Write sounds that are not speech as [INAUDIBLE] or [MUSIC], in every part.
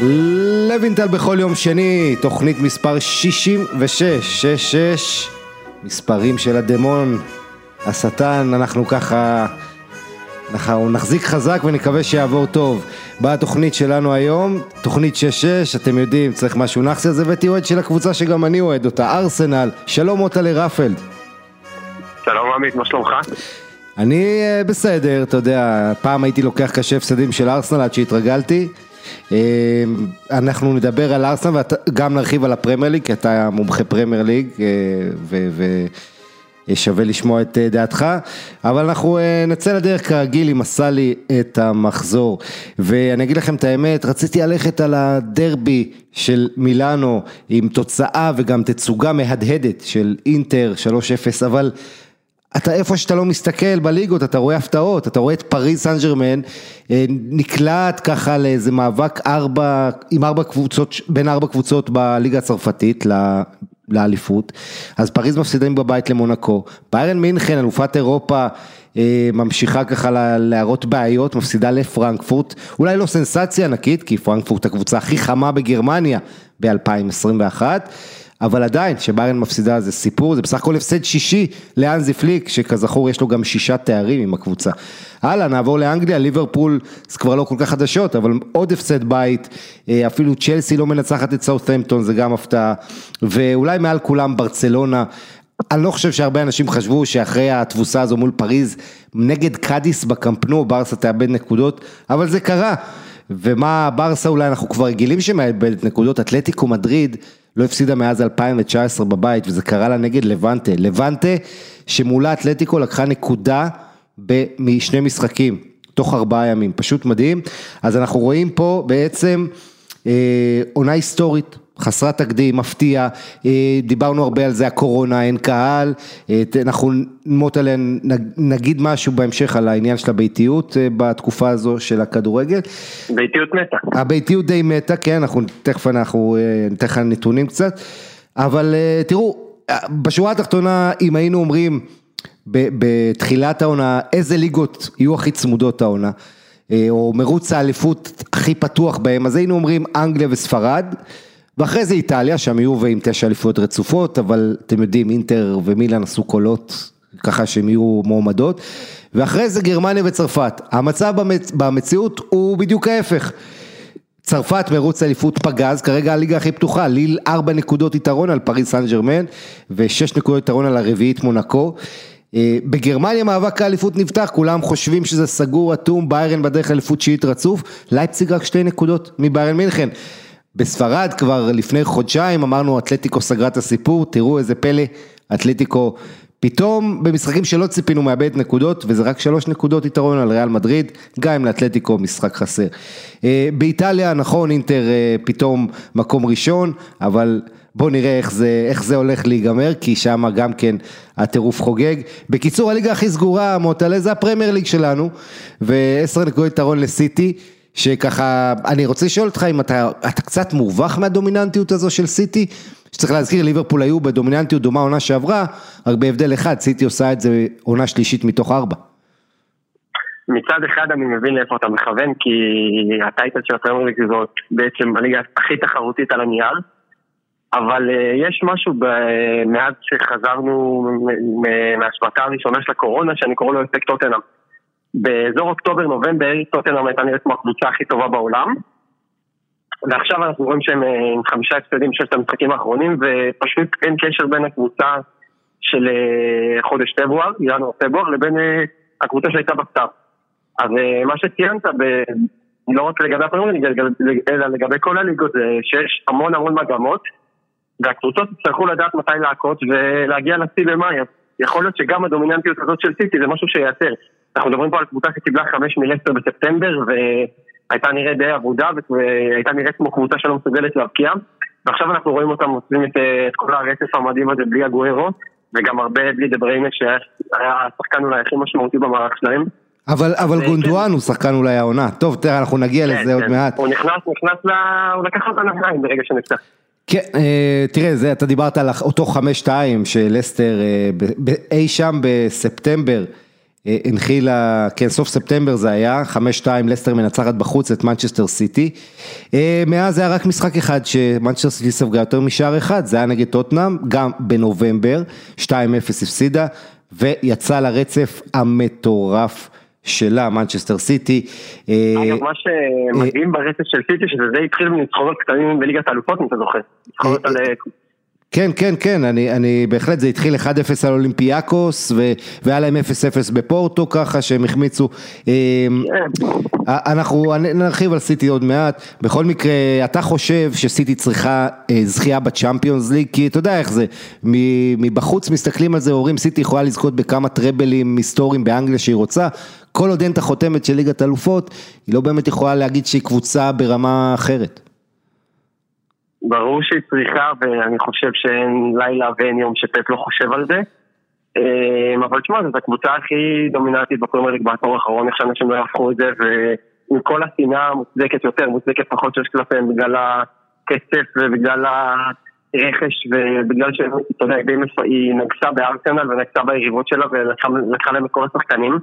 לוינטל בכל יום שני, תוכנית מספר 66, 66, מספרים של הדמון, השטן, אנחנו ככה, אנחנו נחזיק חזק ונקווה שיעבור טוב. בתוכנית שלנו היום, תוכנית 66, אתם יודעים, צריך משהו נחסי, אז הבאתי אוהד של הקבוצה שגם אני אוהד אותה, ארסנל, שלום מוטלה רפלד. שלום עמית, מה שלומך? אני אה, בסדר, אתה יודע, פעם הייתי לוקח קשה הפסדים של ארסנל עד שהתרגלתי. אה, אנחנו נדבר על ארסנל וגם נרחיב על הפרמייר ליג, כי אתה מומחה פרמייר ליג אה, ושווה לשמוע את דעתך, אבל אנחנו נצא לדרך כרגיל עם הסלי את המחזור. ואני אגיד לכם את האמת, רציתי ללכת על הדרבי של מילאנו עם תוצאה וגם תצוגה מהדהדת של אינטר 3-0, אבל... אתה איפה שאתה לא מסתכל בליגות, אתה רואה הפתעות, אתה רואה את פריז סן ג'רמן אה, נקלט ככה לאיזה מאבק ארבע, עם ארבע קבוצות, בין ארבע קבוצות בליגה הצרפתית לאליפות, אז פריז מפסידים בבית למונקו, ביירן מינכן, אלופת אירופה, אה, ממשיכה ככה להראות בעיות, מפסידה לפרנקפורט, אולי לא סנסציה ענקית, כי פרנקפורט הקבוצה הכי חמה בגרמניה ב-2021, אבל עדיין, שביירן מפסידה זה סיפור, זה בסך הכל הפסד שישי לאנזי פליק, שכזכור יש לו גם שישה תארים עם הקבוצה. הלאה, נעבור לאנגליה, ליברפול זה כבר לא כל כך חדשות, אבל עוד הפסד בית, אה, אפילו צ'לסי לא מנצחת את סאות'מפטון, זה גם הפתעה, ואולי מעל כולם ברצלונה. אני לא חושב שהרבה אנשים חשבו שאחרי התבוסה הזו מול פריז, נגד קאדיס בקמפנו, ברסה תאבד נקודות, אבל זה קרה. ומה ברסה אולי אנחנו כבר רגילים שמאבדת נקודות, אתלטיקו מדריד לא הפסידה מאז 2019 בבית וזה קרה לה נגד לבנטה, לבנטה שמולה אתלטיקו לקחה נקודה משני משחקים, תוך ארבעה ימים, פשוט מדהים, אז אנחנו רואים פה בעצם אה, עונה היסטורית, חסרת תקדים, מפתיע, אה, דיברנו הרבה על זה, הקורונה, אין קהל, אה, אנחנו עליהן, נגיד משהו בהמשך על העניין של הביתיות אה, בתקופה הזו של הכדורגל. ביתיות מתה. הביתיות די מתה, כן, אנחנו תכף אנחנו ניתן לך נתונים קצת, אבל תראו, בשורה התחתונה, אם היינו אומרים בתחילת העונה, איזה ליגות יהיו הכי צמודות העונה, או מרוץ האליפות הכי פתוח בהם, אז היינו אומרים אנגליה וספרד. ואחרי זה איטליה, שם יהיו ועם תשע אליפויות רצופות, אבל אתם יודעים, אינטר ומילאן עשו קולות, ככה שהם יהיו מועמדות, ואחרי זה גרמניה וצרפת. המצב במצ... במציאות הוא בדיוק ההפך. צרפת מרוץ אליפות פגז, כרגע הליגה הכי פתוחה, ליל ארבע נקודות יתרון על פריס סן ג'רמן ושש נקודות יתרון על הרביעית מונקו. אה, בגרמניה מאבק האליפות נפתח, כולם חושבים שזה סגור, אטום, ביירן בדרך אליפות שיעית רצוף, לייפציג רק שתי נקודות מביירן מינכן. בספרד כבר לפני חודשיים אמרנו אתלטיקו סגרה את הסיפור, תראו איזה פלא, אתלטיקו פתאום במשחקים שלא ציפינו מאבד נקודות וזה רק שלוש נקודות יתרון על ריאל מדריד, גם אם לאתלטיקו משחק חסר. אה, באיטליה נכון אינטר אה, פתאום מקום ראשון, אבל בואו נראה איך זה, איך זה הולך להיגמר, כי שם גם כן הטירוף חוגג. בקיצור הליגה הכי סגורה מוטלה זה הפרמייר ליג שלנו, ועשר נקודות יתרון לסיטי. שככה, אני רוצה לשאול אותך אם אתה, אתה קצת מורווח מהדומיננטיות הזו של סיטי, שצריך להזכיר, ליברפול היו בדומיננטיות דומה עונה שעברה, רק בהבדל אחד, סיטי עושה את זה עונה שלישית מתוך ארבע. מצד אחד אני מבין לאיפה אתה מכוון, כי הטייטל של הפרמייר זאת בעצם הליגה הכי תחרותית על הנייר, אבל uh, יש משהו ב- מאז שחזרנו מהשבתה הראשונה של הקורונה, שאני קורא לו אפקט טוטנאם. באזור אוקטובר-נובמבר טוטנאם הייתה נראית כמו הקבוצה הכי טובה בעולם ועכשיו אנחנו רואים שהם אה, עם חמישה הפסדים בששת המשחקים האחרונים ופשוט אין קשר בין הקבוצה של אה, חודש פברואר, ינואר-פברואר, לבין אה, הקבוצה שהייתה בסטאר. אז מה שציינת, ב... לא רק לגבי הפרמייר אלא לגבי כל הליגות, זה שיש המון המון מגמות והקבוצות יצטרכו לדעת מתי להכות ולהגיע לשיא במאי. יכול להיות שגם הדומיננטיות הזאת של סיטי זה משהו שייצר. אנחנו מדברים פה על קבוצה שקיבלה חמש מלסטר בספטמבר והייתה נראית די אבודה והייתה נראית כמו קבוצה שלא מסוגלת להבקיע ועכשיו אנחנו רואים אותם עושים את, את כל הרצף המדהים הזה בלי אגוארו וגם הרבה בלי דה בריינה שהיה השחקן אולי הכי משמעותי במערך שלהם אבל, אבל גונדואן הוא שחקן אולי העונה, טוב תראה אנחנו נגיע כן, לזה עוד כן. מעט. הוא נכנס, נכנס, ל... הוא לקח אותה לנעיים ברגע שנפתח. כן, אה, תראה, זה, אתה דיברת על אותו חמש שתיים של לסטר אה, אי שם בספטמבר הנחילה, כן, סוף ספטמבר זה היה, 5-2 לסטר מנצחת בחוץ את מנצ'סטר סיטי. מאז זה היה רק משחק אחד שמנצ'סטר סיטי ספגה יותר משער אחד, זה היה נגד טוטנאם, גם בנובמבר, 2-0 הפסידה, ויצא לרצף המטורף. שלה, מנצ'סטר סיטי. אגב, מה שמדהים ברצף של סיטי, שזה התחיל מניצחונות קטנים בליגת האלופות, אם אתה זוכר. ניצחונות על כן, כן, כן, אני, אני בהחלט, זה התחיל 1-0 על אולימפיאקוס ו, והיה להם 0-0 בפורטו ככה שהם החמיצו. אמ, כן. אנחנו נרחיב על סיטי עוד מעט, בכל מקרה, אתה חושב שסיטי צריכה אה, זכייה בצ'אמפיונס ליג? כי אתה יודע איך זה, מבחוץ מסתכלים על זה, אומרים סיטי יכולה לזכות בכמה טראבלים היסטוריים באנגליה שהיא רוצה, כל עוד אין את החותמת של ליגת אלופות, היא לא באמת יכולה להגיד שהיא קבוצה ברמה אחרת. ברור שהיא צריכה, ואני חושב שאין לילה ואין יום שפט לא חושב על זה. אמ, אבל תשמע, זאת הקבוצה הכי דומיננטית בפרמייר ליג בעשור האחרון, איך שאנשים לא יהפכו את זה, ועם כל השנאה המוצדקת יותר, מוצדקת פחות שיש כלפיהם בגלל הכסף ובגלל הרכש, ובגלל שאתה יודע, היא נגסה בארסנל ונגסה ביריבות שלה ולקחה להם את כל השחקנים.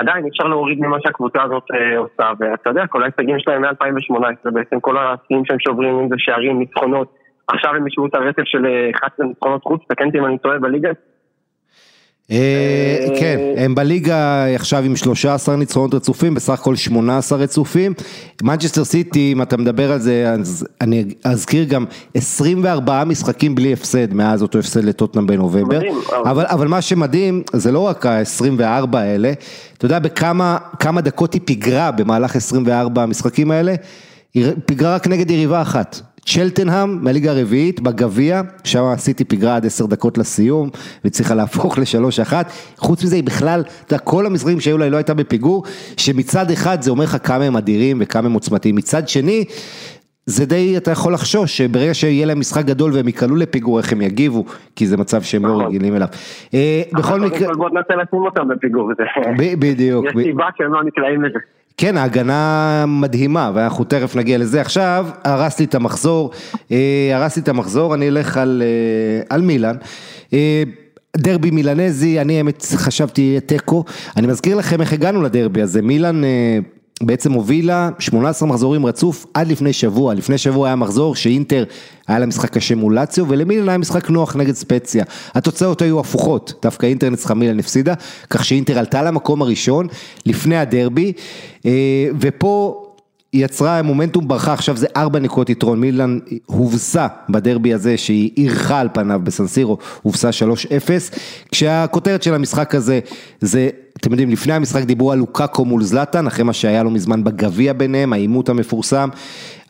עדיין אפשר להוריד ממה שהקבוצה הזאת אה, עושה, ואתה יודע, כל ההישגים שלהם מ-2018 בעצם, כל השיאים שהם שוברים, אם זה שערים, ניצחונות, עכשיו הם ישבו את הרצף של 11 אה, ניצחונות חוץ, תקן אותי אם אני טועה בליגה. אה, כן, הם בליגה עכשיו עם 13 ניצחונות רצופים, בסך הכל 18 רצופים. מנצ'סטר סיטי, אם אתה מדבר על זה, אז אני אזכיר גם 24 משחקים בלי הפסד מאז אותו הפסד לטוטנאם בנובמבר. אבל, אבל מה שמדהים, זה לא רק ה-24 האלה, אתה יודע בכמה דקות היא פיגרה במהלך 24 המשחקים האלה? היא פיגרה רק נגד יריבה אחת. צ'לטנהאם מהליגה הרביעית בגביע, שם עשיתי פיגרה עד עשר דקות לסיום והצליחה להפוך לשלוש אחת, חוץ מזה היא בכלל, אתה יודע, כל המשחקים שהיו לה היא לא הייתה בפיגור, שמצד אחד זה אומר לך כמה הם אדירים וכמה הם עוצמתיים, מצד שני זה די, אתה יכול לחשוש שברגע שיהיה להם משחק גדול והם ייקלעו לפיגור, איך הם יגיבו, כי זה מצב שהם לא נכון. רגילים אליו. אה, בכל מקרה... בוא ננסה לשים אותם בפיגור. בדיוק. יש סיבה שהם לא נקלעים לזה. כן, ההגנה מדהימה, ואנחנו תכף נגיע לזה. עכשיו, הרס לי את המחזור, אה, הרס לי את המחזור, אני אלך על, אה, על מילאן. אה, דרבי מילנזי, אני האמת חשבתי תיקו, אני מזכיר לכם איך הגענו לדרבי הזה, מילאן בעצם הובילה 18 מחזורים רצוף עד לפני שבוע, לפני שבוע היה מחזור שאינטר היה לה משחק קשה מול לאציו ולמילן היה משחק נוח נגד ספציה, התוצאות היו הפוכות, דווקא אינטר ניצחה מילן הפסידה, כך שאינטר עלתה למקום הראשון לפני הדרבי אה, ופה היא יצרה מומנטום ברכה, עכשיו זה ארבע נקודות יתרון, מילאן הובסה בדרבי הזה שהיא אירחה על פניו בסנסירו, הובסה 3-0, כשהכותרת של המשחק הזה זה, אתם יודעים, לפני המשחק דיברו על לוקאקו מול זלאטן, אחרי מה שהיה לו מזמן בגביע ביניהם, העימות המפורסם,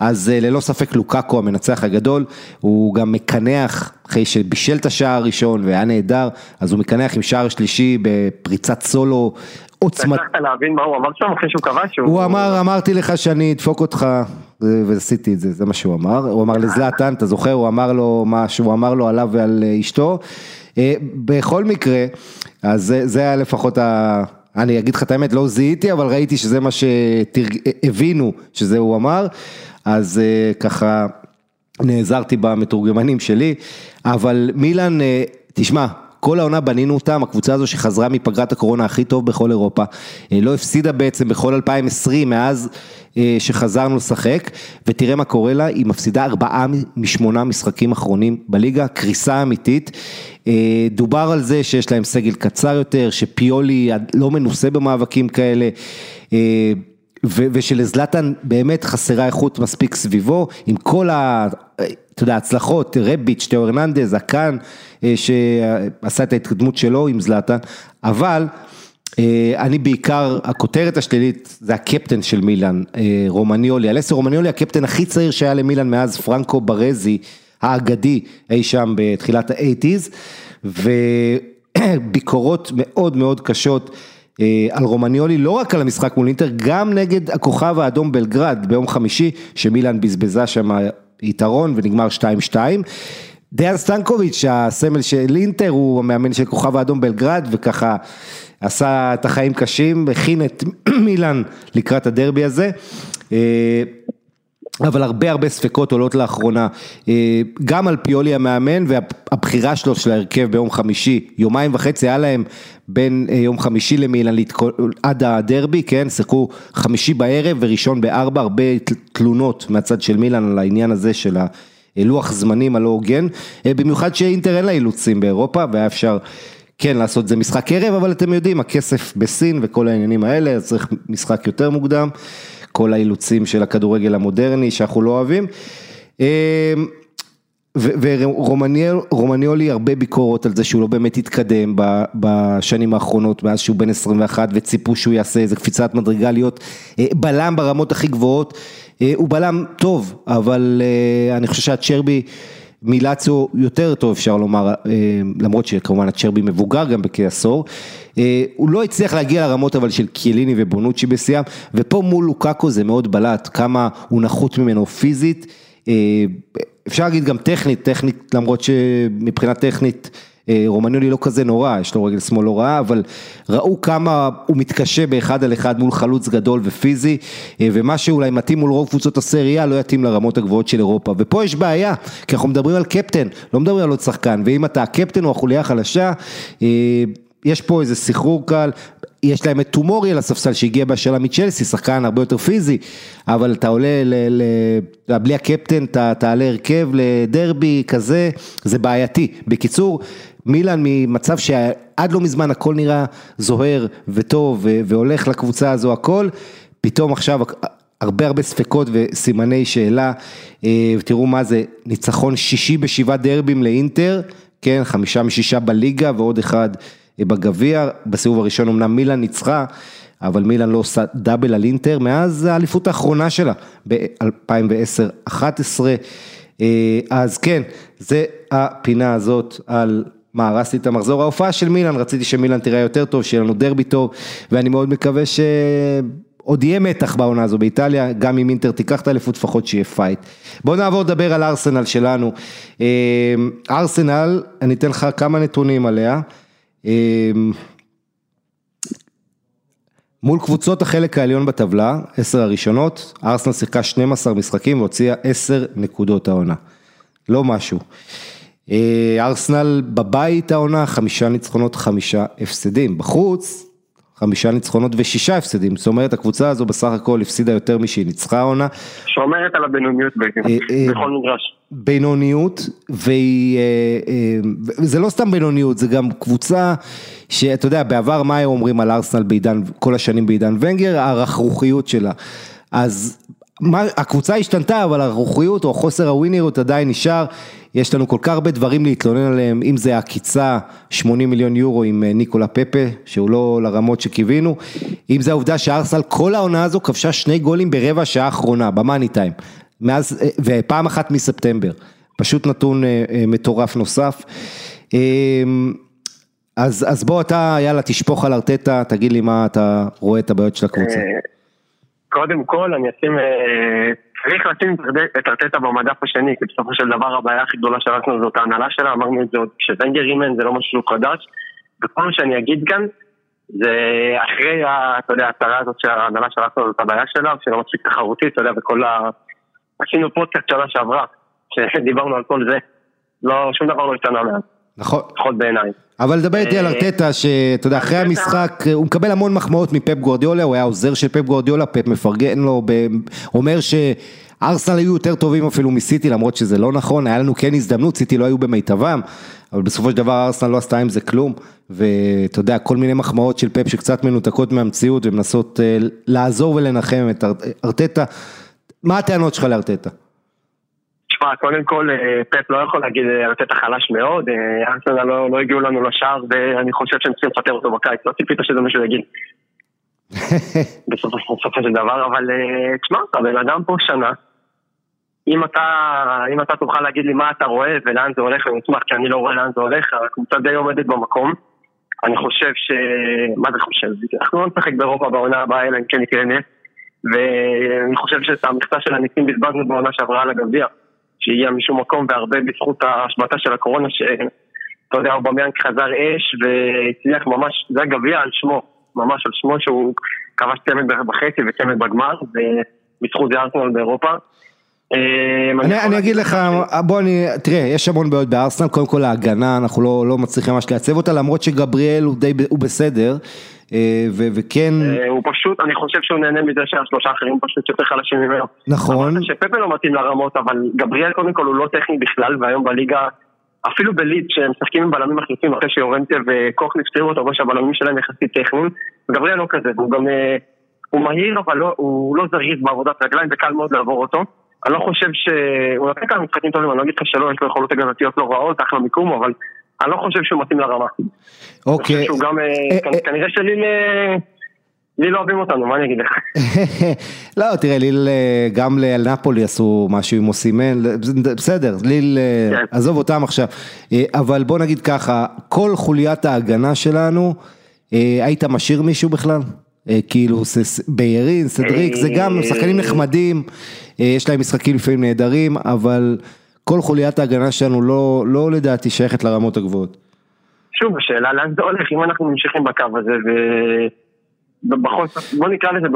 אז אה, ללא ספק לוקאקו המנצח הגדול, הוא גם מקנח, אחרי שבישל את השער הראשון והיה נהדר, אז הוא מקנח עם שער שלישי בפריצת סולו עוצמת... הצלחת להבין מה הוא אמר שם אחרי שהוא כבש? הוא אמר, אמרתי לך שאני אדפוק אותך, ועשיתי את זה, זה מה שהוא אמר. הוא אמר לזלאטן, אתה זוכר, הוא אמר לו מה שהוא אמר לו עליו ועל אה, אשתו. אה, בכל מקרה, אז זה היה לפחות ה... אני אגיד לך את האמת, לא זיהיתי, אבל ראיתי שזה מה שהבינו שזה הוא אמר, אז אה, ככה נעזרתי במתורגמנים שלי, אבל מילן, תשמע, כל העונה בנינו אותם, הקבוצה הזו שחזרה מפגרת הקורונה הכי טוב בכל אירופה, אה, לא הפסידה בעצם בכל 2020 מאז אה, שחזרנו לשחק, ותראה מה קורה לה, היא מפסידה ארבעה משמונה משחקים אחרונים בליגה, קריסה אמיתית. אה, דובר על זה שיש להם סגל קצר יותר, שפיולי לא מנוסה במאבקים כאלה. ושלזלטן באמת חסרה איכות מספיק סביבו, עם כל ה... אתה יודע, הצלחות, רביץ' תאו הרננדז, הקאן, אה, שעשה את ההתקדמות שלו עם זלטן, אבל אה, אני בעיקר, הכותרת השלילית זה הקפטן של מילאן, אה, רומניולי, אלסיו רומניולי הקפטן הכי צעיר שהיה למילאן מאז פרנקו בארזי האגדי אי שם בתחילת האייטיז, וביקורות מאוד מאוד קשות. על רומניולי, לא רק על המשחק מול אינטר, גם נגד הכוכב האדום בלגרד ביום חמישי, שמילאן בזבזה שם יתרון ונגמר 2-2. דיאן סטנקוביץ', הסמל של אינטר, הוא המאמן של כוכב האדום בלגרד, וככה עשה את החיים קשים, הכין את [CLEARS THROAT] מילאן לקראת הדרבי הזה. אה, אבל הרבה הרבה ספקות עולות לאחרונה, אה, גם על פיולי המאמן והבחירה שלו של ההרכב ביום חמישי, יומיים וחצי היה להם בין אה, יום חמישי למילן עד הדרבי, כן, שיחקו חמישי בערב וראשון בארבע, הרבה תלונות מהצד של מילן על העניין הזה של הלוח זמנים הלא הוגן, במיוחד שאינטר אין לה אילוצים באירופה והיה אפשר כן לעשות זה משחק ערב, אבל אתם יודעים, הכסף בסין וכל העניינים האלה, אז צריך משחק יותר מוקדם. כל האילוצים של הכדורגל המודרני שאנחנו לא אוהבים. אמ, ורומניולי הרבה ביקורות על זה שהוא לא באמת התקדם בשנים האחרונות מאז שהוא בן 21 וציפו שהוא יעשה איזה קפיצת מדרגה להיות אה, בלם ברמות הכי גבוהות, אה, הוא בלם טוב אבל אה, אני חושב שהצ'רבי מילאצו יותר טוב אפשר לומר, למרות שכמובן הצ'רבי מבוגר גם בכעשור, הוא לא הצליח להגיע לרמות אבל של קיאליני ובונוצ'י בשיאם, ופה מול לוקאקו זה מאוד בלט, כמה הוא נחות ממנו פיזית. אפשר להגיד גם טכנית, טכנית למרות שמבחינה טכנית אה, רומניולי לא כזה נורא, יש לו רגל שמאל לא רעה, אבל ראו כמה הוא מתקשה באחד על אחד מול חלוץ גדול ופיזי, אה, ומה שאולי מתאים מול רוב קבוצות הסריה לא יתאים לרמות הגבוהות של אירופה, ופה יש בעיה, כי אנחנו מדברים על קפטן, לא מדברים על עוד שחקן, ואם אתה הקפטן או החוליה החלשה, אה, יש פה איזה סחרור קל, יש להם את טומורי על הספסל שהגיע בהשאלה מצ'לסי, שחקן הרבה יותר פיזי, אבל אתה עולה, ל, ל, בלי הקפטן אתה תעלה הרכב לדרבי כזה, זה בעייתי. בקיצור, מילאן ממצב שעד לא מזמן הכל נראה זוהר וטוב והולך לקבוצה הזו הכל, פתאום עכשיו הרבה הרבה ספקות וסימני שאלה, אה, תראו מה זה, ניצחון שישי בשבעה דרבים לאינטר, כן, חמישה משישה בליגה ועוד אחד בגביע, בסיבוב הראשון אמנם מילאן ניצחה, אבל מילאן לא עושה דאבל על אינטר מאז האליפות האחרונה שלה ב-2010-2011, אה, אז כן, זה הפינה הזאת על מה, הרסתי את המחזור ההופעה של מילאן, רציתי שמילאן תראה יותר טוב, שיהיה לנו דרבי טוב, ואני מאוד מקווה שעוד יהיה מתח בעונה הזו באיטליה, גם אם אינטר תיקח את האליפות, לפחות שיהיה fight. בואו נעבור לדבר על ארסנל שלנו. אה, ארסנל, אני אתן לך כמה נתונים עליה. אמ, מול קבוצות החלק העליון בטבלה, עשר הראשונות, ארסנל שיחקה 12 משחקים והוציאה 10 נקודות העונה. לא משהו. אה, ארסנל בבית העונה, חמישה ניצחונות, חמישה הפסדים. בחוץ, חמישה ניצחונות ושישה הפסדים, זאת אומרת הקבוצה הזו בסך הכל הפסידה יותר משהיא ניצחה העונה. שומרת על הבינוניות אה, אה, בכל מגרש. בינוניות, וזה לא סתם בינוניות, זה גם קבוצה שאתה יודע, בעבר מה היו אומרים על ארסנל בעידן, כל השנים בעידן ונגר, הרכרוכיות שלה. אז מה, הקבוצה השתנתה, אבל הרכרוכיות או חוסר הווינריות עדיין נשאר. יש לנו כל כך הרבה דברים להתלונן עליהם, אם זה עקיצה 80 מיליון יורו עם אה, ניקולה פפה, שהוא לא לרמות שקיווינו, אם זה העובדה שארסל כל העונה הזו כבשה שני גולים ברבע שעה האחרונה, במאני טיים, מאז, אה, ופעם אחת מספטמבר, פשוט נתון אה, מטורף נוסף. אז, אז בוא אתה, יאללה, תשפוך על ארטטה, תגיד לי מה אתה רואה את הבעיות של הקבוצה. קודם כל, אני אשים צריך לשים את ארטטה במדף השני, כי בסופו של דבר הבעיה הכי גדולה של ארסנל זאת ההנהלה שלה, אמרנו את זה עוד כשוונגר אימן, זה לא משהו חדש, וכל מה שאני אגיד כאן, זה אחרי, אתה יודע, ההצהרה הזאת שההנהלה של ארסנל זאת הבעיה שלה, שלא מספיק תחרותית, אתה יודע, וכל ה... עשינו פודקאסט שנה שעברה, [LAUGHS] שדיברנו על כל זה, לא, שום דבר לא השתנה מאז. נכון. לפחות בעיניי. אבל דבר איתי על אה, ארטטה, שאתה יודע, אחרי המשחק, הוא מקבל המון מחמאות מפפ גורדיולה, הוא היה עוזר של פפ גורדיולה, פפ מפרגן לו, אומר שארסנל היו יותר טובים אפילו מסיטי, למרות שזה לא נכון, היה לנו כן הזדמנות, סיטי לא היו במיטבם, אבל בסופו של דבר ארסנל לא עשתה עם זה כלום, ואתה יודע, כל מיני מחמאות של פפ שקצת מנותקות מהמציאות ומנסות אה, לעזור ולנחם את ארטטה. מה הטענות שלך לארטטה? תשמע, קודם כל, אה, פפ לא יכול להגיד אה, לתת החלש מאוד, אה, ארסנל לא, לא הגיעו לנו לשער ואני חושב שהם צריכים לפטר אותו בקיץ, לא ציפית שזה מה שהוא יגיד. [LAUGHS] בסופו של דבר, אבל תשמע, הבן אדם פה שנה, אם אתה, אם אתה תוכל להגיד לי מה אתה רואה ולאן זה הולך, אני אשמח כי אני לא רואה לאן זה הולך, הקבוצה די עומדת במקום. אני חושב ש... מה זה חושב? אנחנו לא נשחק באירופה בעונה הבאה, אלא אם כן יקרה נס. ואני חושב שאת המכסה של הניסים בזבזנו בעונה שעברה על הגביע. שהגיע משום מקום והרבה בזכות ההשבתה של הקורונה שאתה יודע, אובמיאנג חזר אש והצליח ממש, זה הגביע על שמו, ממש על שמו שהוא כבש צמד בחצי וצמד בגמר ובזכות זה ארסנל באירופה. אה, אני, יכול אני אגיד לך, בוא אני, תראה, יש המון בעיות בארסנל, קודם כל ההגנה, אנחנו לא, לא מצליחים ממש לייצב אותה, למרות שגבריאל הוא די, הוא בסדר, וכן, אה, הוא פשוט, אני חושב שהוא נהנה מזה שהשלושה האחרים פשוט יותר חלשים ממנו. נכון, שפפה לא מתאים לרמות, אבל גבריאל קודם כל הוא לא טכני בכלל, והיום בליגה, אפילו בליד שהם משחקים עם בלמים מחליפים אחרי שיורנטה וקוך נפטרו אותו, שהבלמים שלהם יחסית טכניים, גבריאל לא כזה, והוא גם, אה, הוא מהיר, אבל לא, הוא לא זריז בעבודת רגליים, וקל מאוד לעבור אותו. אני לא חושב ש... הוא נותן כמה משחקים טובים, אני לא אגיד לך שלא, יש לו יכולות הגנתיות לא רעות, אחלה מיקום, אבל אני לא חושב שהוא מתאים לרמה. אני אוקיי, חושב שהוא גם, אה, אה, כנ- כנראה שליל... אה, ליל לא אוהבים אותנו, מה אני אגיד לך? [LAUGHS] לא, תראה, ליל, אה, גם לנפולי עשו משהו עם אוסימן, בסדר, ליל, אה, כן. עזוב אותם עכשיו, אה, אבל בוא נגיד ככה, כל חוליית ההגנה שלנו, אה, היית משאיר מישהו בכלל? אה, כאילו, ביירין, סדריק, זה גם אה, שחקנים נחמדים, אה, יש להם משחקים לפעמים נהדרים, אבל כל חוליית ההגנה שלנו לא, לא לדעתי שייכת לרמות הגבוהות. שוב, השאלה לאן זה הולך, אם אנחנו ממשיכים בקו הזה ו... בחוץ, בוא נקרא לזה,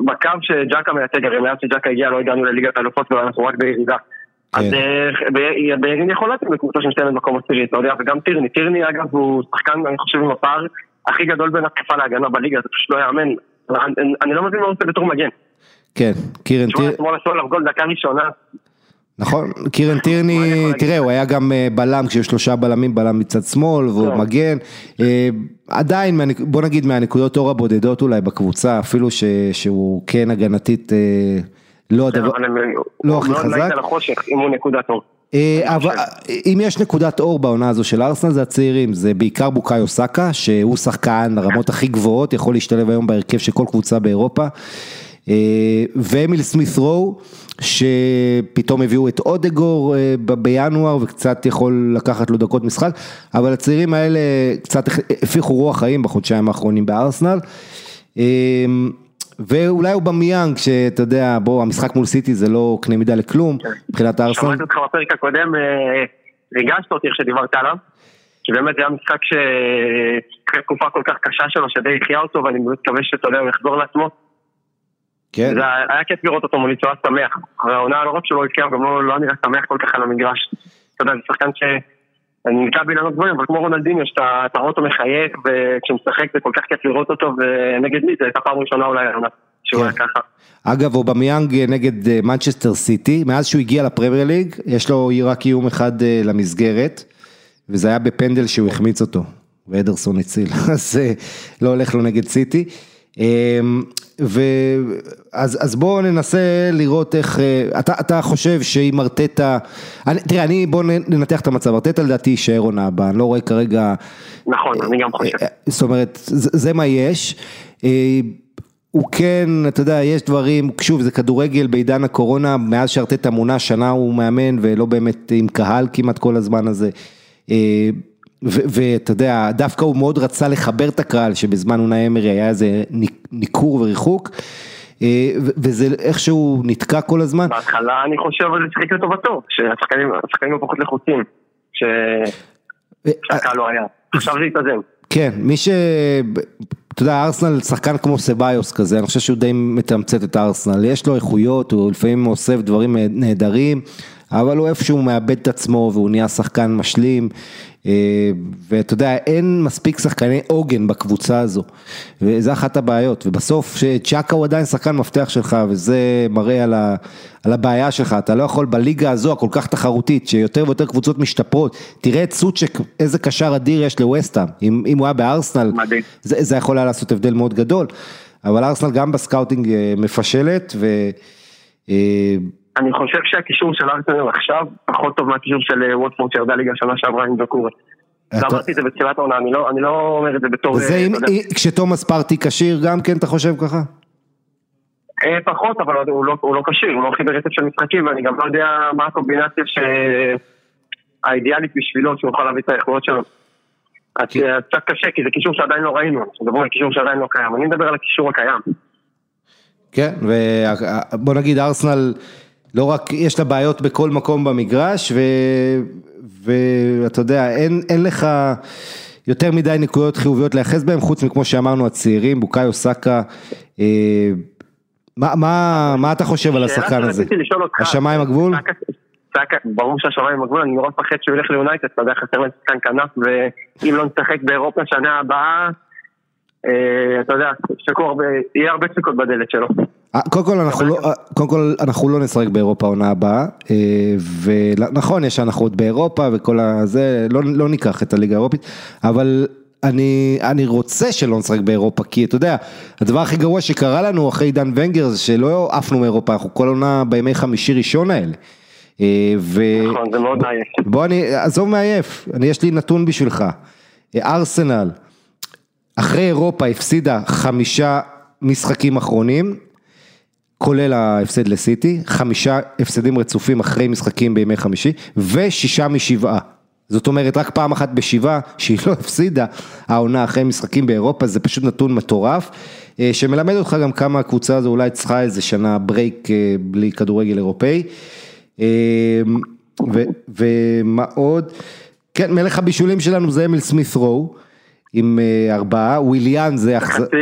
בקו שג'קה מייצג, הרי מאז שג'קה הגיע לא הגענו לליגת האלופות ואנחנו רק בירידה. אז כן. אה, ב- בעירין יכול להיות בקבוצה שמסתיימת במקום עשירי, אתה יודע, וגם טירני, טירני אגב הוא שחקן, אני חושב, עם הפער הכי גדול בין התקפה להגנה בליגה, זה פשוט לא יאמן. אני- לא מבין מה הוא עושה בתור מגן. כן, קירן תשמע, טיר, אתמול עשו עליו גול דקה ראשונה, נכון, קירן טירני? תראה, הוא היה גם אה, בלם, כשיש שלושה בלמים, בלם מצד שמאל, והוא. מגן. אה, עדיין, בוא נגיד מהנקודות אור הבודדות אולי בקבוצה, אפילו ש- שהוא כן הגנתית, אה, לא הדבר... אבל הם- לא הוא הכי מאוד חזק. להיט על החושך, אם הוא נקודת אור. אבל אם יש נקודת אור בעונה הזו של ארסנל זה הצעירים, זה בעיקר בוקאיו סאקה, שהוא שחקן הרמות הכי גבוהות, יכול להשתלב היום בהרכב של כל קבוצה באירופה. אה, ואמיל סמית רו, שפתאום הביאו את אודגור אה, בינואר וקצת יכול לקחת לו דקות משחק, אבל הצעירים האלה קצת הפיחו רוח חיים בחודשיים האחרונים בארסנל. אה, ואולי הוא במיאנג, שאתה יודע, בוא, המשחק מול סיטי זה לא קנה מידה לכלום, מבחינת הארסנל. שמעתי אותך בפרק הקודם, ריגשת אותי איך שדיברת עליו, כי באמת זה היה משחק שאחרי תקופה כל כך קשה שלו, שדי החיה אותו, ואני באמת מקווה שאתה יודע, הוא יחזור לעצמו. כן, זה היה היה כיף לראות אותו מוליצו היה שמח. העונה לא רק שלא הבקיע, הוא גם לא לא נראה שמח כל כך על המגרש. אתה יודע, זה שחקן ש... אני נתקע באילנות גבוהים, אבל כמו רונלדיניו, שאתה אתה רואה אותו מחייך, וכשמשחק זה כל כך כיף לראות אותו, ונגד מי זה הייתה פעם ראשונה אולי העונה, שהוא היה כן. ככה. אגב, אובמיאנג נגד אה, מנצ'סטר סיטי, מאז שהוא הגיע לפרמייר ליג, יש לו רק איום אחד אה, למסגרת, וזה היה בפנדל שהוא החמיץ אותו, ואדרסון הציל, [LAUGHS] אז אה, לא הולך לו נגד סיטי. אה, ו... אז, אז בואו ננסה לראות איך, אה, אתה, אתה חושב שאם ארטטה, אני, תראה, אני, בואו ננתח את המצב, ארטטה לדעתי יישאר עונה הבאה, אני לא רואה כרגע נכון, אני גם חושב. אה, זאת אומרת, זה, זה מה יש. אה, הוא כן, אתה יודע, יש דברים, שוב, זה כדורגל בעידן הקורונה, מאז שארטטה מונה שנה הוא מאמן ולא באמת עם קהל כמעט כל הזמן הזה. ואתה יודע, דווקא הוא מאוד רצה לחבר את הקהל, שבזמן אונאי אמרי היה איזה ניכור וריחוק, אה, וזה איכשהו נתקע כל הזמן. בהתחלה אני חושב שזה שיחק לטובתו, שהשחקנים השחקנים הפחות לחוצים, אה, שהקהל לא היה. עכשיו זה התאזן. כן, מי ש... אתה יודע, ארסנל שחקן כמו סביוס כזה, אני חושב שהוא די מתמצת את הארסנל, יש לו איכויות, הוא לפעמים אוסף דברים נהדרים, אבל הוא איפשהו מאבד את עצמו והוא נהיה שחקן משלים, אה, ואתה יודע, אין מספיק שחקני עוגן בקבוצה הזו, וזה אחת הבעיות, ובסוף צ'אקה הוא עדיין שחקן מפתח שלך, וזה מראה על, ה, על הבעיה שלך, אתה לא יכול בליגה הזו הכל כך תחרותית, שיותר ויותר קבוצות משתפרות, תראה את סוצ'ק, איזה קשר אדיר יש לווסטהאם, אם, אם הוא היה בארסנל. זה, זה יכול היה לעשות הבדל מאוד גדול, אבל ארסנל גם בסקאוטינג אה, מפשלת, ו... אני חושב שהקישור של ארסנל עכשיו פחות טוב מהקישור של אה, ווטפורד שירדה ליגה שנה שעברה עם דוקורי. אמרתי את זה בתחילת העונה, אני לא- אני לא אומר את זה בתור... וזה אה, אם, כשתומאס פרטי כשיר גם כן אתה חושב ככה? אה, פחות, אבל הוא לא- הוא לא כשיר, הוא לא חיבר רצף של משחקים, ואני גם לא יודע מה הקומבינציה ש- האידיאלית בשבילו, שהוא יכול להביא את האיכויות שלו. אז קצת קשה, כי זה קישור שעדיין לא ראינו, מדברים על קישור שעדיין לא קיים. אני מדבר על הקישור הקיים. כן, ובוא נגיד ארסנל, לא רק, יש לה בעיות בכל מקום במגרש, ו, ואתה יודע, אין, אין לך יותר מדי נקודות חיוביות להיאחז בהם, חוץ מכמו שאמרנו הצעירים, בוקאיו סאקה, אה, מה אתה חושב על השחקן הזה? השמיים הגבול? ברור שהשמיים הגבול, אני נורא מפחד שהוא ילך ליונייטד, אתה יודע, חסר להם שחקן כנף, ואם לא נשחק באירופה שנה הבאה, אה, אתה יודע, יהיה הרבה ספקות בדלת שלו. אה, קודם כל, אנחנו לא, אה, קודם כל אנחנו לא נשחק באירופה העונה הבאה, ונכון יש הנחות באירופה וכל הזה, לא, לא ניקח את הליגה האירופית, אבל אני, אני רוצה שלא נשחק באירופה, כי אתה יודע, הדבר הכי גרוע שקרה לנו אחרי עידן ונגר זה שלא עפנו מאירופה, אנחנו כל עונה בימי חמישי ראשון האלה. ו... נכון, זה מאוד מעייף. בוא אני, עזוב מעייף, אני יש לי נתון בשבילך, ארסנל. אחרי אירופה הפסידה חמישה משחקים אחרונים, כולל ההפסד לסיטי, חמישה הפסדים רצופים אחרי משחקים בימי חמישי, ושישה משבעה. זאת אומרת, רק פעם אחת בשבעה שהיא לא הפסידה העונה אחרי משחקים באירופה, זה פשוט נתון מטורף, אה, שמלמד אותך גם כמה הקבוצה הזו אולי צריכה איזה שנה ברייק אה, בלי כדורגל אירופאי. אה, ומה עוד? כן, מלך הבישולים שלנו זה אמיל סמית רו. עם ארבעה, וויליאן זה... חצי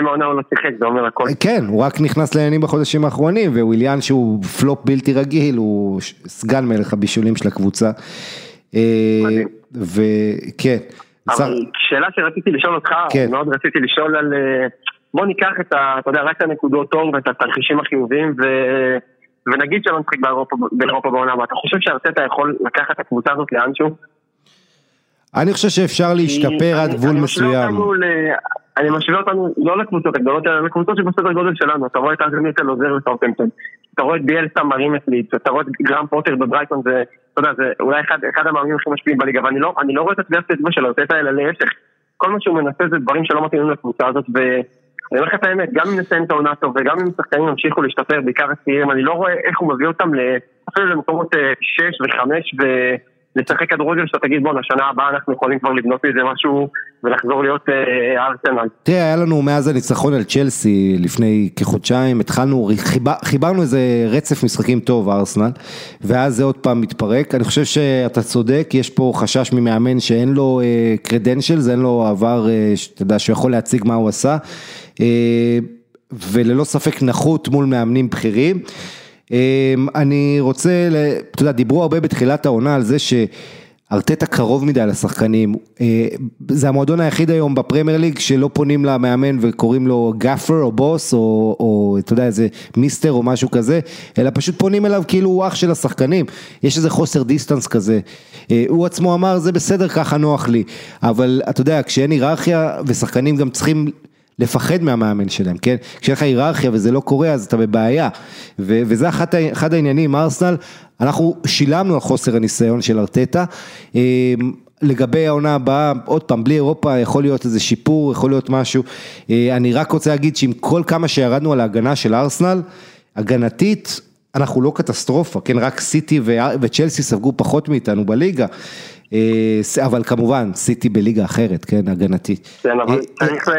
מהעונה הוא לא שיחק, זה אומר הכל. כן, הוא רק נכנס לעניינים בחודשים האחרונים, וויליאן שהוא פלופ בלתי רגיל, הוא סגן מלך הבישולים של הקבוצה. אה, וכן. אבל שאלה שרציתי לשאול אותך, כן. מאוד רציתי לשאול על... אה, בוא ניקח את ה... אתה יודע, רק את הנקודות אור ואת התרחישים החיוביים, ו... ונגיד שלא נשחק באירופה בעונה הבאה, אתה חושב שארטטה יכול לקחת את הקבוצה הזאת לאנשהו? אני חושב שאפשר להשתפר עד גבול מסוים. אני משווה אותנו לא לקבוצות הגדולות, אלא לקבוצות שבסדר גודל שלנו. אתה רואה את אנגלמיטל עוזר לסאוטמפטון. אתה רואה את ביאלסה מרים את לידס, אתה רואה את גרם פוטר בברייטון, זה, אתה יודע, זה אולי אחד, אחד המאמנים הכי משפיעים בליגה, ואני לא, לא רואה את הטביעת אצבע שלו, לתת האלה להפך. כל מה שהוא מנסה זה דברים שלא מתאימים לקבוצה הזאת, ואני אומר לך את האמת, גם אם נסיים את העונה טוב, וגם אם שחקנים ימשיכו להשתפר, בעיקר הצעירים, אני לא רואה איך הוא מביא אותם אפילו למקומות 6 ו-5 ו... לשחק כדורגל שאתה תגיד בוא, לשנה הבאה אנחנו יכולים כבר לבנות מזה משהו ולחזור להיות אה, ארסנל. תראה, היה לנו מאז הניצחון על צ'לסי לפני כחודשיים, התחלנו, חיבר, חיברנו איזה רצף משחקים טוב ארסנל, ואז זה עוד פעם מתפרק. אני חושב שאתה צודק, יש פה חשש ממאמן שאין לו credentials, אה, אין לו עבר, אה, אתה יודע, שהוא יכול להציג מה הוא עשה, וללא ספק נחות מול מאמנים בכירים. אמ, אני רוצה, אתה יודע, דיברו הרבה בתחילת העונה על זה שארטטה קרוב מדי לשחקנים, אה, זה המועדון היחיד היום בפרמייר ליג שלא פונים למאמן וקוראים לו gaffer או בוס או, או אתה יודע איזה מיסטר או משהו כזה, אלא פשוט פונים אליו כאילו הוא אח של השחקנים, יש איזה חוסר דיסטנס כזה, אה, הוא עצמו אמר זה בסדר ככה נוח לי, אבל אתה יודע כשאין היררכיה ושחקנים גם צריכים לפחד מהמאמן שלהם, כן? כשיש לך היררכיה וזה לא קורה אז אתה בבעיה. ו- וזה אחד, אחד העניינים, ארסנל, אנחנו שילמנו על חוסר הניסיון של ארטטה. אמ, לגבי העונה הבאה, עוד פעם, בלי אירופה יכול להיות איזה שיפור, יכול להיות משהו. אה, אני רק רוצה להגיד שעם כל כמה שירדנו על ההגנה של ארסנל, הגנתית, אנחנו לא קטסטרופה, כן, רק סיטי וצ'לסי ספגו פחות מאיתנו בליגה. אה, אבל כמובן, סיטי בליגה אחרת, כן, הגנתית. כן, אבל אה, צריך אה,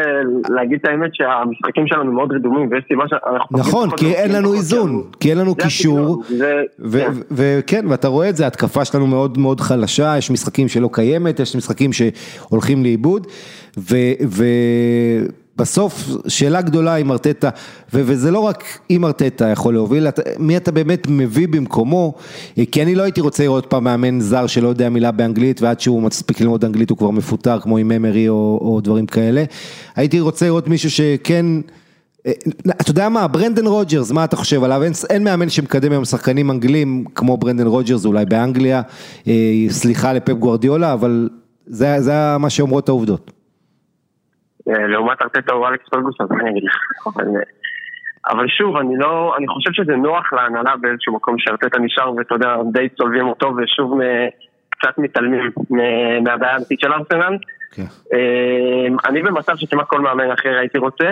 להגיד את האמת שהמשחקים שלנו מאוד רדומים, ויש סיבה שאנחנו... נכון, כי אין לנו איזון, כי אין לנו קישור, כן. וכן, ואתה רואה את זה, התקפה שלנו מאוד מאוד חלשה, יש משחקים שלא קיימת, יש משחקים שהולכים לאיבוד, ו... בסוף שאלה גדולה עם ארטטה, וזה לא רק אם ארטטה יכול להוביל, מי אתה באמת מביא במקומו, כי אני לא הייתי רוצה לראות פעם מאמן זר שלא יודע מילה באנגלית ועד שהוא מספיק ללמוד אנגלית הוא כבר מפוטר כמו עם אמרי או, או דברים כאלה, הייתי רוצה לראות מישהו שכן, אה, אתה יודע מה, ברנדן רוג'רס, מה אתה חושב עליו? אין, אין מאמן שמקדם היום שחקנים אנגלים כמו ברנדן רוג'רס אולי באנגליה, אה, סליחה לפפ גווארדיולה, אבל זה, זה מה שאומרות העובדות. אה, לעומת ארטטה או אלכס פרגוסון, אני אגיד לך. אבל שוב, אני לא, אני חושב שזה נוח להנהלה באיזשהו מקום שארטטה נשאר ואתה יודע, די צולבים אותו ושוב קצת מתעלמים מהבעיה האמיתית של ארסנל. כן. אה, אני במצב שכמעט כל מאמן אחר הייתי רוצה,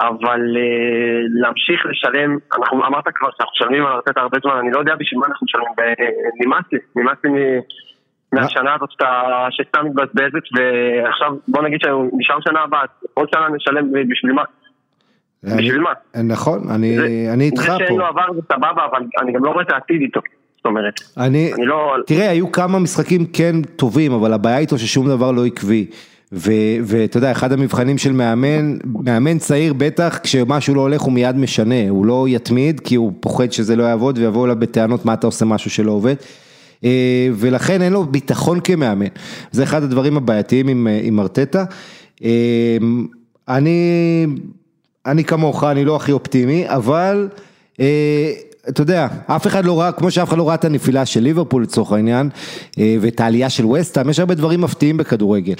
אבל אה, להמשיך לשלם, אנחנו אמרת כבר שאנחנו משלמים על ארטטה הרבה זמן, אני לא יודע בשביל מה אנחנו משלמים, נמאס לי, נמאס לי מהשנה הזאת שאתה מתבזבזת, ועכשיו בוא נגיד שנשאר שנה הבאה, עוד שנה נשלם בשביל מה? בשביל מה? נכון, אני איתך פה. זה שאין לו עבר זה סבבה, אבל אני גם לא רואה את העתיד איתו. זאת אומרת, אני, אני לא... תראה, היו כמה משחקים כן טובים, אבל הבעיה איתו ששום דבר לא עקבי. ואתה יודע, אחד המבחנים של מאמן, מאמן צעיר בטח, כשמשהו לא הולך הוא מיד משנה, הוא לא יתמיד כי הוא פוחד שזה לא יעבוד ויבואו אליו בטענות מה אתה עושה משהו שלא עובד. אה, ולכן אין לו ביטחון כמאמן, זה אחד הדברים הבעייתיים עם, אה, עם ארטטה. אה, אני, אני כמוך, אני לא הכי אופטימי, אבל אתה יודע, אף אחד לא ראה, כמו שאף אחד לא ראה את הנפילה של ליברפול לצורך העניין, אה, ואת העלייה של וסטהאם, יש הרבה דברים מפתיעים בכדורגל.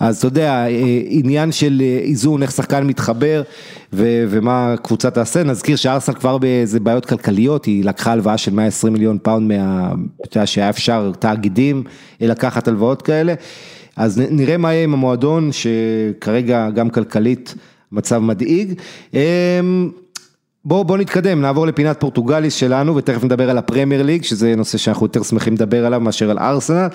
אז אתה יודע, אה, עניין של אה, איזון, איך שחקן מתחבר, ו- ומה הקבוצה תעשה, נזכיר שארסנל כבר באיזה בעיות כלכליות, היא לקחה הלוואה של 120 מיליון פאונד מה... אתה יודע, שהיה אפשר תאגידים לקחת הלוואות כאלה. אז נראה מה יהיה עם המועדון, שכרגע גם כלכלית מצב מדאיג. בואו בוא נתקדם, נעבור לפינת פורטוגליס שלנו ותכף נדבר על הפרמייר ליג, שזה נושא שאנחנו יותר שמחים לדבר עליו מאשר על ארסנל.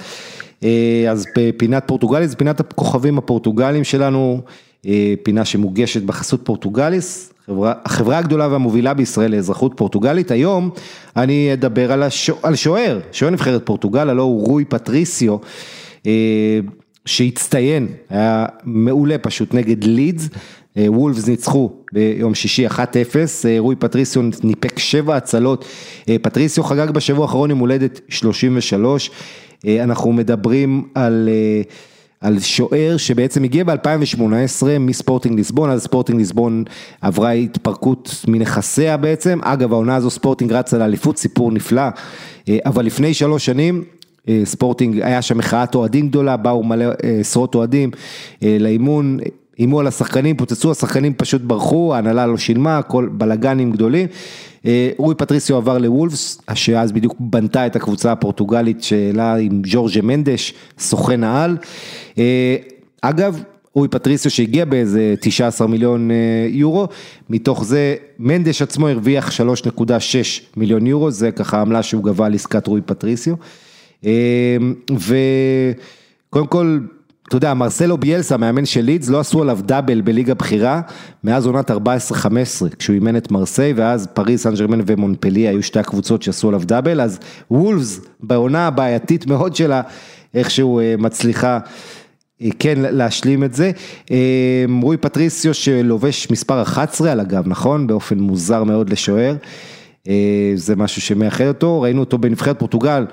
אה, אז בפינת פורטוגליס, פינת הכוכבים הפורטוגלים שלנו, אה, פינה שמוגשת בחסות פורטוגליס, חברה, החברה הגדולה והמובילה בישראל לאזרחות פורטוגלית. היום אני אדבר על, השו, על שוער, שוער נבחרת פורטוגל, הלא הוא רוי פטריסיו. שהצטיין, היה מעולה פשוט נגד לידס, אה, וולפס ניצחו ביום שישי 1-0, אה, רוי פטריסיו ניפק 7 הצלות, אה, פטריסיו חגג בשבוע האחרון עם הולדת 33, אנחנו מדברים על... על שוער שבעצם הגיע ב-2018 מספורטינג ליסבון, אז ספורטינג ליסבון עברה התפרקות מנכסיה בעצם, אגב העונה הזו ספורטינג רצה לאליפות, סיפור נפלא, אבל לפני שלוש שנים ספורטינג, היה שם מחאת אוהדים גדולה, באו מלא עשרות אוהדים לאימון, איימו על השחקנים, פוצצו, השחקנים פשוט ברחו, ההנהלה לא שילמה, הכל בלאגנים גדולים. אה, רוי פטריסיו עבר לוולפס, שאז בדיוק בנתה את הקבוצה הפורטוגלית שלה עם ג'ורג'ה מנדש, סוכן העל. אה, אגב, רוי פטריסיו שהגיע באיזה 19 מיליון אה, יורו, מתוך זה מנדש עצמו הרוויח 3.6 מיליון יורו, זה ככה העמלה שהוא גבה על עסקת רוי פטריסיו. וקודם כל, אתה יודע, מרסלו ביאלסה, מאמן של לידס, לא עשו עליו דאבל בליגה בכירה מאז עונת 14-15, כשהוא אימן את מרסיי, ואז פריס, סן ג'רמן ומונפלי היו שתי הקבוצות שעשו עליו דאבל, אז וולפס, בעונה הבעייתית מאוד שלה, איכשהו אה, מצליחה אה, כן להשלים את זה. אה, רוי פטריסיו שלובש מספר 11 על הגב, נכון? באופן מוזר מאוד לשוער. זה משהו שמאחד אותו, ראינו אותו בנבחרת פורטוגל,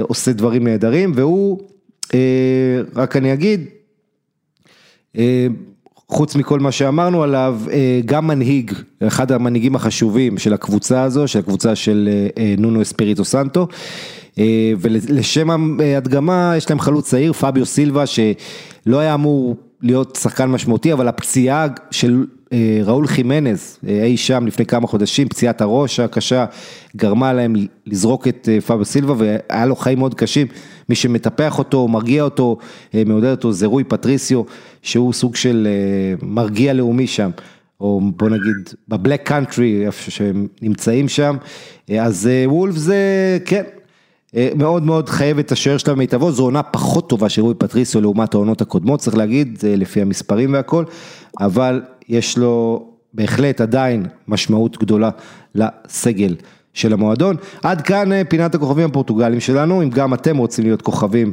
עושה דברים נהדרים, והוא... אה, רק אני אגיד, אה, חוץ מכל מה שאמרנו עליו, אה, גם מנהיג, אחד המנהיגים החשובים של הקבוצה הזו, של הקבוצה של נונו אספיריטו סנטו, ולשם ההדגמה יש להם חלוץ צעיר, פביו סילבה, שלא היה אמור להיות שחקן משמעותי, אבל הפציעה של אה, ראול חימנז, אה, אי שם לפני כמה חודשים, פציעת הראש הקשה, גרמה להם לזרוק את אה, פאבו סילבה והיה לו חיים מאוד קשים. מי שמטפח אותו, מרגיע אותו, מעודד אותו, זה רוי פטריסיו, שהוא סוג של מרגיע לאומי שם. או בוא נגיד בבלק קאנטרי, איפה שהם נמצאים שם, אז וולף זה, כן, מאוד מאוד חייב את השוער שלה במיטבו, זו עונה פחות טובה של רוי פטריסיו לעומת העונות הקודמות, צריך להגיד, לפי המספרים והכל, אבל יש לו בהחלט עדיין משמעות גדולה לסגל של המועדון. עד כאן אה, פינת הכוכבים הפורטוגלים שלנו, אם גם אתם רוצים להיות כוכבים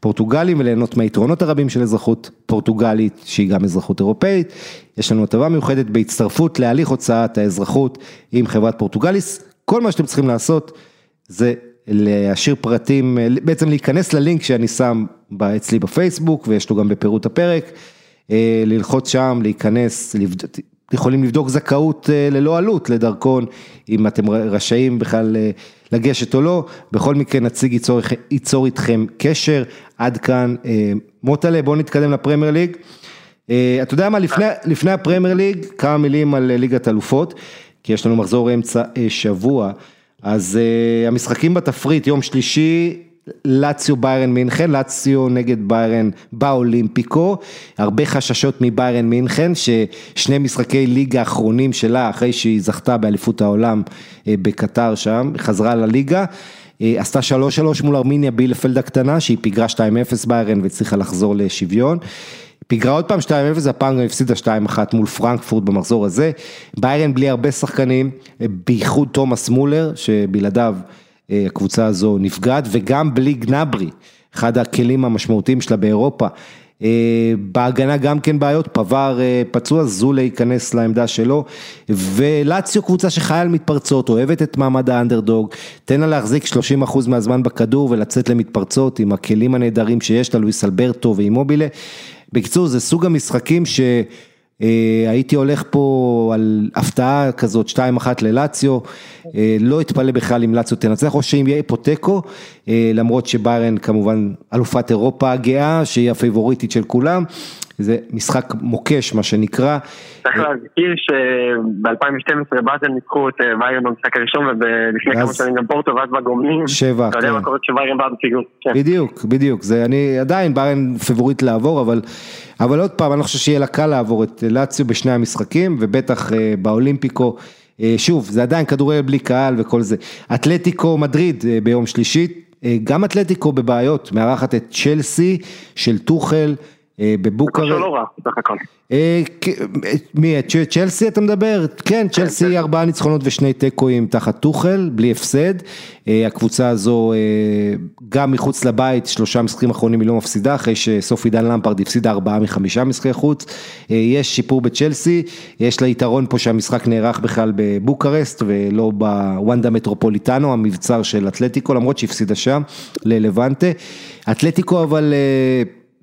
פורטוגלים וליהנות מהיתרונות הרבים של אזרחות פורטוגלית, שהיא גם אזרחות אירופאית, יש לנו הטבה מיוחדת בהצטרפות להליך הוצאת האזרחות עם חברת פורטוגליס. כל מה שאתם צריכים לעשות זה להשאיר פרטים, אה, בעצם להיכנס ללינק שאני שם אצלי בפייסבוק ויש לו גם בפירוט הפרק. אה, ללחוץ שם, להיכנס, יכולים לבדוק זכאות אה, ללא עלות לדרכון, אם אתם רשאים בכלל אה, לגשת או לא, בכל מקרה נציג ייצור, ייצור איתכם קשר, עד כאן מוטלה, בואו נתקדם לפרמייר ליג. אתה יודע מה, לפני, לפני הפרמייר ליג, כמה מילים על ליגת אלופות, כי יש לנו מחזור אמצע שבוע, אז המשחקים בתפריט, יום שלישי, לאציו ביירן מינכן, לאציו נגד ביירן באולימפיקו, הרבה חששות מביירן מינכן, ששני משחקי ליגה האחרונים שלה, אחרי שהיא זכתה באליפות העולם אה, בקטר שם, חזרה לליגה. אה, עשתה 3-3 מול ארמיניה בילפלד הקטנה, שהיא פיגרה 2-0 ביירן והצליחה לחזור לשוויון. פיגרה עוד פעם 2-0, הפעם גם הפסידה 2-1 מול פרנקפורט במחזור הזה. ביירן בלי הרבה שחקנים, אה, בייחוד תומאס מולר, שבלעדיו הקבוצה הזו נפגעת, וגם בלי גנברי, אחד הכלים המשמעותיים שלה באירופה, בהגנה גם כן בעיות, פבר פצוע, זולה ייכנס לעמדה שלו, ולציו קבוצה שחיה על מתפרצות, אוהבת את מעמד האנדרדוג, תן לה להחזיק 30% מהזמן בכדור ולצאת למתפרצות עם הכלים הנהדרים שיש לה, לואיס אלברטו ואימובילה. בקיצור, זה סוג המשחקים ש... אה, הייתי הולך פה על הפתעה כזאת 2-1 ללציו, אה, לא אתפלא בכלל אם לציו תנצח או שאם יהיה פה תיקו, אה, למרות שביירן כמובן אלופת אירופה הגאה שהיא הפייבוריטית של כולם, זה משחק מוקש מה שנקרא. צריך להזכיר שב-2012 באזל ניצחו את ויירן במשחק הראשון ולפני כמה שנים גם פורטו ואז בגומלין. שבע, אתה יודע כן. מה קורה כשוויירן בא בפיגור. כן. בדיוק, בדיוק, זה אני עדיין ביירן פיבוריט לעבור אבל, אבל עוד פעם אני לא חושב שיהיה לה קל לעבור את לאציו בשני המשחקים ובטח אה, באולימפיקו. אה, שוב, זה עדיין כדורגל בלי קהל וכל זה. אתלטיקו מדריד אה, ביום שלישי, גם אתלטיקו בבעיות, מארחת את צ'לסי של טוחל. אה, בבוקרשט. זה לא רע, בסך הכל. אה, מי, צ'לסי אתה מדבר? כן, צ'לסי כן. ארבעה ניצחונות ושני תיקואים תחת טוחל, בלי הפסד. אה, הקבוצה הזו גם מחוץ לבית, שלושה משחקים אחרונים היא לא מפסידה, אחרי שסוף עידן למפרד הפסידה ארבעה מחמישה משחקי חוץ. יש שיפור בצ'לסי, יש לה יתרון פה שהמשחק נערך בכלל בבוקרסט ולא בוונדה מטרופוליטנו, המבצר של אתלטיקו, למרות שהפסידה שם ללבנטה. אתלטיקו אבל...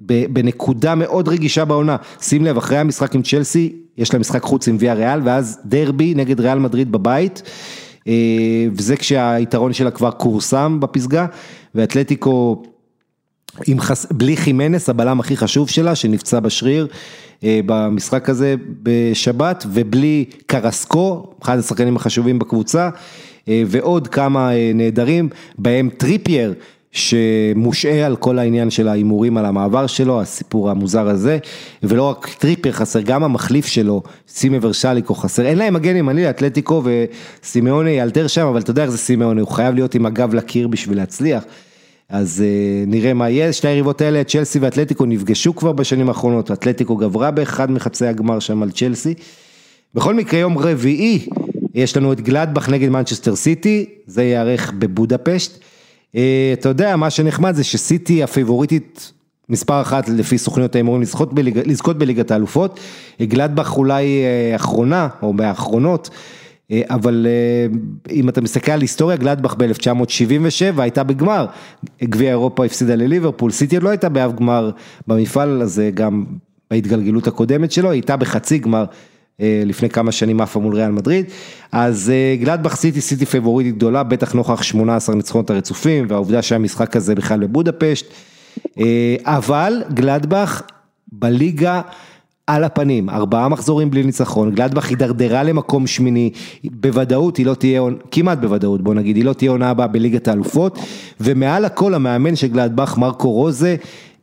בנקודה מאוד רגישה בעונה, שים לב, אחרי המשחק עם צ'לסי, יש לה משחק חוץ עם ויה ריאל, ואז דרבי נגד ריאל מדריד בבית, אה, וזה כשהיתרון שלה כבר כורסם בפסגה, ואתלטיקו עם חס... בלי חימנס, הבלם הכי חשוב שלה, שנפצע בשריר אה, במשחק הזה בשבת, ובלי קרסקו, אחד השחקנים החשובים בקבוצה, אה, ועוד כמה נהדרים, בהם טריפייר. שמושעה על כל העניין של ההימורים על המעבר שלו, הסיפור המוזר הזה, ולא רק טריפייר חסר, גם המחליף שלו, שימה ורסאליקו חסר, אין להם מגן ימני לאתלטיקו וסימאונה יאלתר שם, אבל אתה יודע איך זה סימאונה, הוא חייב להיות עם הגב לקיר בשביל להצליח. אז אה, נראה מה יהיה, שתי היריבות האלה, צ'לסי ואתלטיקו נפגשו כבר בשנים האחרונות, אתלטיקו גברה באחד מחצי הגמר שם על צ'לסי. בכל מקרה יום רביעי, יש לנו את גלדבך נגד מנצ'סטר סיטי, זה ייערך בבודפשט. אה, אתה יודע, מה שנחמד זה שסיטי הפיבוריטית מספר אחת לפי סוכניות ההימורים לזכות, בליג, לזכות בליגת האלופות, גלדבך אולי אה, אחרונה או מהאחרונות, אה, אבל אם אתה מסתכל על היסטוריה, גלדבך ב-1977 הייתה בגמר, גביע אירופה הפסידה לליברפול, סיטי לא הייתה באף גמר במפעל הזה, גם בהתגלגלות הקודמת שלו, הייתה בחצי גמר. אה, לפני כמה שנים עפה מול ריאל מדריד, אז אה, גלדבך סיטי סיטי פייבוריטית גדולה, בטח נוכח 18 ניצחונות הרצופים, והעובדה שהמשחק הזה בכלל בבודפשט, אה, אבל גלדבך בליגה על הפנים, ארבעה מחזורים בלי ניצחון, גלדבך הידרדרה למקום שמיני, בוודאות היא לא תהיה, כמעט בוודאות בוא נגיד, היא לא תהיה עונה הבאה בליגת האלופות, ומעל הכל המאמן של גלדבך, מרקו רוזה, אה,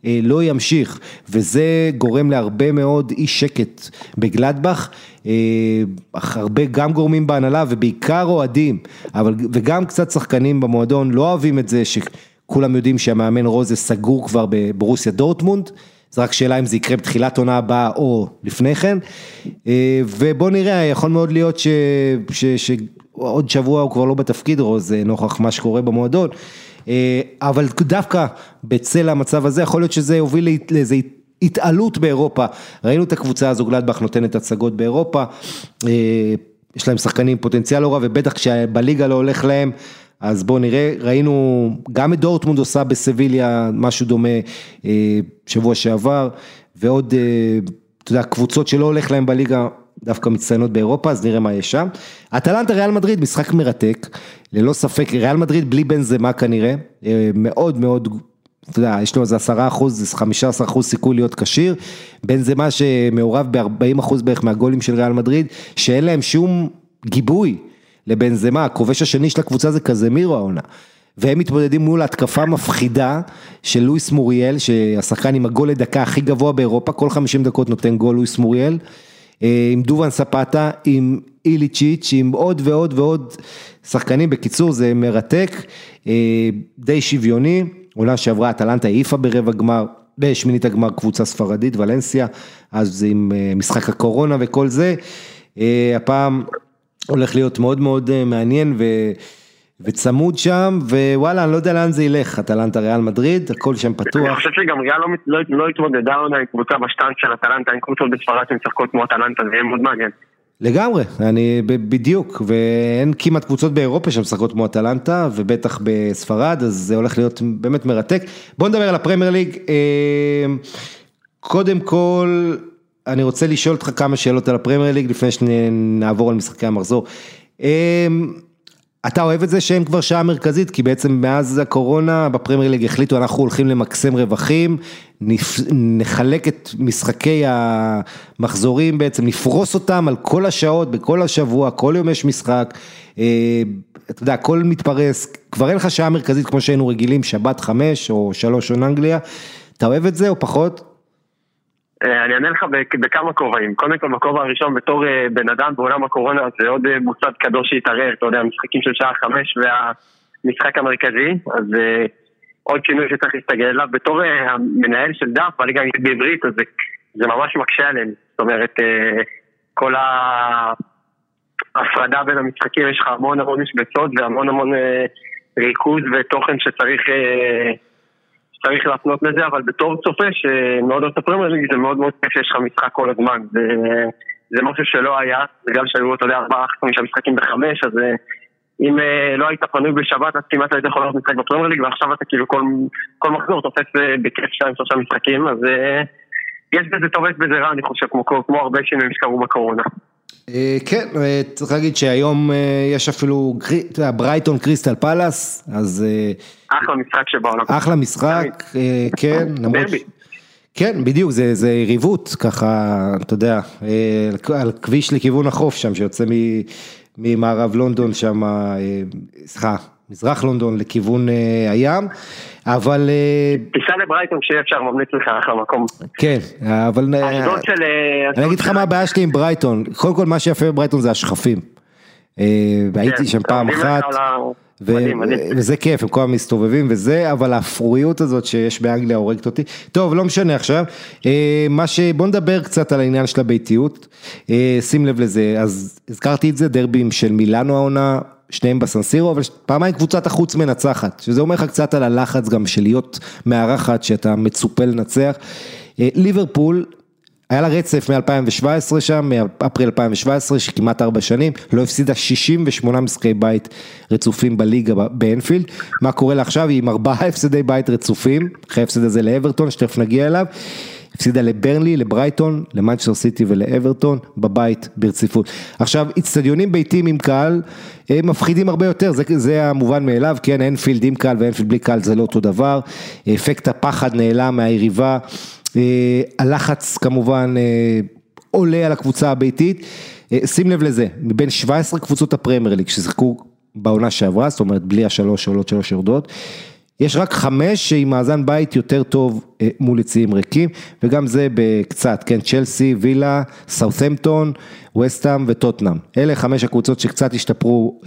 לא ימשיך, וזה גורם להרבה מאוד אי שקט בגלדבך, אה, הרבה גם גורמים בהנהלה ובעיקר אוהדים, אבל וגם קצת שחקנים במועדון לא אוהבים את זה שכולם יודעים שהמאמן רוזה סגור כבר בברוסיה דורטמונד. זה רק שאלה אם זה יקרה בתחילת עונה הבאה או לפני כן, אה, ובוא נראה, יכול מאוד להיות ש... ש... שעוד שבוע הוא כבר לא בתפקיד רוז, נוכח מה שקורה במועדון. אה, אבל דווקא בצל המצב הזה, יכול להיות שזה יוביל לאיזה התעלות באירופה. ראינו את הקבוצה הזו, גלדבך נותנת הצגות באירופה, אה, יש להם שחקנים פוטנציאל לא רע, ובטח כשבליגה לא הולך להם, אז בואו נראה, ראינו גם את דורטמונד עושה בסביליה משהו דומה אה, שבוע שעבר, ועוד, אתה יודע, קבוצות שלא הולך להם בליגה דווקא מצטיינות באירופה, אז נראה מה יש שם. אטלנטה ריאל מדריד, משחק מרתק, ללא ספק, ריאל מדריד בלי בן זמה כנראה, אה, מאוד מאוד, אתה יודע, יש לו איזה עשרה אחוז, חמישה עשר אחוז סיכוי להיות כשיר, בן זמה שמעורב ב-40 אחוז בערך מהגולים של ריאל מדריד, שאין להם שום גיבוי לבן זמה, הכובש השני של הקבוצה זה קזמירו העונה. והם מתמודדים מול התקפה מפחידה של לואיס מוריאל, שהשחקן עם הגול לדקה הכי גבוה באירופה, כל 50 דקות נותן גול לואיס מוריאל. אה, עם דובן ספטה, עם איליצ'יץ', עם עוד ועוד ועוד שחקנים, בקיצור זה מרתק, אה, די שוויוני, עונה שעברה אטלנטה העיפה ברבע גמר, בשמינית הגמר קבוצה ספרדית, ולנסיה, אז עם אה, משחק הקורונה וכל זה, הפעם הולך להיות מאוד מאוד מעניין ו... וצמוד שם, ווואלה, אני לא יודע לאן זה ילך, אטלנטה ריאל מדריד, הכל שם פתוח. אני חושב שגם ריאל לא, לא, לא התמודדה עונה עם קבוצה בשטנק של אטלנטה, עם קבוצות בספרד שמשחקות כמו אטלנטה, זה יהיה מאוד מעניין. לגמרי, אני בדיוק, ואין כמעט קבוצות באירופה שמשחקות כמו אטלנטה, ובטח בספרד, אז זה הולך להיות באמת מרתק. בוא נדבר על הפרמייר ליג. אה, קודם כל, אני רוצה לשאול אותך כמה שאלות על הפרמייר ליג, לפני שנעבור על משחקי המחזור. אתה אוהב את זה שאין כבר שעה מרכזית, כי בעצם מאז הקורונה בפרמייר ליג החליטו אנחנו הולכים למקסם רווחים, נחלק את משחקי המחזורים בעצם, נפרוס אותם על כל השעות, בכל השבוע, כל יום יש משחק, אה, אתה יודע, הכל מתפרס, כבר אין לך שעה מרכזית כמו שהיינו רגילים, שבת חמש או שלוש עון אנגליה, אתה אוהב את זה או פחות? אה, אני אענה לך בכמה כובעים. קודם כל, בכובע הראשון, בתור אה, בן אדם בעולם הקורונה, זה עוד אה, מוסד קדוש שהתערער, אתה יודע, משחקים של שעה חמש והמשחק המרכזי, אז עוד שינוי שצריך להסתגל אליו. בתור המנהל של דף, בליגה בעברית, אז זה, זה ממש מקשה עליהם. זאת אומרת, כל ההפרדה בין המשחקים, יש לך המון המון משבצות והמון המון ריכוז ותוכן שצריך... צריך להפנות לזה, אבל בתור צופה שמאוד אוהב את הפרמייר זה מאוד מאוד כיף שיש לך משחק כל הזמן. זה, זה משהו שלא היה, בגלל שהיו, אתה יודע, ארבעה, חמישה משחקים בחמש, אז אה, אם אה, לא היית פנוי בשבת, אז כמעט היית יכול להיות משחק בפרמייר ליג, ועכשיו אתה כאילו כל, כל מחזור תופס אה, בכיף שניים שלושה משחקים, אז יש בזה טוב, יש בזה רע, אני חושב, כמו, כמו הרבה שינויים שקרו בקורונה. כן, צריך להגיד שהיום יש אפילו, ברייטון קריסטל פלאס, אז... אחלה משחק שבעולם. אחלה משחק, כן, למרות... כן, בדיוק, זה, זה יריבות, ככה, אתה יודע, על כביש לכיוון החוף שם, שיוצא ממערב לונדון שם, סליחה, מזרח לונדון לכיוון הים, אבל... תיסע לברייטון כשיהיה אפשר, ממליץ לך אחלה מקום. כן, אבל... של... אני אגיד לך מה הבעיה שלי עם ברייטון, קודם כל מה שיפה בברייטון זה השכפים. והייתי כן, שם פעם אחת. ו- מדהים, מדהים. וזה כיף, הם כל הזמן מסתובבים וזה, אבל האפרוריות הזאת שיש באנגליה הורגת אותי. טוב, לא משנה עכשיו. מה ש... בוא נדבר קצת על העניין של הביתיות. שים לב לזה, אז הזכרתי את זה, דרבים של מילאנו העונה, שניהם בסנסירו, אבל פעמיים קבוצת החוץ מנצחת, שזה אומר לך קצת על הלחץ גם של להיות מארחת, שאתה מצופה לנצח. ליברפול היה לה רצף מ-2017 שם, מאפריל 2017, שכמעט ארבע שנים, לא הפסידה 68 משחקי בית רצופים בליגה באנפילד. מה קורה לה עכשיו? היא עם ארבעה הפסדי בית רצופים, אחרי ההפסד הזה לאברטון, שתכף נגיע אליו. הפסידה לברנלי, לברייטון, למנצ'סטר סיטי ולאברטון, בבית ברציפות. עכשיו, איצטדיונים ביתיים עם קהל, הם מפחידים הרבה יותר, זה, זה המובן מאליו, כן, אנפילד עם קהל ואנפילד בלי קהל זה לא אותו דבר. אפקט הפחד נעלם מהיריבה. אה, הלחץ כמובן אה, עולה על הקבוצה הביתית, אה, שים לב לזה, מבין 17 קבוצות הפרמייר ליג ששיחקו בעונה שעברה, זאת אומרת בלי השלוש עולות שלוש יורדות, יש רק חמש שעם מאזן בית יותר טוב מול יציאים ריקים, וגם זה בקצת, כן, צ'לסי, וילה, סאות'מפטון, וסטאם וטוטנאם. אלה חמש הקבוצות שקצת השתפרו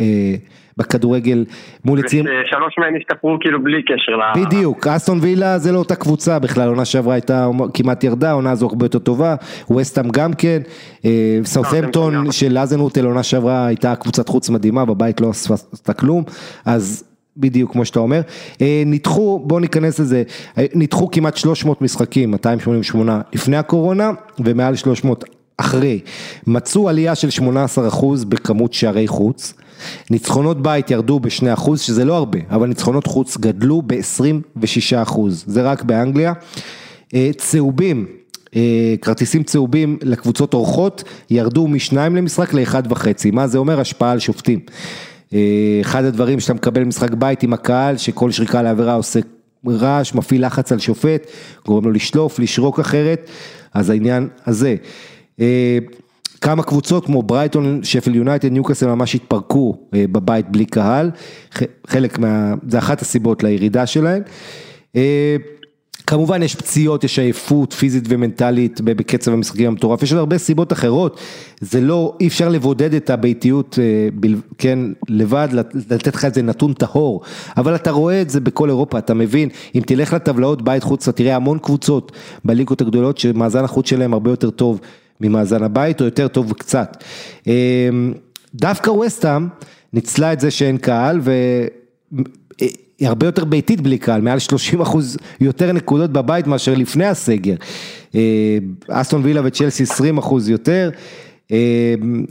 בכדורגל מול יציאים. שלוש מהן השתפרו כאילו בלי קשר ל... בדיוק, אסטון וילה זה לא אותה קבוצה בכלל, עונה שעברה הייתה כמעט ירדה, עונה הזו הרבה יותר טובה, ווסטאם גם כן, אה, סאות'מפטון של אזנוטל עונה שעברה הייתה קבוצת חוץ מדהימה, בבית לא עשתה כלום, אז בדיוק כמו שאתה אומר, אה, נדחו, בואו ניכנס לזה, אה, נדחו כמעט 300 משחקים, 288 לפני הקורונה ומעל 300 אחרי, מצאו עלייה של 18% בכמות שערי חוץ, ניצחונות בית ירדו ב-2%, שזה לא הרבה, אבל ניצחונות חוץ גדלו ב-26%, זה רק באנגליה. אה, צהובים, כרטיסים צהובים לקבוצות אורחות ירדו משניים למשחק לאחד וחצי, מה זה אומר? השפעה על שופטים. אה, אחד הדברים שאתה מקבל משחק בית עם הקהל, שכל שריקה לעבירה עושה רעש, מפעיל לחץ על שופט, גורם לו לשלוף, לשרוק אחרת, אז העניין הזה. כמה קבוצות כמו ברייטון, שפל יונייטד, ניוקאסל ממש התפרקו אה, בבית בלי קהל, חלק מה... זה אחת הסיבות לירידה שלהן. אה, כמובן יש פציעות, יש עייפות פיזית ומנטלית בקצב המשחקים המטורף, יש עוד הרבה סיבות אחרות, זה לא, אי אפשר לבודד את הביתיות, אה, כן, לבד, לתת לך איזה נתון טהור, אבל אתה רואה את זה בכל אירופה, אתה מבין, אם תלך לטבלאות בית חוץ, אתה תראה המון קבוצות בליגות הגדולות שמאזן החוץ שלהם הרבה יותר טוב ממאזן הבית, או יותר טוב קצת. אמ, דווקא ווסטהאם, ניצלה את זה שאין קהל, והיא הרבה יותר ביתית בלי קהל, מעל 30 אחוז יותר נקודות בבית מאשר לפני הסגר. אסטון וילה וצ'לסי 20 אחוז יותר,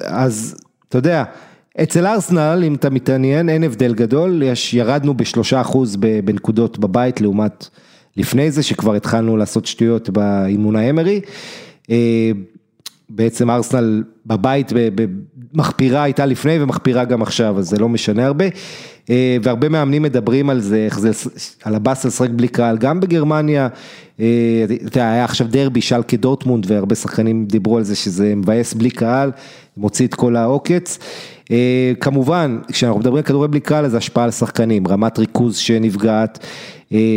אז אתה יודע, אצל ארסנל, אם אתה מתעניין, אין הבדל גדול, יש, ירדנו בשלושה אחוז בנקודות בבית לעומת לפני זה, שכבר התחלנו לעשות שטויות באימון האמרי. אה, בעצם ארסנל בבית מחפירה הייתה לפני ומחפירה גם עכשיו, אז זה לא משנה הרבה. אה, והרבה מאמנים מדברים על זה, איך זה, על הבאס לשחק בלי קהל, גם בגרמניה, אה, אתה יודע, היה עכשיו דרבי, שלקה דורטמונד, והרבה שחקנים דיברו על זה שזה מבאס בלי קהל, מוציא את כל העוקץ. אה, כמובן, כשאנחנו מדברים על כדורי בלי קהל, אז השפעה על שחקנים, רמת ריכוז שנפגעת,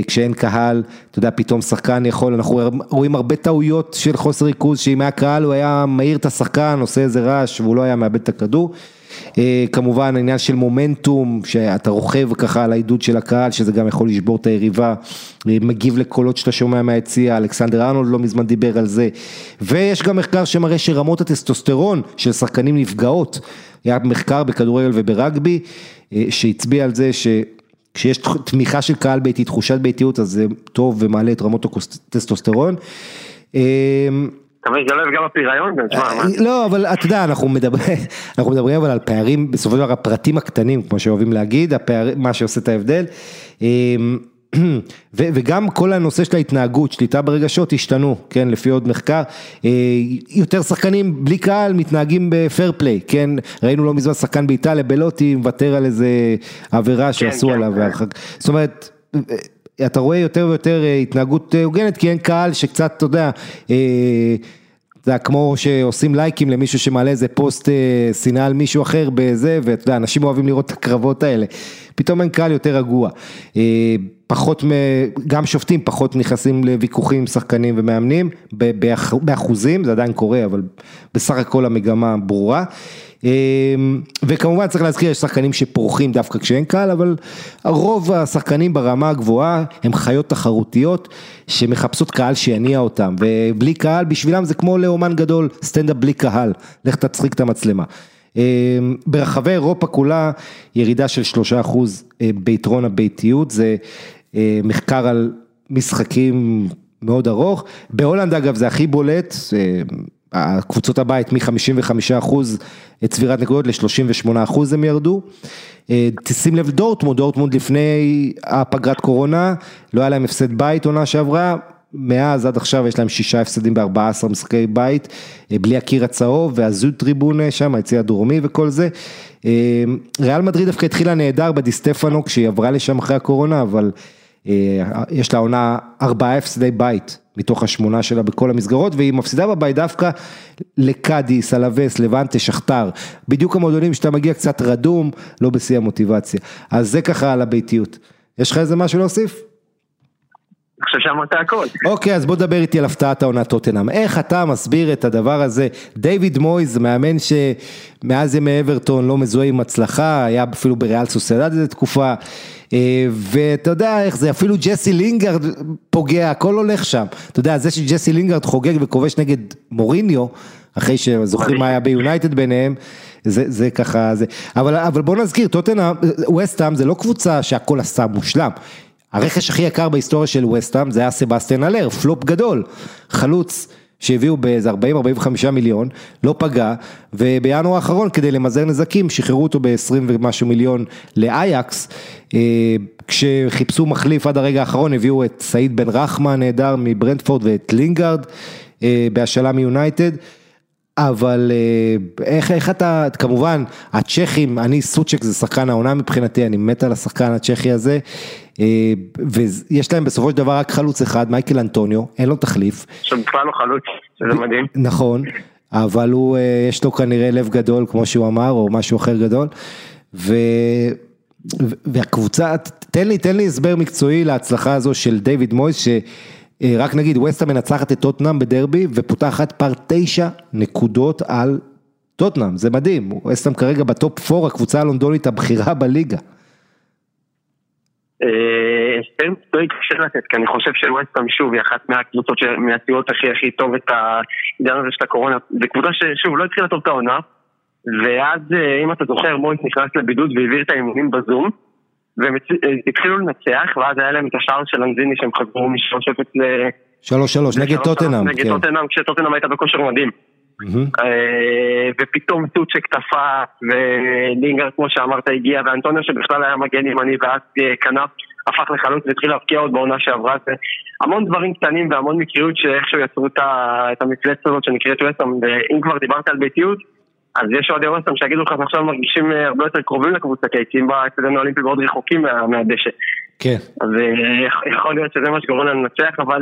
כשאין קהל, אתה יודע, פתאום שחקן יכול, אנחנו רואים הרבה טעויות של חוסר ריכוז, שאם היה קהל הוא היה מעיר את השחקן, עושה איזה רעש והוא לא היה מאבד את הכדור. אה, כמובן העניין של מומנטום, שאתה רוכב ככה על העידוד של הקהל, שזה גם יכול לשבור את היריבה, מגיב לקולות שאתה שומע מהיציע, אלכסנדר ארנולד לא מזמן דיבר על זה, ויש גם מחקר שמראה שרמות הטסטוסטרון של שחקנים נפגעות. היה מחקר בכדורגל וברגבי אה, שהצביע על זה שכשיש תמיכה של קהל ביתי, תחושת ביתיות, אז זה טוב ומעלה את רמות הטסטוסטרון. אה, גם הפריון, אה, לא, אבל אתה יודע, אנחנו מדברים, [LAUGHS] אנחנו מדברים אבל על פערים, בסופו של דבר הפרטים הקטנים, כמו שאוהבים להגיד, מה שעושה את ההבדל. [CLEARS THROAT] וגם כל הנושא של ההתנהגות, שליטה ברגשות השתנו, כן, לפי עוד מחקר, אה, יותר שחקנים בלי קהל מתנהגים בפייר פליי, כן, ראינו לא מזמן שחקן באיטליה, בלוטי, מוותר על איזה עבירה כן, שעשו כן, עליו, כן. זאת אומרת, אתה רואה יותר ויותר אה, התנהגות הוגנת, כי אין קהל שקצת, אתה יודע, אתה יודע, כמו שעושים לייקים למישהו שמעלה איזה פוסט שנאה על מישהו אחר בזה, ואתה יודע, אנשים אוהבים לראות את הקרבות האלה. פתאום אין קהל יותר רגוע. פחות, גם שופטים פחות נכנסים לוויכוחים עם שחקנים ומאמנים, באחוזים, זה עדיין קורה, אבל בסך הכל המגמה ברורה. אמ, וכמובן צריך להזכיר, יש שחקנים שפורחים דווקא כשאין קהל, אבל רוב השחקנים ברמה הגבוהה הם חיות תחרותיות שמחפשות קהל שיניע אותם, ובלי קהל בשבילם זה כמו לאמן גדול, סטנדאפ בלי קהל, לך תצחיק את המצלמה. אמ, ברחבי אירופה כולה ירידה של שלושה אחוז אה, ביתרון הביתיות, זה אה, מחקר על משחקים מאוד ארוך, בהולנד אגב זה הכי בולט, אה, קבוצות הבית מ-55 אחוז צבירת נקודות ל-38 אחוז הם ירדו. תשים לב דורטמונד, דורטמונד לפני הפגרת קורונה, לא היה להם הפסד בית עונה שעברה, מאז עד עכשיו יש להם שישה הפסדים ב-14 משחקי בית, אה, בלי הקיר הצהוב והזוד טריבונה שם, היציא הדרומי וכל זה. אה, ריאל מדריד דווקא התחילה נהדר בדיסטפנו כשהיא עברה לשם אחרי הקורונה, אבל אה, יש לה עונה ארבעה הפסדי בית מתוך השמונה שלה בכל המסגרות, והיא מפסידה בבית דווקא לקאדיס, אלאבס, לבנטה, שכתר, בדיוק המועדונים שאתה מגיע קצת רדום, לא בשיא המוטיבציה. אז זה ככה על הביתיות. יש לך איזה משהו להוסיף? אני חושב שאמרת הכל. אוקיי, אז בוא דבר איתי על הפתעת העונה ווסטהאם. איך אתה מסביר את הדבר הזה? דיוויד מויס, מאמן שמאז ימי אברטון לא מזוהה עם הצלחה, היה אפילו בריאל סוסיידד איזה תקופה. אה, ואתה יודע איך זה, אפילו ג'סי לינגארד פוגע, הכל הולך שם. אתה יודע, זה שג'סי לינגארד חוגג וכובש נגד מוריניו, אחרי שזוכרים מה היה ביונייטד ביניהם, זה, זה ככה, זה, אבל, אבל בוא נזכיר, טוטנאם, ווסטהאם זה לא קבוצה שהכל עשה מושלם, הרכש הכי יקר בהיסטוריה של ווסטהאם זה היה סבסטיאן אלר, פלופ גדול, חלוץ שהביאו באיזה 40-45 מיליון, לא פגע, ובינואר האחרון כדי למזער נזקים שחררו אותו ב-20 ומשהו מיליון לאייאקס, אה, כשחיפשו מחליף עד הרגע האחרון הביאו את סעיד בן רחמה נהדר מברנדפורד ואת לינגארד אה, בהשאלה מיונייטד. אבל אה, איך, איך אתה, כמובן, הצ'כים, אני סוצ'ק זה שחקן העונה מבחינתי, אני מת על השחקן הצ'כי הזה, אה, ויש להם בסופו של דבר רק חלוץ אחד, מייקל אנטוניו, אין לו תחליף. שבכלל לא חלוץ, שזה מדהים. נכון, אבל הוא, אה, יש לו כנראה לב גדול, כמו שהוא אמר, או משהו אחר גדול, ו... והקבוצה, תן לי, תן לי הסבר מקצועי להצלחה הזו של דיוויד מויס, ש... אה, רק נגיד, ווסטה מנצחת את טוטנאם בדרבי ופותחת פר תשע נקודות על טוטנאם, זה מדהים, ווסטהאם כרגע בטופ 4, הקבוצה הלונדונית הבכירה בליגה. מקצועי קשה לתת, כי אני חושב שווסטהאם שוב היא אחת מהקבוצות מהסיעות הכי הכי טוב את העניין הזה של הקורונה, זו קבוצה ששוב לא התחילה טוב את העונה, ואז אם אתה זוכר מויס נכנס לבידוד והעביר את האימונים בזום והם התחילו לנצח ואז היה להם את השער של אנזיני שהם חזרו מ-3-0 ל... 3-3 נגד טוטנאם, נגד טוטנאם כשטוטנאם הייתה בכושר מדהים. ופתאום טוצ'ק תפס ולינגר כמו שאמרת הגיע ואנטוניו שבכלל היה מגן ימני ואז כנף הפך לחלוץ והתחיל להבקיע עוד בעונה שעברה. זה המון דברים קטנים והמון מקריות שאיכשהו יצרו את המפלצת הזאת שנקראת ווסטם ואם כבר דיברת על ביתיות אז יש אוהדי ווסטם שיגידו לך שעכשיו מרגישים הרבה יותר קרובים לקבוצה כי היציאים באצטדיון האולימפי מאוד רחוקים מהדשא. כן. אז יכול להיות שזה מה שגורם לנו לנצח אבל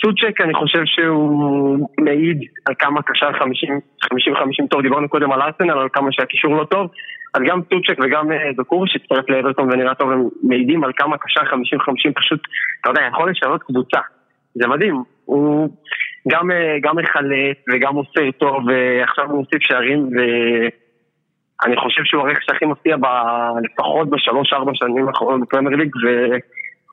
סוצ'ק אני חושב שהוא מעיד על כמה קשר 50-50 טוב, דיברנו קודם על ארסנל, על כמה שהקישור לא טוב, אז גם סוצ'ק וגם דוקור שהצטרף לאברטון ונראה טוב, הם מעידים על כמה קשר 50-50 פשוט, אתה יודע, יכול לשנות קבוצה, זה מדהים, הוא גם, גם מחלט וגם עושה טוב, ועכשיו הוא מוסיף שערים ואני חושב שהוא הרכש שהכי מפתיע ב... לפחות בשלוש-ארבע שנים האחרונות בפרמייר ליג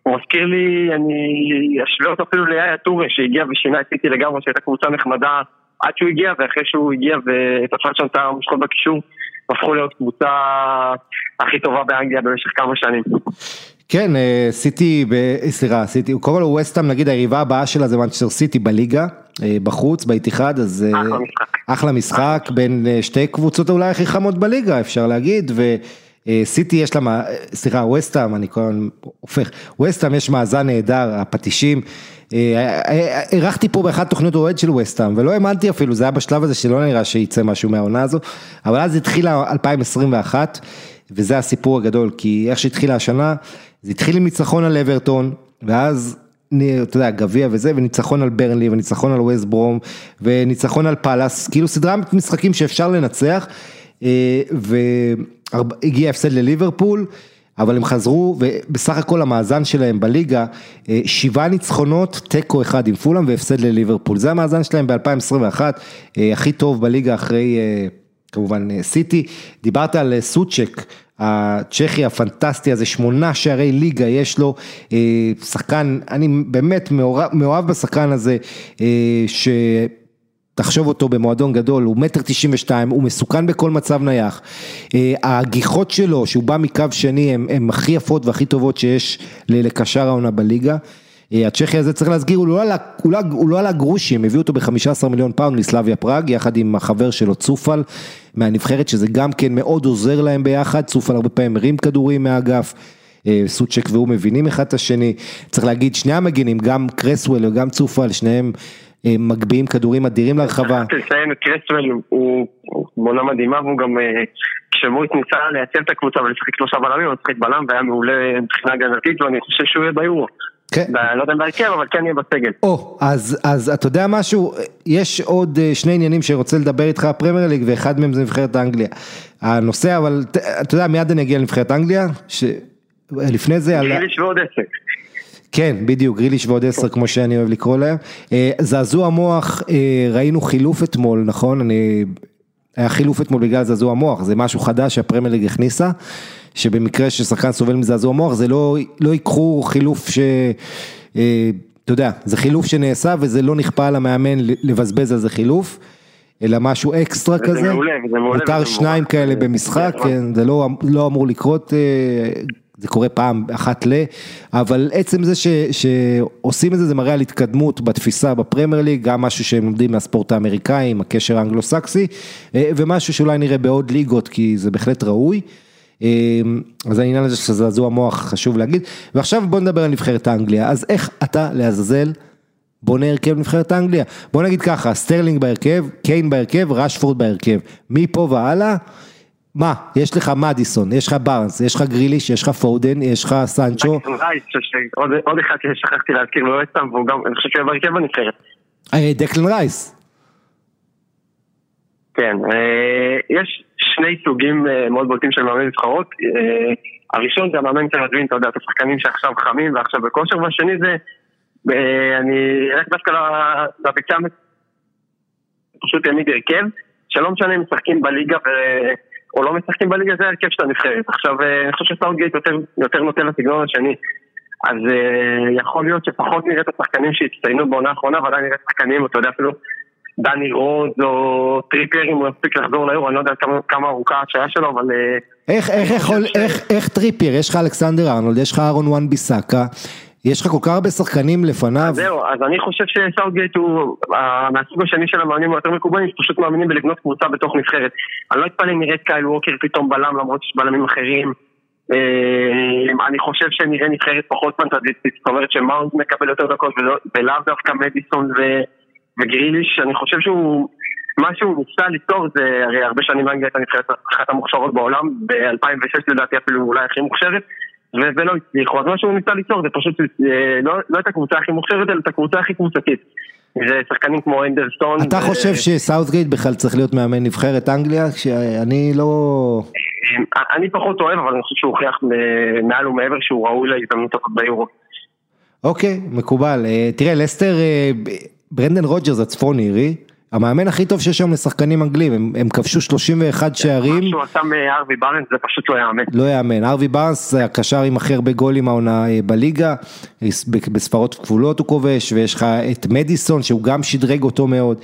הוא מזכיר לי, אני אשווה אותו אפילו ליאיה טורי שהגיע ושינה את סיטי לגמרי, שהייתה קבוצה נחמדה עד שהוא הגיע, ואחרי שהוא הגיע ותפס שם את המשכות בקישור, הפכו להיות קבוצה הכי טובה באנגליה במשך כמה שנים. כן, סיטי, סליחה, סיטי, קודם כל ווסטהאם נגיד היריבה הבאה שלה זה מנצ'סטר סיטי בליגה, בחוץ, באיתיחד, אז אחלה משחק. אחלה משחק בין שתי קבוצות אולי הכי חמות בליגה אפשר להגיד, ו... סיטי יש לה, סליחה, ווסטהאם, אני כל הזמן הופך, ווסטהאם יש מאזן נהדר, הפטישים, אירחתי פה באחת תוכניות אוהד של ווסטהאם, ולא האמנתי אפילו, זה היה בשלב הזה שלא נראה שייצא משהו מהעונה הזו, אבל אז התחילה 2021, וזה הסיפור הגדול, כי איך שהתחילה השנה, זה התחיל עם ניצחון על אברטון, ואז אתה יודע, גביע וזה, וניצחון על ברנלי, וניצחון על ווסט ברום, וניצחון על פאלאס, כאילו סדרת משחקים שאפשר לנצח, והגיע הפסד לליברפול, אבל הם חזרו, ובסך הכל המאזן שלהם בליגה, שבעה ניצחונות, תיקו אחד עם פולאם והפסד לליברפול, זה המאזן שלהם ב-2021, הכי טוב בליגה אחרי כמובן סיטי, דיברת על סוצ'ק, הצ'כי הפנטסטי הזה, שמונה שערי ליגה יש לו, שחקן, אני באמת מאוהב בשחקן הזה, ש... תחשוב אותו במועדון גדול, הוא מטר תשעים ושתיים, הוא מסוכן בכל מצב נייח, הגיחות שלו, שהוא בא מקו שני, הן הכי יפות והכי טובות שיש לקשר העונה בליגה, הצ'כי הזה צריך להסגיר, הוא לא עלה, הוא לא עלה גרושי, הם הביאו אותו ב-15 מיליון פאונד מסלאביה פראג, יחד עם החבר שלו צופל, מהנבחרת, שזה גם כן מאוד עוזר להם ביחד, צופל הרבה פעמים מרים כדורים מהאגף, סוצ'ק והוא מבינים אחד את השני, צריך להגיד, שני המגינים, גם קרסוול וגם צופל, שניהם מגביהים כדורים אדירים לרחבה. צריך לציין, קרסוול הוא בעונה מדהימה והוא גם, כשמויס ניסה לייצב את הקבוצה ולשחק שלושה בלמים, הוא משחק בלם והיה מעולה מבחינה הגנתית ואני חושב שהוא יהיה ביורו. כן. לא יודע אם בהרכב, אבל כן יהיה בסגל. או, אז אתה יודע משהו, יש עוד שני עניינים שאני רוצה לדבר איתך הפרמייר ליג ואחד מהם זה נבחרת אנגליה. הנושא, אבל אתה יודע, מיד אני אגיע לנבחרת אנגליה, שלפני זה... גריליש ועוד עסק. כן, בדיוק, גריליש ועוד עשר, כמו שאני אוהב לקרוא להם. זעזוע מוח, ראינו חילוף אתמול, נכון? אני... היה חילוף אתמול בגלל זעזוע מוח, זה משהו חדש שהפרמייר ליג הכניסה, שבמקרה ששחקן סובל מזעזוע מוח, זה לא, לא ייקחו חילוף ש... אתה יודע, זה חילוף שנעשה וזה לא נכפה על המאמן לבזבז על זה חילוף. אלא משהו אקסטרה כזה, זה מעולה, זה מעולה, מותר שניים כאלה במשחק, כן, זה לא, לא אמור לקרות זה קורה פעם אחת ל, אבל עצם זה ש, שעושים את זה, זה מראה על התקדמות בתפיסה בפרמייר ליג, גם משהו שהם לומדים מהספורט האמריקאי, עם הקשר האנגלו-סקסי, ומשהו שאולי נראה בעוד ליגות, כי זה בהחלט ראוי. אז העניין הזה שזה זעזוע מוח חשוב להגיד, ועכשיו בוא נדבר על נבחרת האנגליה, אז איך אתה לעזאזל בונה הרכב נבחרת האנגליה? בוא נגיד ככה, סטרלינג בהרכב, קיין בהרכב, רשפורד בהרכב, מפה והלאה. מה, יש לך מדיסון, יש לך בארנס, יש לך גריליש, יש לך פודן, יש לך סנצ'ו. עוד אחד ששכחתי להזכיר, לא סתם, והוא גם, אני חושב שהוא בהרכב בנבחרת. דקלן רייס. כן, יש שני סוגים מאוד בולטים של מאמני נבחרות. הראשון זה המאמן להבין, אתה יודע, את השחקנים שעכשיו חמים ועכשיו בכושר, והשני זה, אני אלך דווקא לביצה, פשוט העמיד הרכב, שלא משנה אם משחקים בליגה ו... או לא משחקים בליגה, זה הרכב של הנבחרת. עכשיו, אני חושב שסאוטגייט יותר, יותר נותן לסגנון השני. אז יכול להיות שפחות נראה את השחקנים שהצטיינו בעונה האחרונה, ועדיין נראה שחקנים, אתה יודע, אפילו דני רוז או טריפייר אם הוא יספיק לחזור ליורו, אני לא יודע כמה, כמה ארוכה ההשעיה שלו, אבל... אה, איך, איך, יכול, ש... איך, איך טריפייר, יש לך אלכסנדר ארנולד, יש לך אהרון וואן ביסאקה, יש לך כל כך הרבה שחקנים לפניו. זהו, אז אני חושב שסאוטגייט הוא, מהסוג השני של המאמנים היותר מקובלים, פשוט מאמינים בלבנות קבוצה בתוך נבחרת. אני לא אתפלא אם נראה את קייל ווקר פתאום בלם למרות שיש בלמים אחרים. אה, אני חושב שנראה נבחרת פחות פנטזיסטית, זאת אומרת שמאונד מקבל יותר דקות ולאו דווקא מדיסון וגריליש, אני חושב שהוא, מה שהוא ניסה ליצור זה, הרי הרבה שנים אנגליה הייתה נבחרת אחת המוכשרות בעולם, ב-2006 לדעתי אפילו אולי הכי מוכשרת, ולא הצליחו, אז מה שהוא ניסה ליצור זה פשוט אה, לא, לא את הקבוצה הכי מוכשרת, אלא את הקבוצה הכי קבוצתית. זה שחקנים כמו אנדרסטון. אתה חושב שסאוטגייט בכלל צריך להיות מאמן נבחרת אנגליה? שאני לא... אני פחות אוהב, אבל אני חושב שהוא הוכיח מעל ומעבר שהוא ראוי להזדמנות הזאת ביורו. אוקיי, מקובל. אה, תראה, לסטר, אה, ברנדן רוג'רס הצפון אירי, המאמן הכי טוב שיש היום לשחקנים אנגלים, הם, הם כבשו 31 שערים. מה שהוא עשה עם הארווי בארנס זה פשוט לא יאמן. לא יאמן, הארווי בארנס זה הקשר עם הכי הרבה גולים העונה אה, בליגה, בספרות כפולות הוא כובש, ויש לך את מדיסון שהוא גם שדרג אותו מאוד.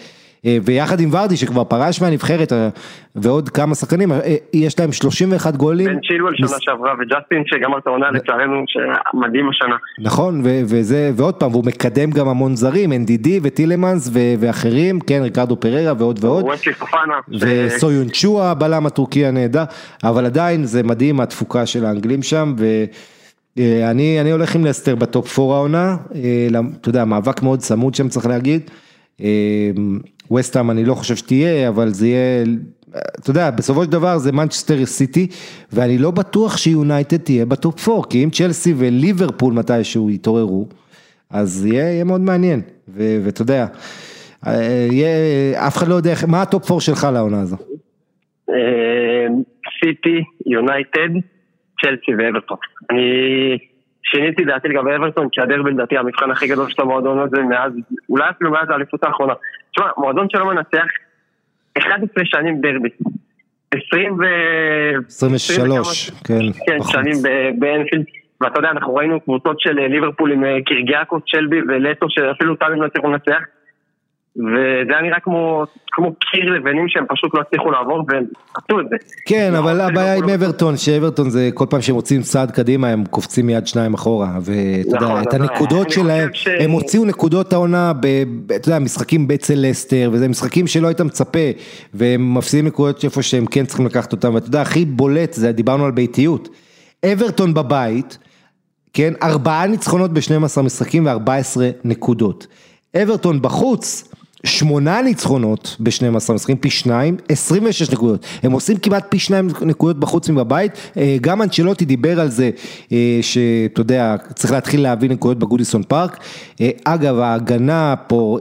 אה, ויחד עם ורדי שכבר פרש מהנבחרת אה, ועוד כמה שחקנים, אה, יש להם 31 גולים. בן צ'ילואל שנה שעברה וג'סטין שגמר את העונה לצערנו שמדהים השנה. נכון, וזה, ועוד פעם, והוא מקדם גם המון זרים, NDD וטילמנס ואחרים, כן, ריקרדו פררה ועוד ועוד. ווסלי פופנה. וסויון צ'ואה, הבלם הטורקי הנהדר, אבל עדיין זה מדהים התפוקה של האנגלים שם. ו... אני, אני הולך עם לסטר בטופ 4 העונה, אתה יודע, מאבק מאוד צמוד שם צריך להגיד. ווסטהאם אני לא חושב שתהיה, אבל זה יהיה, אתה יודע, בסופו של דבר זה מנצ'סטר סיטי, ואני לא בטוח שיונייטד תהיה ב top 4, כי אם צ'לסי וליברפול מתישהו יתעוררו, אז יהיה, יהיה מאוד מעניין, ואתה יודע, יהיה, אף אחד לא יודע, מה ה top 4 שלך לעונה הזו? סיטי, יונייטד, צ'לסי ואברטון. אני... שיניתי דעתי לגבי אברטון, כי הדרבי לדעתי המבחן הכי גדול של המועדון הזה מאז, אולי אפילו מאז האליפות האחרונה. תשמע, מועדון שלא מנצח 11 שנים דרבי. 20 ו... 23, כן. כן, שנים באנפילד. ואתה יודע, אנחנו ראינו קבוצות של ליברפול עם אה, קירגיאקוס, שלבי ולטו, שאפילו טאבים לא הצליחו לנצח. וזה היה נראה כמו, כמו קיר לבנים שהם פשוט לא הצליחו לעבור והם עשו את זה. כן, אבל הבעיה עם אברטון, שאברטון זה כל פעם שהם מוצאים צעד קדימה הם קופצים מיד שניים אחורה, ואתה יודע, נכון, את הנקודות שלהם, הם הוציאו נקודות העונה, אתה יודע, משחקים אצל לסטר, וזה משחקים שלא היית מצפה, והם מפסידים נקודות איפה שהם כן צריכים לקחת אותם, ואתה יודע, הכי בולט, זה דיברנו על ביתיות, אברטון בבית, כן, ארבעה ניצחונות ב-12 משחקים ו-14 נקודות. אברטון בחוץ, שמונה ניצחונות ב-12 משחקים, פי שניים, 26 נקודות. הם עושים כמעט פי שניים נקודות בחוץ מבבית. אה, גם אנצ'לוטי דיבר על זה, אה, שאתה יודע, צריך להתחיל להביא נקודות בגודיסון פארק. אה, אגב, ההגנה פה...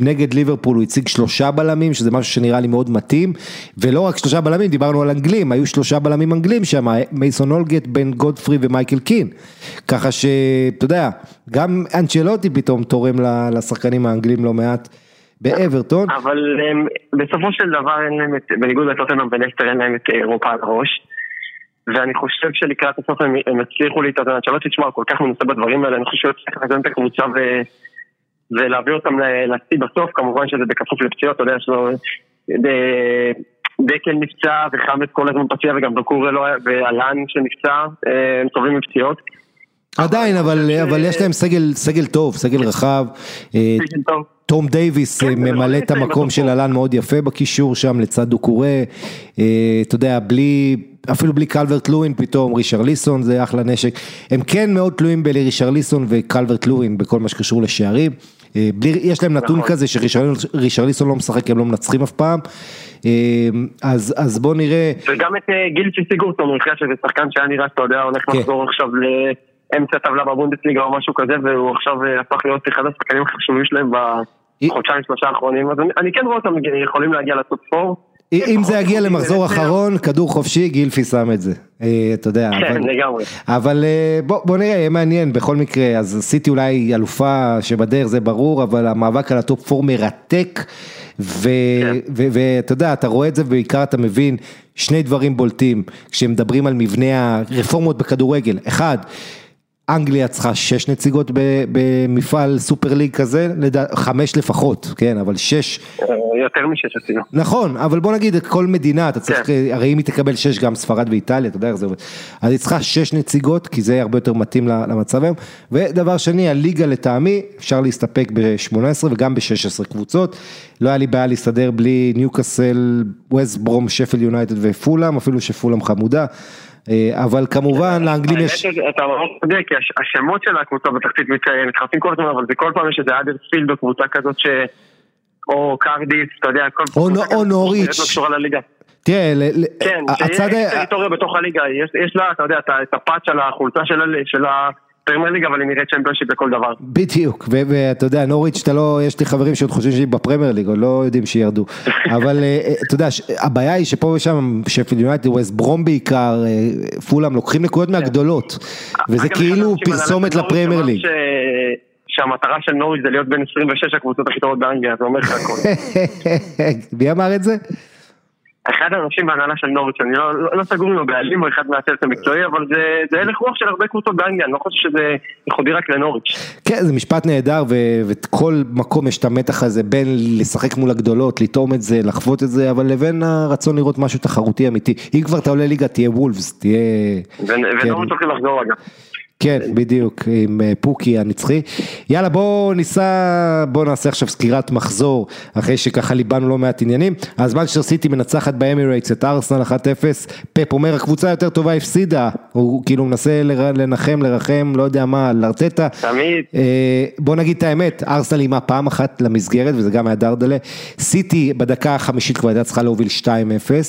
נגד ליברפול הוא הציג שלושה בלמים, שזה משהו שנראה לי מאוד מתאים, ולא רק שלושה בלמים, דיברנו על אנגלים, היו שלושה בלמים אנגלים שם, מייסון אולגט, בן גודפרי ומייקל קין, ככה שאתה יודע, גם אנצ'לוטי פתאום תורם לשחקנים האנגלים לא מעט. באברטון. אבל הם, בסופו של דבר אין להם את, בניגוד לטוטנאם ולסטר אין להם את אירופה על הראש. ואני חושב שלקראת הסוף הם, הם הצליחו להתאזן, שלא תשמע, כל כך מנוסה בדברים האלה, אני חושב שצריך לאזן את הקבוצה ו, ולהביא אותם לשיא בסוף, כמובן שזה בכפוף לפציעות, אתה יודע, יש לו... דקל נפצע וחמד כל הזמן פציע וגם דוקורי לא היה, ואלן שנפצע, אה, הם סובלים מפציעות. עדיין, אבל, אבל יש להם סגל, סגל טוב, סגל רחב. אה, סגל טוב. תום דייוויס כן, ממלא את המקום של אלן מאוד יפה בקישור שם לצד דוקורי, אה, אתה יודע, בלי, אפילו בלי קלברט לואין פתאום, רישרליסון זה אחלה נשק, הם כן מאוד תלויים ברישרליסון וקלברט לואין בכל מה שקשור לשערים, אה, בלי, יש להם נתון נכון. כזה שרישרליסון לא משחק, הם לא מנצחים אף פעם, אה, אז, אז בוא נראה. וגם את גילצ'י סיגורסון, הוא שזה שחקן שהיה נראה שאתה יודע, הולך כן. לחזור עכשיו ל... אמצע טבלה בבונדסליגה או משהו כזה, והוא עכשיו אה, הפך להיות אחד השחקנים החשובים שלהם בחודשיים שלושה האחרונים, אז אני כן רואה אותם יכולים להגיע ל top 4. אם זה יגיע למחזור אחרון, כדור חופשי, גילפי שם את זה, אה, אתה יודע. כן, לגמרי. אבל אה, בוא נראה, יהיה מעניין, בכל מקרה, אז סיטי אולי אלופה שבדרך, זה ברור, אבל המאבק על ה top 4 מרתק, כן. ואתה יודע, אתה רואה את זה, ובעיקר אתה מבין שני דברים בולטים, כשמדברים על מבנה הרפורמות בכדורגל. אחד, אנגליה צריכה שש נציגות במפעל super league כזה, חמש לפחות, כן, אבל שש. יותר משש אפילו. נכון, אבל בוא נגיד, כל מדינה, אתה צריך, כן. הרי אם היא תקבל שש גם ספרד ואיטליה, אתה יודע איך זה עובד. אז היא צריכה שש נציגות, כי זה הרבה יותר מתאים למצב היום. ודבר שני, הליגה לטעמי, אפשר להסתפק ב-18 וגם ב-16 קבוצות. לא היה לי בעיה להסתדר בלי ניוקאסל, ווסט ברום, שפל יונייטד ופולאם, אפילו שפולאם חמודה. אה, אבל כמובן לאנגלים יש... אתה ממש צודק, כי השמות של הקבוצה בתחתית מתחלפים כל הזמן, אבל זה כל פעם יש איזה האדרספילד או קבוצה כזאת ש... או קארדיף, אתה יודע, כל פעם... או נוריץ'. תראה, כן, שיש טריטוריה בתוך הליגה, יש לה, אתה יודע, את ה patch על החולצה של ה... פרמייר ליג אבל היא נראית צ'מפיונשיפ לכל דבר. בדיוק, ואתה יודע, נוריץ', אתה לא, יש לי חברים שעוד חושבים שהיא בפרמייר ליג, או לא יודעים שירדו. [LAUGHS] אבל אה, אה, אתה יודע, הבעיה היא שפה ושם, שפילד יונייטד, ווסט ברום בעיקר, אה, פולאם, לוקחים נקודות מהגדולות, וזה כאילו פרסומת לפרמייר ליג. שהמטרה של נוריץ' זה להיות בין 26 הקבוצות הכי טובות באנגליה, זה אומר לך הכל. [LAUGHS] מי אמר את זה? אחד האנשים בהנהלה של נוריץ', אני לא, לא, לא סגור עם הבעלים או אחד מהצוות המקצועי, אבל זה, זה הלך רוח של הרבה קבוצות באנגליה, אני לא חושב שזה ייחודי רק לנוריץ'. כן, זה משפט נהדר, וכל מקום יש את המתח הזה בין לשחק מול הגדולות, לטעום את זה, לחוות את זה, אבל לבין הרצון לראות משהו תחרותי אמיתי. אם כבר אתה עולה ליגה, תהיה וולפס, תהיה... ונוריץ'. הולכים לחזור רגע. כן, בדיוק, עם אה, פוקי הנצחי. יאללה, בואו ניסע, בואו נעשה עכשיו סקירת מחזור, אחרי שככה ליבנו לא מעט עניינים. אז מנצ'סטר סיטי מנצחת באמירייטס את ארסנל 1-0, פפ אומר הקבוצה יותר טובה הפסידה, הוא כאילו מנסה לנחם, לרחם, לא יודע מה, לארטטה. תמיד. אה, בואו נגיד את האמת, ארסנל איימה פעם אחת למסגרת, וזה גם היה דרדלה. סיטי בדקה החמישית כבר הייתה צריכה להוביל 2-0,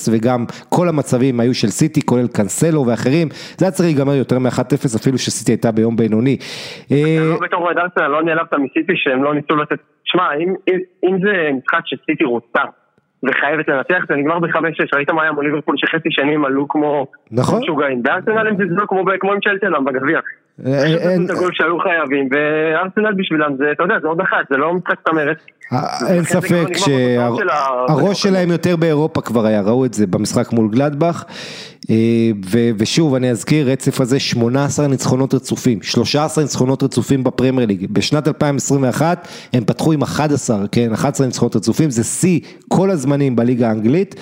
וגם כל המצבים היו של סיטי, כולל קאנסלו ואחרים. זה היה צריך להיגמר יותר מ-1-0, אפילו שסיטי הייתה ביום בינוני. אה, לא בתור ארסנל, לא נעלבת מסיטי שהם לא ניסו לתת... שמע, אם זה משחק שסיטי רוצה וחייבת לנצח, זה נגמר בחמש-שש, ראית מה היה מול ליברפול שחצי שנים עלו כמו נכון. משוגעים, בארסנל הם זלזלו כמו עם צ'לטלם בגביע. אין... את הגול שהיו חייבים, וארסנל בשבילם זה, אתה יודע, זה עוד אחת, זה לא משחק צמרת. אה, אין ספק שהראש שלהם יותר באירופה כבר היה, ראו את זה במשחק מול גלדבך. אה, ושוב אני אזכיר רצף הזה 18 ניצחונות רצופים, 13 ניצחונות רצופים בפרמייר ליג, בשנת 2021 הם פתחו עם 11, כן, 11 ניצחונות רצופים, זה שיא כל הזמנים בליגה האנגלית.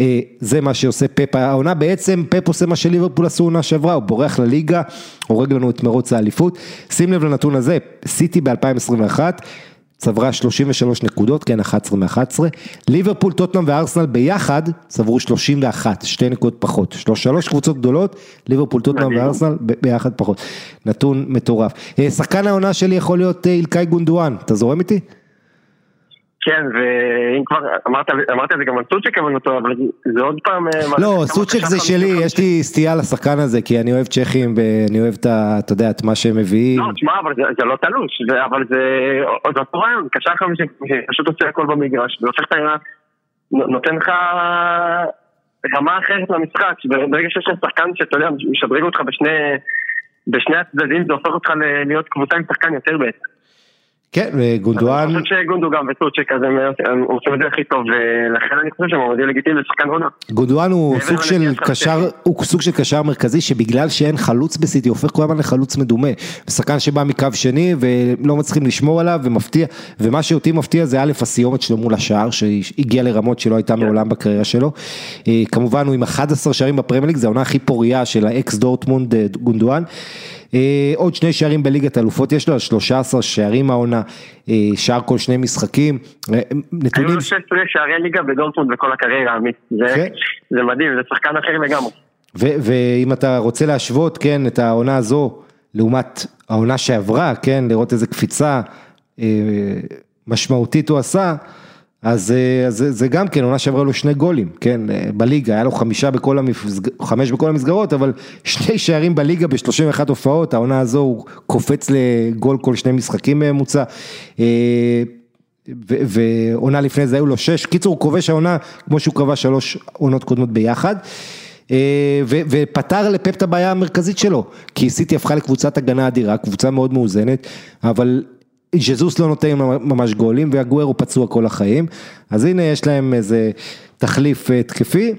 אה, זה מה שעושה פפ, העונה בעצם, פפ עושה מה שליברפול עשו עונה שעברה, הוא בורח לליגה, הורג לנו את מרוץ האליפות, שים לב לנתון הזה, סיטי ב-2021 צברה 33 נקודות, כן 11 מ-11, ליברפול, טוטנאם וארסנל ביחד צברו 31, שתי נקודות פחות, שלוש קבוצות גדולות, ליברפול, טוטנאם וארסנל ביחד פחות, נתון מטורף. אה, שחקן העונה שלי יכול להיות אה, אילקאי גונדואן, אתה זורם איתי? כן, ואם כבר, אמרת, אמרת את זה גם על סוצ'ק, אבל אותו, אבל זה עוד פעם... אה, לא, סוצ'ק זה שלי, יש לי סטייה לשחקן הזה, כי אני אוהב צ'כים ואני אוהב את ה... אתה יודע, את מה שהם מביאים. לא, תשמע, אבל זה, זה לא תלוש, אבל זה עוד אותו רעיון, קשר חמישי, שפשוט עושה הכל במגרש, והופך את ה... נותן לך רמה אחרת למשחק, ברגע שיש לך שחקן שאתה יודע, משדרג אותך בשני, בשני הצדדים, זה הופך אותך להיות קבוצה עם שחקן יותר בעצם. כן, וגונדואן... אני חושב שגונדוגן וסוצ'ק אז הם עושים את זה הכי טוב, ולכן אני חושב שהם עומדים לגיטימי לשחקן עונה. גונדואן הוא סוג של קשר, הוא סוג של קשר מרכזי, שבגלל שאין חלוץ בסיטי, הופך כל הזמן לחלוץ מדומה. שחקן שבא מקו שני, ולא מצליחים לשמור עליו, ומפתיע, ומה שאותי מפתיע זה א', הסיומת שלו מול השער, שהגיע לרמות שלא הייתה כן. מעולם בקריירה שלו. אה, כמובן הוא עם 11 שערים בפרמייר ליג, זו העונה הכי פוריה של האקס דורטמונד אה, גונדואן. אה, עוד שני שערים בליגת האלופות יש לו, 13 שערים העונה, אה, שער כל שני משחקים, אה, נתונים... היו לו 16 שערי ליגה בדורטמונד בכל הקריירה, עמית, זה, זה מדהים, זה שחקן אחר לגמרי. ואם אתה רוצה להשוות, כן, את העונה הזו, לעומת העונה שעברה, כן, לראות איזה קפיצה משמעותית הוא עשה, אז אה, זה גם כן, עונה שעברה לו שני גולים, כן, אה, בליגה, היה לו חמישה בכל המסג... חמש בכל המסגרות, אבל [LAUGHS] שני שערים בליגה ב-31 הופעות, העונה הזו הוא קופץ לגול כל שני משחקים ממוצע. אה, ועונה לפני זה היו לו שש, קיצור הוא כובש העונה כמו שהוא קבע שלוש עונות קודמות ביחד. ופתר לפפ את הבעיה המרכזית שלו, כי סיטי הפכה לקבוצת הגנה אדירה, קבוצה מאוד מאוזנת, אבל ז'זוס לא נותן ממש גולים ואגוורו פצוע כל החיים, אז הנה יש להם איזה תחליף התקפי.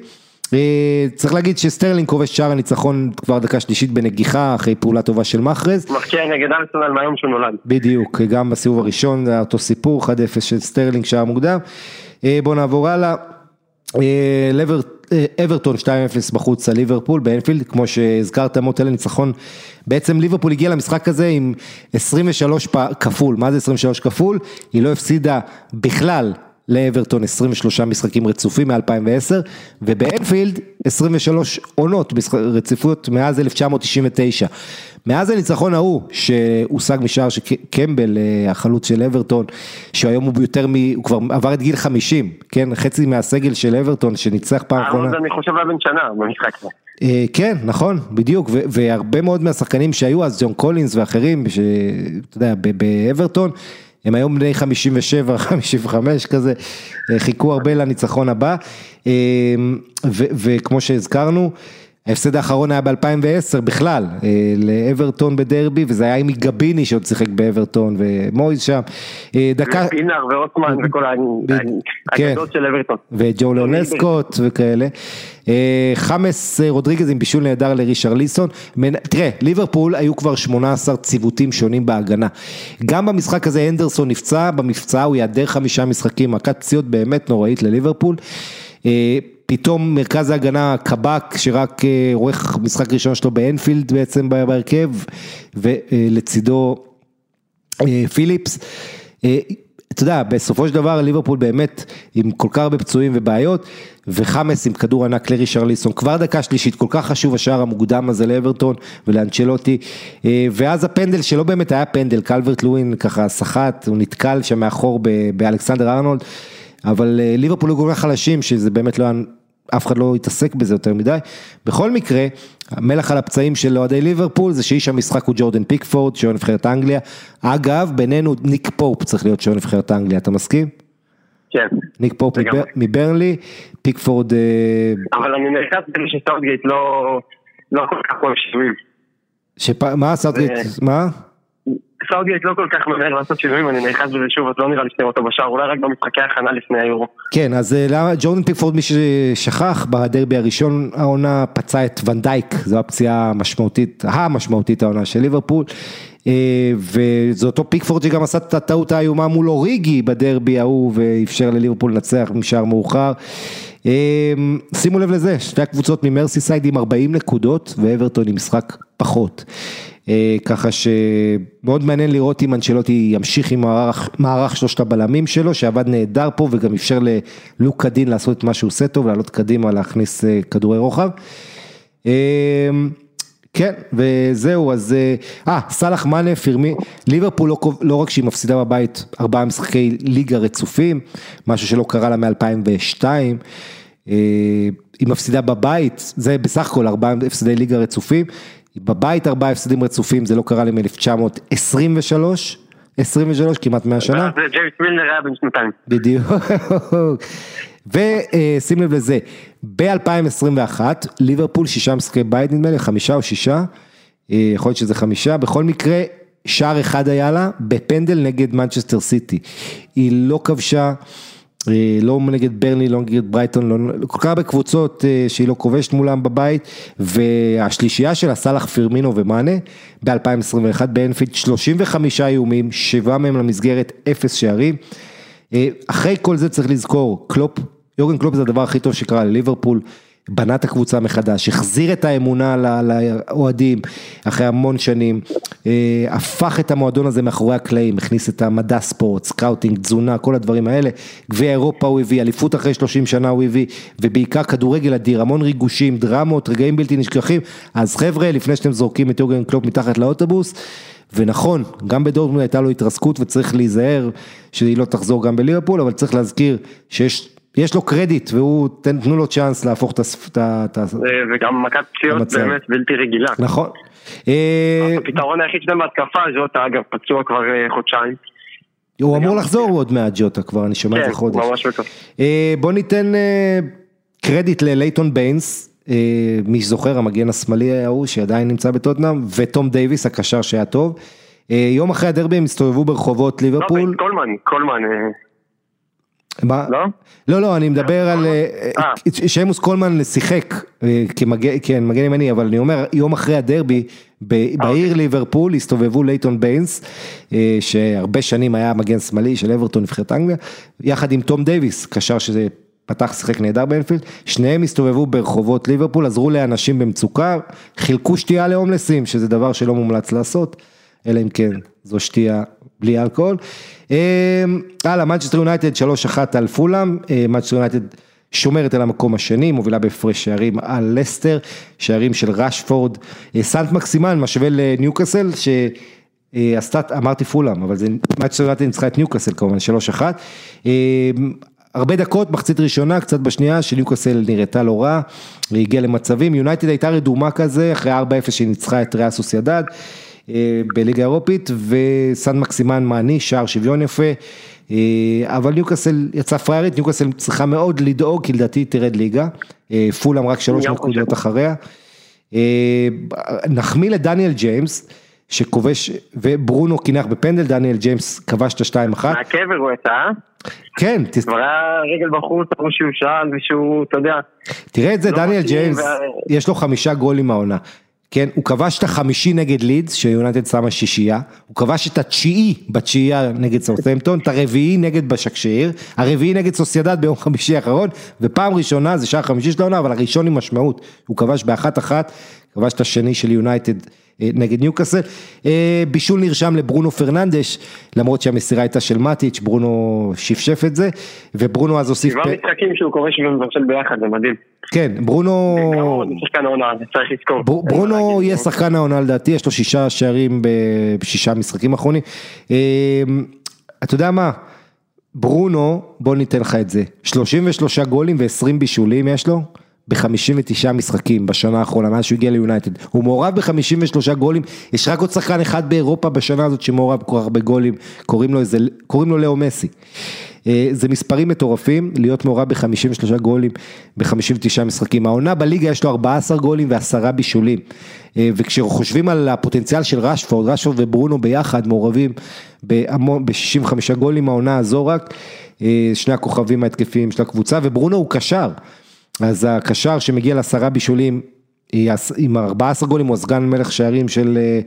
צריך להגיד שסטרלינג כובש שער הניצחון כבר דקה שלישית בנגיחה אחרי פעולה טובה של מחרז. מבקיע נגד ארסנל מהיום שהוא נולד. בדיוק, גם בסיבוב הראשון זה אותו סיפור, 1-0 של סטרלינג שער מוקדם. בואו נעבור הלאה. לבר, אברטון 2-0 בחוץ על ליברפול באנפילד, כמו שהזכרת מוטל ניצחון, בעצם ליברפול הגיע למשחק הזה עם 23 כפול, מה זה 23 כפול? היא לא הפסידה בכלל לאברטון 23 משחקים רצופים מ-2010, ובאנפילד 23 עונות רציפות מאז 1999. מאז הניצחון ההוא שהושג משער של קמפבל, החלוץ של אברטון, שהיום הוא יותר מ... הוא כבר עבר את גיל 50, כן? חצי מהסגל של אברטון שניצח פעם אחרונה. אני חושב היה בן שנה במשחק הזה. כן, נכון, בדיוק, והרבה מאוד מהשחקנים שהיו אז, ג'ון קולינס ואחרים, שאתה יודע, באברטון, הם היום בני 57, 55 [LAUGHS] כזה, חיכו הרבה לניצחון הבא, וכמו שהזכרנו, ההפסד האחרון היה ב-2010 בכלל, לאברטון בדרבי, וזה היה עם גביני שעוד שיחק באברטון, ומויז שם. דקה... פינר ורוטמן וכל האגדות של אברטון. וג'ו לאונסקוט וכאלה. חמאס רודריגז עם בישול נהדר לרישרליסון. תראה, ליברפול היו כבר 18 ציוותים שונים בהגנה. גם במשחק הזה אנדרסון נפצע, במבצע הוא ייעדר חמישה משחקים, מכת פציעות באמת נוראית לליברפול. פתאום מרכז ההגנה קבק שרק עורך משחק ראשון שלו באנפילד בעצם בהרכב ולצידו פיליפס. אתה יודע, בסופו של דבר ליברפול באמת עם כל כך הרבה פצועים ובעיות וחמאס עם כדור ענק לרישרליסון, כבר דקה שלישית, כל כך חשוב השער המוקדם הזה לאברטון ולאנצ'לוטי. ואז הפנדל שלא באמת היה פנדל, קלברט לואין ככה סחט, הוא נתקל שם מאחור באלכסנדר ארנולד אבל ליברפול היו כל כך חלשים שזה באמת לא היה, אף אחד לא התעסק בזה יותר מדי. בכל מקרה, המלח על הפצעים של אוהדי ליברפול זה שאיש המשחק הוא ג'ורדן פיקפורד, שוער נבחרת אנגליה. אגב, בינינו ניק פופ צריך להיות שוער נבחרת אנגליה, אתה מסכים? כן. ניק פופ מברנלי, פיקפורד... אבל אני נכנס בזה שסאוטגייט לא כל כך אוהב שינויים. מה סאוטגייט? מה? סאוטגייט לא כל כך ממהר לעשות שינויים, אני נאחז בזה שוב, אז לא נראה לי שתראה אותו בשער, אולי רק במשחקי הכנה לפני היורו. כן, אז למה ג'ורדן פיקפורד, מי ששכח, בדרבי הראשון העונה פצע את ונדייק, זו הפציעה המשמעותית, המשמעותית העונה של ליברפול. וזה אותו פיקפורד שגם עשה את הטעות האיומה מול אוריגי בדרבי ההוא ואפשר לליברפול לנצח משער מאוחר. שימו לב לזה, שתי הקבוצות ממרסיסייד עם 40 נקודות ואברטון עם משחק פחות. ככה שמאוד מעניין לראות אם אנצ'לוטי ימשיך עם מערך, מערך שלושת הבלמים שלו שעבד נהדר פה וגם אפשר ללוק קדין לעשות את מה שהוא עושה טוב, לעלות קדימה להכניס כדורי רוחב. כן, וזהו, אז, אה, סאלח מאנה, פירמי, ליברפול לא, לא רק שהיא מפסידה בבית ארבעה משחקי ליגה רצופים, משהו שלא קרה לה מ-2002, היא מפסידה בבית, זה בסך הכל ארבעה הפסדי ליגה רצופים, בבית ארבעה הפסדים רצופים, זה לא קרה לי מ-1923, 23, כמעט 100 שנה. ג'יימס מילנר היה בן שנתיים. בדיוק. [LAUGHS] ושים לב לזה, ב-2021, ליברפול שישה משחקי בית נדמה לי, חמישה או שישה, יכול להיות שזה חמישה, בכל מקרה, שער אחד היה לה בפנדל נגד מנצ'סטר סיטי. היא לא כבשה. לא נגד ברנלי, לא נגד ברייטון, לא, כל כך הרבה קבוצות שהיא לא כובשת מולם בבית, והשלישייה שלה, סאלח פירמינו ומאנה, ב-2021 באנפילד 35 איומים, שבעה מהם למסגרת, אפס שערים. אחרי כל זה צריך לזכור, קלופ, יורגן קלופ זה הדבר הכי טוב שקרה לליברפול. בנה את הקבוצה מחדש, החזיר את האמונה לאוהדים אחרי המון שנים, הפך את המועדון הזה מאחורי הקלעים, הכניס את המדע ספורט, סקאוטינג, תזונה, כל הדברים האלה, גביע אירופה הוא הביא, אליפות אחרי 30 שנה הוא הביא, ובעיקר כדורגל אדיר, המון ריגושים, דרמות, רגעים בלתי נשכחים, אז חבר'ה, לפני שאתם זורקים את יורגן קלופ מתחת לאוטובוס, ונכון, גם בדורטמונד הייתה לו התרסקות וצריך להיזהר שהיא לא תחזור גם בליברפול, אבל צריך להזכיר שיש יש לו קרדיט והוא, תנו לו צ'אנס להפוך את ה... וגם מכת פציעות באמת בלתי רגילה. נכון. הפתרון היחיד שלהם בהתקפה, ז'וטה אגב פצוע כבר חודשיים. הוא אמור לחזור עוד מעט ג'וטה כבר, אני שומע את זה חודש. כן, ממש בטוח. בוא ניתן קרדיט ללייטון ביינס, מי שזוכר, המגן השמאלי ההוא שעדיין נמצא בטוטנאם, וטום דייוויס, הקשר שהיה טוב. יום אחרי הדרבי הם הסתובבו ברחובות ליברפול. קולמן, קולמן. מה? לא? לא, לא, אני מדבר על... אה, אה. שיימוס קולמן שיחק אה, כמגן, כן, מגן ימני, אבל אני אומר, יום אחרי הדרבי, ב- בעיר ליברפול הסתובבו לייטון ביינס, אה, שהרבה שנים היה מגן שמאלי של אברטון, נבחרת אנגליה, יחד עם תום דייוויס, קשר שזה פתח, שיחק נהדר באנפילד, שניהם הסתובבו ברחובות ליברפול, עזרו לאנשים במצוקה, חילקו שתייה להומלסים, שזה דבר שלא מומלץ לעשות, אלא אם כן זו שתייה בלי אלכוהול. אה, הלאה, מנצ'סטר יונייטד 3-1 על פולאם, אה, מנצ'סטר יונייטד שומרת על המקום השני, מובילה בהפרש שערים על לסטר, שערים של ראשפורד, אה, סנט מקסימן משווה לניוקאסל, שעשתה, אמרתי פולאם, אבל זה, מנצ'סטר יונייטד ניצחה את ניוקאסל כמובן, 3-1. אה, הרבה דקות, מחצית ראשונה, קצת בשנייה, שניוקאסל נראתה לא רע, והגיעה למצבים, יונייטד הייתה רדומה כזה, אחרי 4-0 שהיא ניצחה את ריאל סוסיידד. אה, בליגה האירופית וסן מקסימן מעניש, שער שוויון יפה, אה, אבל ניוקאסל יצאה פריירית, ניוקאסל צריכה מאוד לדאוג, כי לדעתי תרד ליגה, אה, פולאם רק שלוש נקודות. אחריה. נחמיא לדניאל ג'יימס, שכובש, וברונו קינח בפנדל, דניאל ג'יימס כבש את השתיים אחת, מהקבר הוא יצא, אה? כן, כבר היה רגל בחוץ, אמרו שהוא שאל ושהוא, אתה יודע, תראה את זה, לא דניאל ג'יימס, יש לו חמישה גולים העונה. כן, הוא כבש את החמישי נגד לידס, שיונייטד שמה שישייה, הוא כבש את התשיעי בתשיעייה נגד סאות'מפטון, את הרביעי נגד בשאקשהיר, הרביעי נגד סוסיידד ביום חמישי האחרון, ופעם ראשונה, זה שער חמישי של העונה, אבל הראשון עם משמעות, הוא כבש באחת אחת, כבש את השני של יונייטד נגד ניוקאסל, אה, בישול נרשם לברונו פרננדש, למרות שהמסירה הייתה של מטיץ', ברונו שפשף את זה, וברונו אז הוסיף, שבעה משחקים שהוא כובש ומבשל ביחד, זה מדהים. כן, ברונו... ברונו יהיה שחקן העונה לדעתי, יש לו שישה שערים בשישה משחקים אחרונים. אה, אתה יודע מה? ברונו, בוא ניתן לך את זה, 33 גולים ו-20 בישולים יש לו. ב-59 משחקים בשנה האחרונה, מאז שהוא הגיע ליונייטד. הוא מעורב ב-53 גולים, יש רק עוד שחקן אחד באירופה בשנה הזאת שמעורב בכל כך הרבה גולים, קוראים לו איזה, קוראים לו לאו מסי. אה, זה מספרים מטורפים, להיות מעורב ב-53 גולים ב-59 משחקים. העונה בליגה יש לו 14 גולים ועשרה בישולים. אה, וכשחושבים על הפוטנציאל של רשפורד, רשפורד וברונו ביחד מעורבים בהמון, ב-65 גולים העונה הזו רק, אה, שני הכוכבים ההתקפיים של הקבוצה, וברונו הוא קשר. אז הקשר שמגיע לעשרה בישולים עם 14 גולים, הוא הסגן מלך שערים של אה,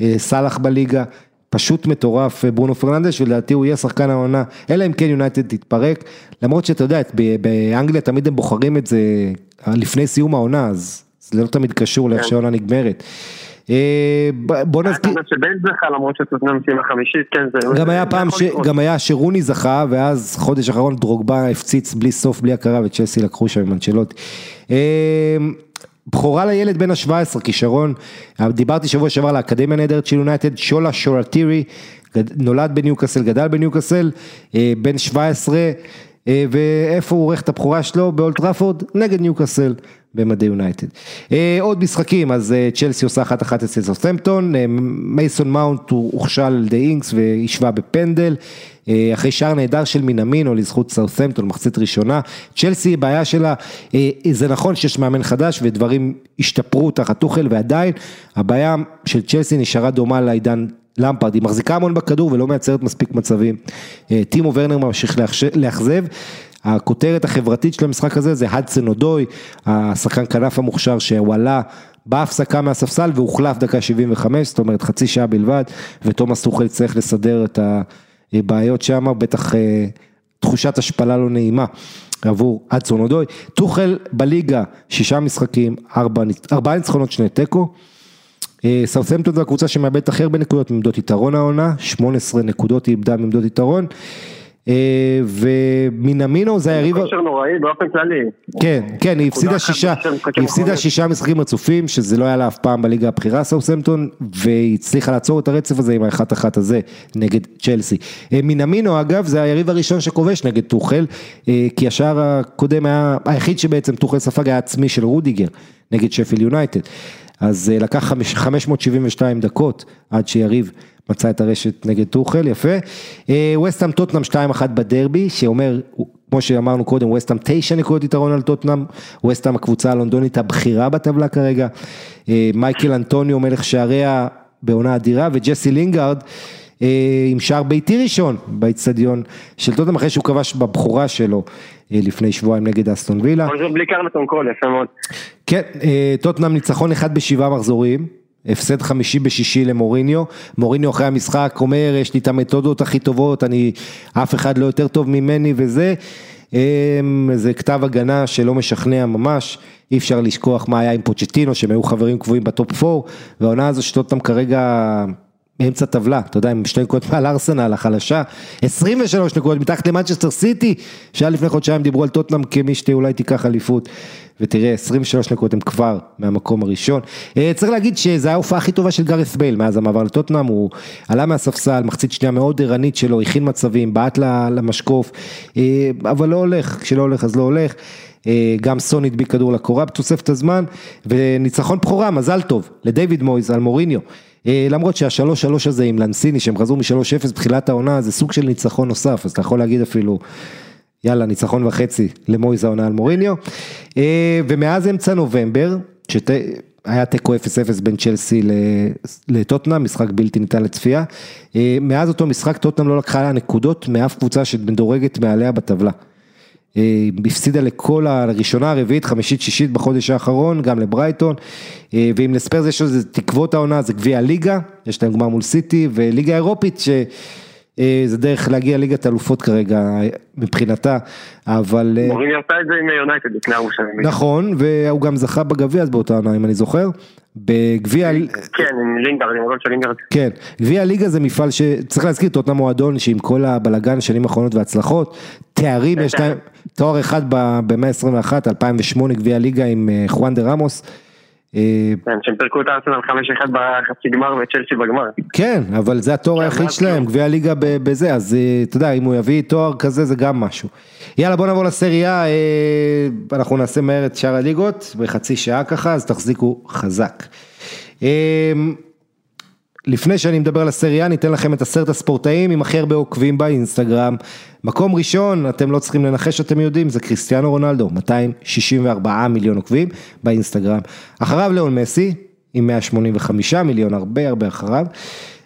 אה, סאלח בליגה, פשוט מטורף אה, ברונו פרננדש, ולדעתי הוא יהיה שחקן העונה, אלא אם כן יונייטד תתפרק, למרות שאתה יודע, באנגליה תמיד הם בוחרים את זה לפני סיום העונה, אז זה לא תמיד קשור לאיך כן. שהעונה נגמרת. אה, בוא היה נזכיר, כמה שבן זכה למרות שטוטנאם סיימה חמישית, כן זה... גם היה פעם, ש... גם היה שרוני זכה, ואז חודש אחרון דרוגבה הפציץ בלי סוף, בלי הכרה, וצ'לסי לקחו שם עם אנצ'לוטי. אה, בכורה לילד בן ה-17, כישרון, דיברתי שבוע שעבר על האקדמיה הנהדרת של יונייטד, שולה שורטירי, נולד בניוקאסל, גדל בניוקאסל, אה, בן 17, אה, ואיפה הוא עורך את הבכורה שלו? באולד טראפורד, נגד ניוקאסל. במדי יונייטד. אה, עוד משחקים, אז אה, צ'לסי עושה אחת אחת אצל סאות'מפטון, אה, מייסון מאונט הוא הוכשל על ידי אינקס והשווה בפנדל, אחרי שער נהדר של מינמינו לזכות סאות'מפטון, מחצית ראשונה. צ'לסי, בעיה שלה, זה נכון שיש מאמן חדש ודברים השתפרו תחת טוחל ועדיין, הבעיה של צ'לסי נשארה דומה לעידן למפרד, היא מחזיקה המון בכדור ולא מייצרת מספיק מצבים. טימו ורנר ממשיך לאכזב. הכותרת החברתית של המשחק הזה זה הדסן אודוי, השחקן כנף המוכשר שהוא עלה בהפסקה מהספסל והוחלף דקה 75, זאת אומרת חצי שעה בלבד, ותומאס טוחל צריך לסדר את הבעיות שם, בטח אה, תחושת השפלה לא נעימה עבור אדסון אודוי. טוחל בליגה, שישה משחקים, ארבע, ארבעה ניצחונות, שני תיקו. אה, סאות'מפטון זו הקבוצה שמאבדת הכי הרבה נקודות מעמדות יתרון העונה, 18 נקודות היא איבדה מעמדות יתרון. אה, ומינמינו זה היריב, כושר נוראי באופן כללי. כן, כן, היא הפסידה שישה, היא הפסידה. שישה משחקים רצופים, שזה לא היה לה אף פעם בליגה הבכירה סאות'מפטון, והיא הצליחה לעצור את הרצף הזה עם האחת אחת הזה נגד צ'לסי. אה, מינמינו אגב, זה היריב הראשון שכובש נגד טוחל, אה, כי השער הקודם היה, היחיד שבעצם טוחל ספג היה עצמי של רודיגר, נגד שפילד יונייטד. אז אה, לקח חמש- 572 דקות עד שיריב מצא את הרשת נגד טוחל, יפה. אה, ווסטהאם טוטנאם 2-1 בדרבי, שאומר, כמו שאמרנו קודם, ווסטהאם 9 נקודות יתרון על טוטנהאם, ווסטהאם הקבוצה הלונדונית הבכירה בטבלה כרגע, אה, מייקל אנטוניו מלך שעריה בעונה אדירה, וג'סי לינגארד, עם שער ביתי ראשון באיצטדיון של טוטנאם אחרי שהוא כבש בבכורה שלו לפני שבועיים נגד אסטון וילה. בלי קרלטון קול, יפה מאוד. כן, טוטנאם ניצחון אחד בשבעה מחזורים. הפסד חמישי בשישי למוריניו, מוריניו אחרי המשחק אומר יש לי את המתודות הכי טובות, אני, אף אחד לא יותר טוב ממני וזה, זה כתב הגנה שלא משכנע ממש, אי אפשר לשכוח מה היה עם פוצ'טינו שהם היו חברים קבועים בטופ 4, והעונה הזו שטוטנאם כרגע באמצע טבלה, אתה יודע, עם שתי נקודות מעל ארסנל החלשה, 23 נקודות מתחת למנצ'סטר סיטי, שהיה לפני חודשיים דיברו על טוטנאם כמי שאולי תיקח אליפות, ותראה 23 נקודות הם כבר מהמקום הראשון. צריך להגיד שזו ההופעה הכי טובה של גארת' בייל מאז המעבר לטוטנאם, הוא עלה מהספסל, מחצית שנייה מאוד ערנית שלו, הכין מצבים, בעט למשקוף, אבל לא הולך, כשלא הולך אז לא הולך. גם סון הדביק כדור לקורה בתוספת הזמן, וניצחון בכורה, מזל טוב, לדיוויד מויז על מוריניו. למרות שהשלוש שלוש הזה עם לנסיני שהם חזרו משלוש אפס בתחילת העונה זה סוג של ניצחון נוסף אז אתה יכול להגיד אפילו יאללה ניצחון וחצי למויז העונה על מוריניו. ומאז אמצע נובמבר שהיה תיקו 0-0 בין צ'לסי לטוטנאם משחק בלתי ניתן לצפייה. מאז אותו משחק טוטנאם לא לקחה נקודות מאף קבוצה שמדורגת מעליה בטבלה הפסידה לכל הראשונה, הרביעית, חמישית, שישית בחודש האחרון, גם לברייטון, ואם לספיירס יש לזה תקוות העונה, זה גביע הליגה, יש להם גמר מול סיטי, וליגה אירופית, שזה דרך להגיע ליגת אלופות כרגע מבחינתה, אבל... מוריני עשה את זה עם יונייטד לפני ארבע שנים. נכון, והוא גם זכה בגביע אז באותה עונה, אם אני זוכר. בגביע... כן, עם לינגארד, עם הגול של לינגארד. כן, גביע הליגה זה מפעל שצריך להזכיר, טוטנאם מועדון שעם כל הבלגן שנים האחרונות והצלחות, תארים יש להם, תואר אחד במאה ה-21, 2008 גביע הליגה עם חואנדה ראמוס. כן, שהם פירקו את הארסנל 5-1 בחצי גמר וצ'לסי בגמר. כן, אבל זה התואר היחיד שלהם, גביע הליגה בזה, אז אתה יודע, אם הוא יביא תואר כזה זה גם משהו. יאללה בוא נעבור לסריה, אנחנו נעשה מהר את שאר הליגות, בחצי שעה ככה, אז תחזיקו חזק. לפני שאני מדבר על הסריה, ניתן לכם את עשרת הספורטאים עם הכי הרבה עוקבים באינסטגרם. מקום ראשון, אתם לא צריכים לנחש, אתם יודעים, זה קריסטיאנו רונלדו, 264 מיליון עוקבים באינסטגרם. אחריו ליאון מסי, עם 185 מיליון, הרבה הרבה אחריו.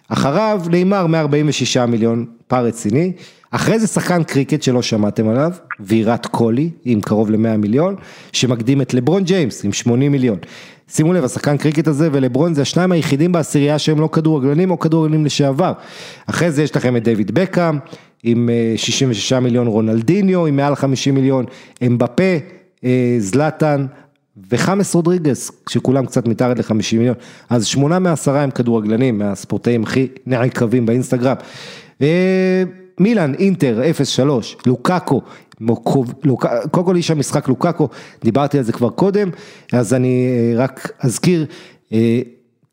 אחריו נאמר 146 מיליון, פער רציני. אחרי זה שחקן קריקט שלא שמעתם עליו, ויראט קוהלי, עם קרוב ל-100 מיליון, שמקדים את לברון ג'יימס עם 80 מיליון. שימו לב, השחקן קריקט הזה ולברון זה השניים היחידים בעשירייה שהם לא כדורגלנים או כדורגלנים לשעבר. אחרי זה יש לכם את דיוויד בקאם, עם 66 מיליון רונלדיניו, עם מעל 50 מיליון אמבפה, זלאטן וחאמס רודריגס, שכולם קצת מתחת ל-50 מיליון. אז שמונה מעשרה הם כדורגלנים, מהספורטאים הכי נעקבים באינסטגרם. מילאן, אינטר, 0-3, לוקאקו, קודם כל איש המשחק לוקאקו, דיברתי על זה כבר קודם, אז אני רק אזכיר,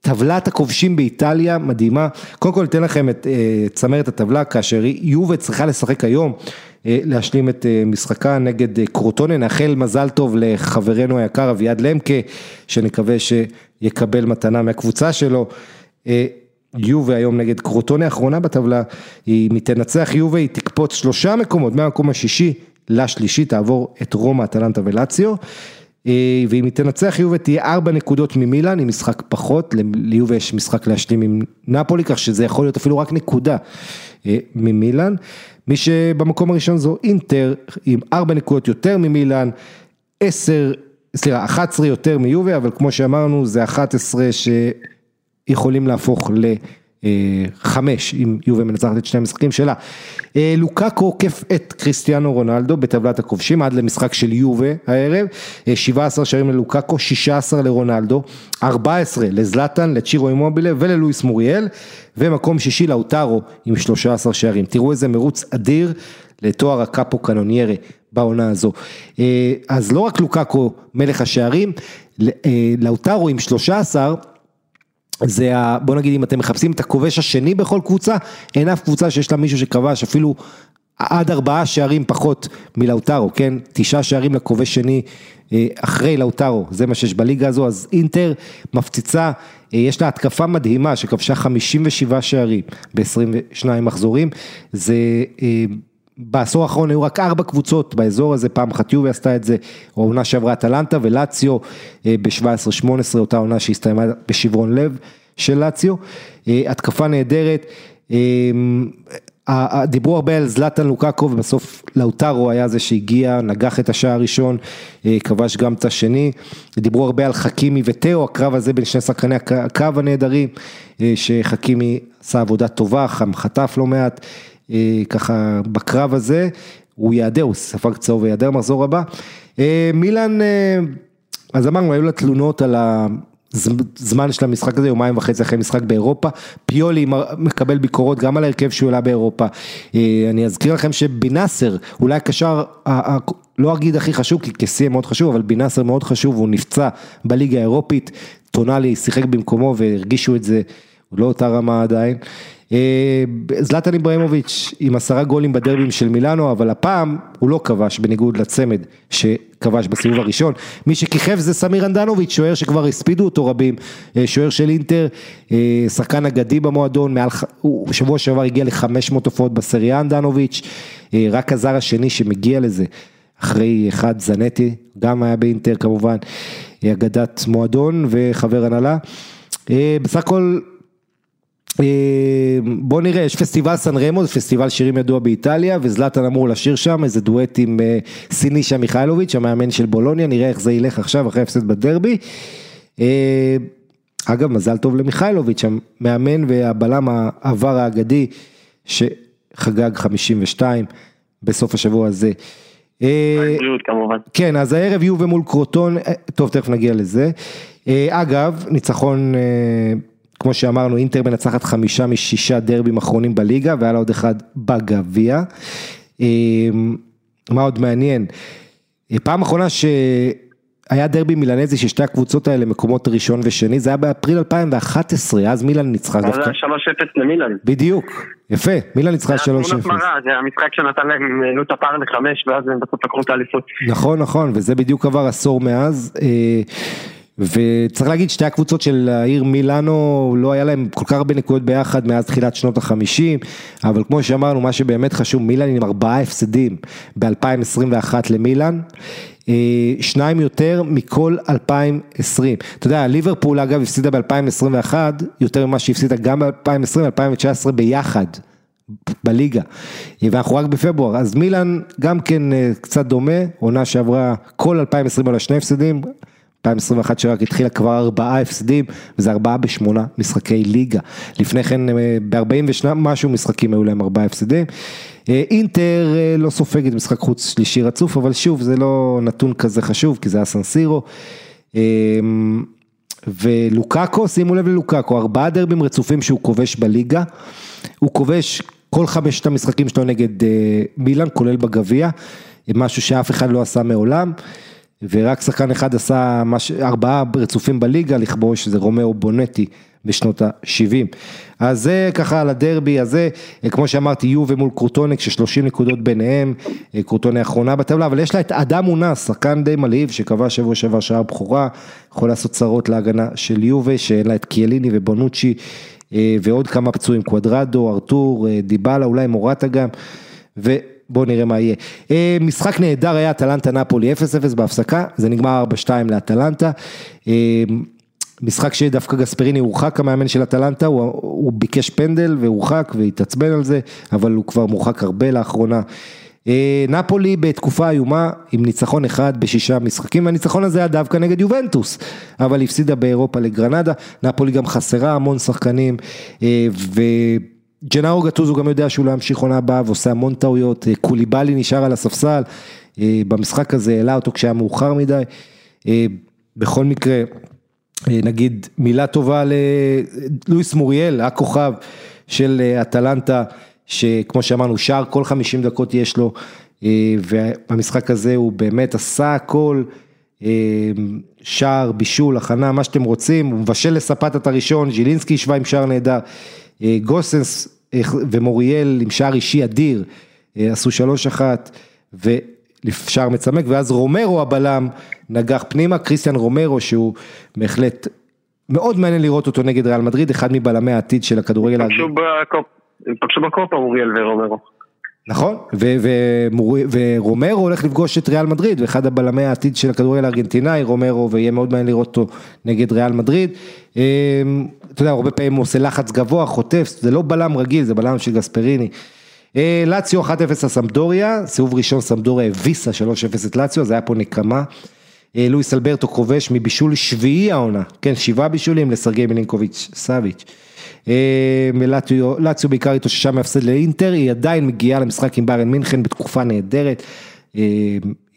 טבלת הכובשים באיטליה מדהימה, קודם כל אתן לכם את צמרת הטבלה, כאשר יובה צריכה לשחק היום, להשלים את משחקה נגד קרוטונה, נאחל מזל טוב לחברנו היקר אביעד למקה, שנקווה שיקבל מתנה מהקבוצה שלו. יובה היום נגד קרוטונה האחרונה בטבלה, היא מתנצח יובה, היא תקפוץ שלושה מקומות, מהמקום השישי לשלישי, תעבור את רומא, אטלנטה ולציו, ואם היא תנצח יובה תהיה ארבע נקודות ממילאן, עם משחק פחות, ליובה יש משחק להשלים עם נפולי, כך שזה יכול להיות אפילו רק נקודה ממילאן, מי שבמקום הראשון זו אינטר, עם ארבע נקודות יותר ממילאן, עשר, סליחה, 11 יותר מיובה, אבל כמו שאמרנו זה 11 ש... יכולים להפוך לחמש, אם יובה מנצחת את שני המשחקים שלה. לוקאקו עוקף את קריסטיאנו רונלדו בטבלת הכובשים עד למשחק של יובה הערב, 17 שערים ללוקאקו, 16 לרונלדו, 14 לזלטן, לצ'ירו אימובילה וללואיס מוריאל, ומקום שישי לאוטרו עם 13 שערים. תראו איזה מרוץ אדיר לתואר הקאפו קנוניירה בעונה הזו. אז לא רק לוקאקו מלך השערים, לאוטרו עם 13, זה ה... בוא נגיד אם אתם מחפשים את הכובש השני בכל קבוצה, אין אף קבוצה שיש לה מישהו שכבש אפילו עד ארבעה שערים פחות מלאוטרו, כן? תשעה שערים לכובש שני אחרי לאוטרו, זה מה שיש בליגה הזו, אז אינטר מפציצה, יש לה התקפה מדהימה שכבשה 57 שערים ב-22 מחזורים, זה... בעשור האחרון היו רק ארבע קבוצות באזור הזה, פעם אחת יובי עשתה את זה, העונה שעברה אטלנטה ולציו ב-17-18, אותה עונה שהסתיימה בשברון לב של לציו, התקפה נהדרת, דיברו הרבה על זלטן לוקקו ובסוף לאוטרו היה זה שהגיע, נגח את השער הראשון, כבש גם את השני, דיברו הרבה על חכימי ותאו, הקרב הזה בין שני שחקני הקו הנהדרים, שחכימי עשה עבודה טובה, חטף לא מעט, ככה בקרב הזה, הוא יעדר, הוא ספג צהוב ויעדר מחזור הבא. מילאן, אז אמרנו, היו לה תלונות על ה... זמן של המשחק הזה, יומיים וחצי אחרי משחק באירופה, פיולי מקבל ביקורות גם על ההרכב שהוא העלה באירופה. אני אזכיר לכם שבנאסר, אולי הקשר, לא אגיד הכי חשוב, כי כסי מאוד חשוב, אבל בנאסר מאוד חשוב, הוא נפצע בליגה האירופית, טונאלי שיחק במקומו והרגישו את זה, הוא לא אותה רמה עדיין. זלטן איברהימוביץ' עם עשרה גולים בדרבים של מילאנו, אבל הפעם הוא לא כבש בניגוד לצמד שכבש בסיבוב הראשון. מי שכיכב זה סמיר אנדנוביץ', שוער שכבר הספידו אותו רבים, שוער של אינטר, שחקן אגדי במועדון, מעל, הוא שבוע שעבר הגיע ל-500 הופעות בסריה אנדנוביץ', רק הזר השני שמגיע לזה, אחרי אחד זנטי, גם היה באינטר כמובן, אגדת מועדון וחבר הנהלה. בסך הכל בוא נראה, יש פסטיבל סן רמו, זה פסטיבל שירים ידוע באיטליה, וזלטן אמור לשיר שם, איזה דואט עם סינישה מיכאלוביץ', המאמן של בולוניה, נראה איך זה ילך עכשיו אחרי הפסד בדרבי. אגב, מזל טוב למיכאלוביץ', המאמן והבלם העבר האגדי, שחגג 52 בסוף השבוע הזה. כן, אז הערב יהיו ומול קרוטון, טוב, תכף נגיע לזה. אגב, ניצחון... כמו שאמרנו, אינטר מנצחת חמישה משישה דרבים אחרונים בליגה, והיה לה עוד אחד בגביע. מה עוד מעניין? פעם אחרונה שהיה דרבי מילנזי ששתי הקבוצות האלה מקומות ראשון ושני, זה היה באפריל 2011, אז מילן ניצחה דווקא. זה 3-0 למילן. בדיוק, יפה, מילן ניצחה 3-0. זה היה תמונת מראה, זה המשחק שנתן להם, העלו את הפער לחמש, ואז הם בסוף לקחו את האליפות. נכון, נכון, וזה בדיוק עבר עשור מאז. וצריך להגיד שתי הקבוצות של העיר מילאנו לא היה להם כל כך הרבה נקודות ביחד מאז תחילת שנות החמישים אבל כמו שאמרנו מה שבאמת חשוב מילאן עם ארבעה הפסדים ב-2021 למילאן שניים יותר מכל 2020 אתה יודע ליברפול אגב הפסידה ב-2021 יותר ממה שהפסידה גם ב-2020-2019 ביחד בליגה. ואנחנו רק בפברואר אז מילאן גם כן קצת דומה עונה שעברה כל 2020 על השני הפסדים 2021 שרק התחילה כבר ארבעה הפסדים, וזה ארבעה בשמונה משחקי ליגה. לפני כן ב-40 ושניים משהו משחקים היו להם ארבעה הפסדים. אינטר לא סופגת משחק חוץ שלישי רצוף, אבל שוב זה לא נתון כזה חשוב, כי זה היה סנסירו. ולוקאקו, שימו לב ללוקאקו, ארבעה דרבים רצופים שהוא כובש בליגה. הוא כובש כל חמשת המשחקים שלו נגד מילאן, כולל בגביע, משהו שאף אחד לא עשה מעולם. ורק שחקן אחד עשה מש... ארבעה רצופים בליגה לכבוש, זה רומאו בנטי בשנות ה-70. אז זה ככה על הדרבי הזה, כמו שאמרתי, יובה מול קרוטונה ששלושים נקודות ביניהם, קרוטונה האחרונה בטבלה, אבל יש לה את אדם אונאס, שחקן די מלהיב, שקבע שבוע שעבר שער בכורה, יכול לעשות צרות להגנה של יובה, שאין לה את קיאליני ובונוצ'י, ועוד כמה פצועים, קוודרדו, ארתור, דיבלה, אולי מורטה גם, ו... בואו נראה מה יהיה. משחק נהדר היה אטלנטה נפולי 0-0 בהפסקה, זה נגמר 4-2 לאטלנטה. משחק שדווקא גספריני הורחק המאמן של אטלנטה, הוא, הוא ביקש פנדל והורחק והתעצבן על זה, אבל הוא כבר מורחק הרבה לאחרונה. נפולי בתקופה איומה עם ניצחון אחד בשישה משחקים, והניצחון הזה היה דווקא נגד יובנטוס, אבל הפסידה באירופה לגרנדה, נפולי גם חסרה המון שחקנים, ו... ג'נארו גטוזו גם יודע שהוא לא ימשיך עונה הבאה ועושה המון טעויות, קוליבאלי נשאר על הספסל, במשחק הזה העלה אותו כשהיה מאוחר מדי, בכל מקרה, נגיד מילה טובה ללואיס מוריאל, הכוכב של אטלנטה, שכמו שאמרנו, שער כל 50 דקות יש לו, ובמשחק הזה הוא באמת עשה הכל, שער, בישול, הכנה, מה שאתם רוצים, הוא מבשל לספטת הראשון, ז'ילינסקי השווה עם שער נהדר. גוסנס ומוריאל עם שער אישי אדיר, עשו שלוש אחת ושער מצמק, ואז רומרו הבלם נגח פנימה, קריסטיאן רומרו שהוא בהחלט מאוד מעניין לראות אותו נגד ריאל מדריד, אחד מבלמי העתיד של הכדורגל. הם פגשו בקופה מוריאל ורומרו. נכון, ורומרו הולך לפגוש את ריאל מדריד, ואחד הבלמי העתיד של הכדורגל הארגנטינאי, רומרו, ויהיה מאוד מעניין לראות אותו נגד ריאל מדריד. אמ, אתה יודע, הרבה פעמים הוא עושה לחץ גבוה, חוטף, זה לא בלם רגיל, זה בלם של גספריני. אה, לאציו 1-0 לסמדוריה, סיבוב ראשון סמדוריה הביסה 3-0 את לאציו, זה היה פה נקמה. אה, לואיס אלברטו כובש מבישול שביעי העונה, כן, שבעה בישולים לסרגי מלינקוביץ' סאביץ'. אה, לאציו בעיקר התאוששה מהפסד לאינטר, היא עדיין מגיעה למשחק עם בארן מינכן בתקופה נהדרת,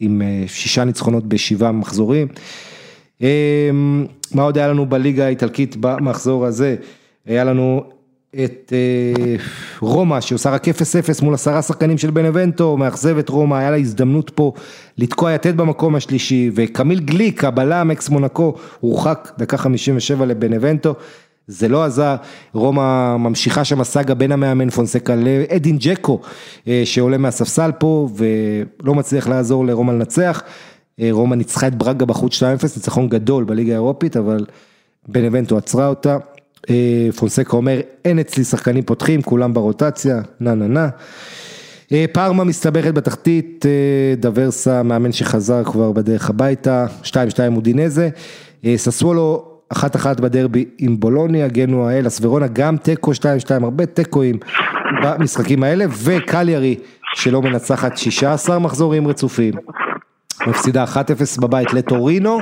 עם שישה ניצחונות בשבעה מחזורים. מה עוד היה לנו בליגה האיטלקית במחזור הזה? היה לנו את אה, רומא שעושה רק 0-0 מול עשרה שחקנים של בנבנטו, מאכזב את רומא, היה לה הזדמנות פה לתקוע יתד במקום השלישי, וקמיל גליק, הבלם אקס מונקו, הורחק דקה 57 לבנבנטו, זה לא עזר, רומא ממשיכה שם הסאגה בין המאמן פונסקה לאדין ג'קו, אה, שעולה מהספסל פה ולא מצליח לעזור לרומא לנצח, אה, רומא ניצחה את ברגה בחוץ 2-0, ניצחון גדול בליגה האירופית, אבל בנבנטו עצרה אותה. אה, פונסקה אומר, אין אצלי שחקנים פותחים, כולם ברוטציה, נה נה נה. אה, פארמה מסתבכת בתחתית, אה, דוורסה, מאמן שחזר כבר בדרך הביתה, 2-2 מודינזה. ססוולו, אחת אחת בדרבי עם בולוניה, גנוע אלאס ורונה, גם תיקו 2-2, הרבה תיקואים במשחקים האלה, וקליירי שלא מנצחת 16 מחזורים רצופים, מפסידה 1-0 בבית לטורינו,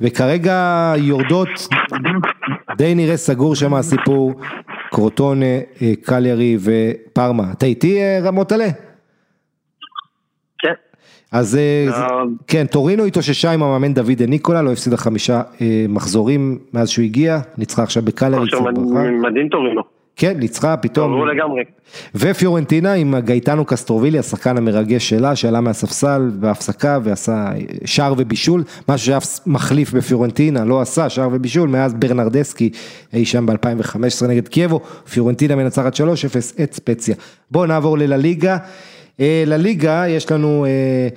וכרגע יורדות די נראה סגור שם הסיפור, קרוטונה, אה, קליירי ופרמה. אתה איתי אה, רמות עלה? כן. אז אה, כן, טורינו התאוששה עם המאמן דויד ניקולה, לא הפסידה חמישה מחזורים מאז שהוא הגיע, ניצחה עכשיו בקליירי. מדהים טורינו. כן, ניצחה פתאום. ברור לגמרי. ופיורנטינה עם גאטנו קסטרובילי, השחקן המרגש שלה, שעלה מהספסל בהפסקה ועשה שער ובישול, משהו שהיה מחליף בפיורנטינה, לא עשה שער ובישול, מאז ברנרדסקי אי שם ב-2015 נגד קייבו, פיורנטינה מנצחת 3-0 את ספציה. בואו נעבור ללליגה. אה, לליגה יש לנו... אה,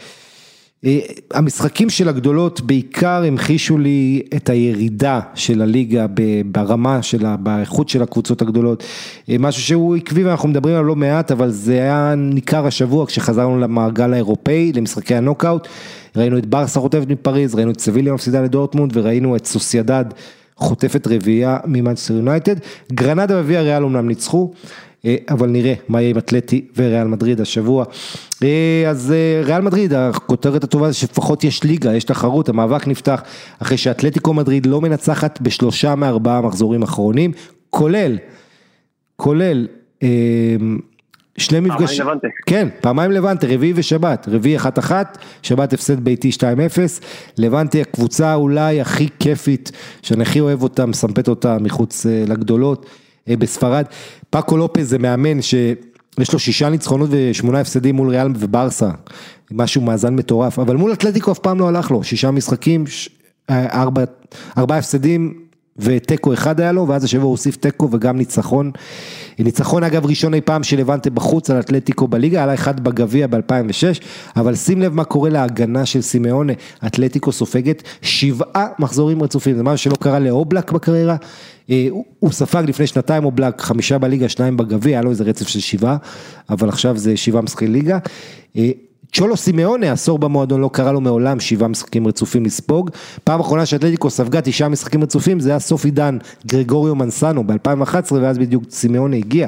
המשחקים של הגדולות בעיקר המחישו לי את הירידה של הליגה ברמה שלה, באיכות של הקבוצות הגדולות, אה, משהו שהוא עקבי ואנחנו מדברים עליו לא מעט, אבל זה היה ניכר השבוע כשחזרנו למעגל האירופאי, למשחקי הנוקאוט, ראינו את ברסה חוטפת מפריז, ראינו את סביליה מפסידה לדורטמונד וראינו את סוסיידד חוטפת רביעייה ממנצ'סטר יונייטד, גרנדה וויה ריאל אמנם ניצחו. אה, אבל נראה מה יהיה עם אתלטי וריאל מדריד השבוע. אה, אז אה, ריאל מדריד, הכותרת הטובה זה שלפחות יש ליגה, יש תחרות, המאבק נפתח אחרי שאתלטיקו מדריד לא מנצחת בשלושה מארבעה מחזורים אחרונים, כולל, כולל שני מפגשים, פעמיים לבנטה, כן, פעמיים לבנטה, רביעי ושבת, רביעי אחת אחת, שבת הפסד ביתי 2-0, לבנטה הקבוצה אולי הכי כיפית, שאני הכי אוהב אותה, מסמפת אותה מחוץ לגדולות. אה, בספרד. פאקו לופז זה מאמן שיש לו שישה ניצחונות ושמונה הפסדים מול ריאל וברסה, משהו מאזן מטורף, אבל מול אתלטיקו אף פעם לא הלך לו, שישה משחקים, אה, ארבע, ארבעה הפסדים ותיקו אחד היה לו, ואז השבוע הוא הוסיף תיקו וגם ניצחון. ניצחון אגב ראשון אי פעם של לבנטה בחוץ על אתלטיקו בליגה, היה לה אחד בגביע ב-2006, אבל שים לב מה קורה להגנה של סימאונה, אתלטיקו סופגת שבעה מחזורים רצופים, זה משהו שלא קרה לאובלק בקריירה, אה, הוא ספג לפני שנתיים אובלק, חמישה בליגה, שניים בגביע, היה לו איזה רצף של שבעה, אבל עכשיו זה שבעה משחקי ליגה. צ'ולו סימאונה, עשור במועדון, לא קרה לו מעולם שבעה משחקים רצופים לספוג. פעם אחרונה שאתלטיקו ספגה תשעה משחקים רצופים, זה היה סוף עידן גרגוריו מנסנו ב-2011, ואז בדיוק סימאונה הגיע.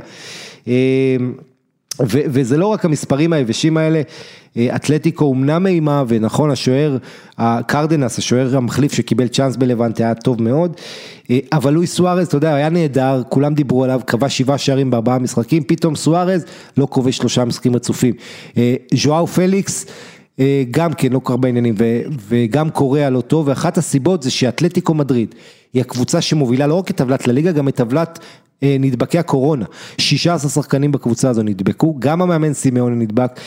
ו- וזה לא רק המספרים היבשים האלה, אה, אתלטיקו אומנם אימה, ונכון השוער, הקרדנס, השוער המחליף שקיבל צ'אנס בלבנט היה טוב מאוד, אה, אבל לואי סוארז, אתה יודע, היה נהדר, כולם דיברו עליו, קבע שבעה שערים בארבעה משחקים, פתאום סוארז לא כובש שלושה משחקים רצופים. אה, ז'ואאו פליקס, גם כן לא כל הרבה עניינים, וגם קוריאה לא טוב, ואחת הסיבות זה שאתלטיקו מדריד היא הקבוצה שמובילה לא רק את טבלת לליגה, גם את טבלת נדבקי הקורונה. 16 שחקנים בקבוצה הזו נדבקו, גם המאמן סימאון נדבק.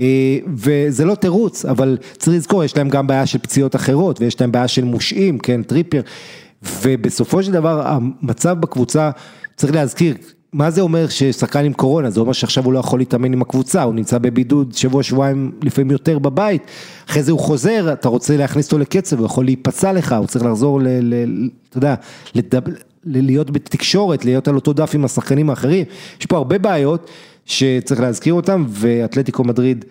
אה, וזה לא תירוץ, אבל צריך לזכור, יש להם גם בעיה של פציעות אחרות, ויש להם בעיה של מושעים, כן, טריפר, ובסופו של דבר המצב בקבוצה, צריך להזכיר, מה זה אומר ששחקן עם קורונה? זה אומר שעכשיו הוא לא יכול להתאמן עם הקבוצה, הוא נמצא בבידוד שבוע, שבועיים, לפעמים יותר בבית, אחרי זה הוא חוזר, אתה רוצה להכניס אותו לקצב, הוא יכול להיפצע לך, הוא צריך לחזור, ל, ל, אתה יודע, לדבר, להיות בתקשורת, להיות על אותו דף עם השחקנים האחרים, יש פה הרבה בעיות. שצריך להזכיר אותם, ואתלטיקו מדריד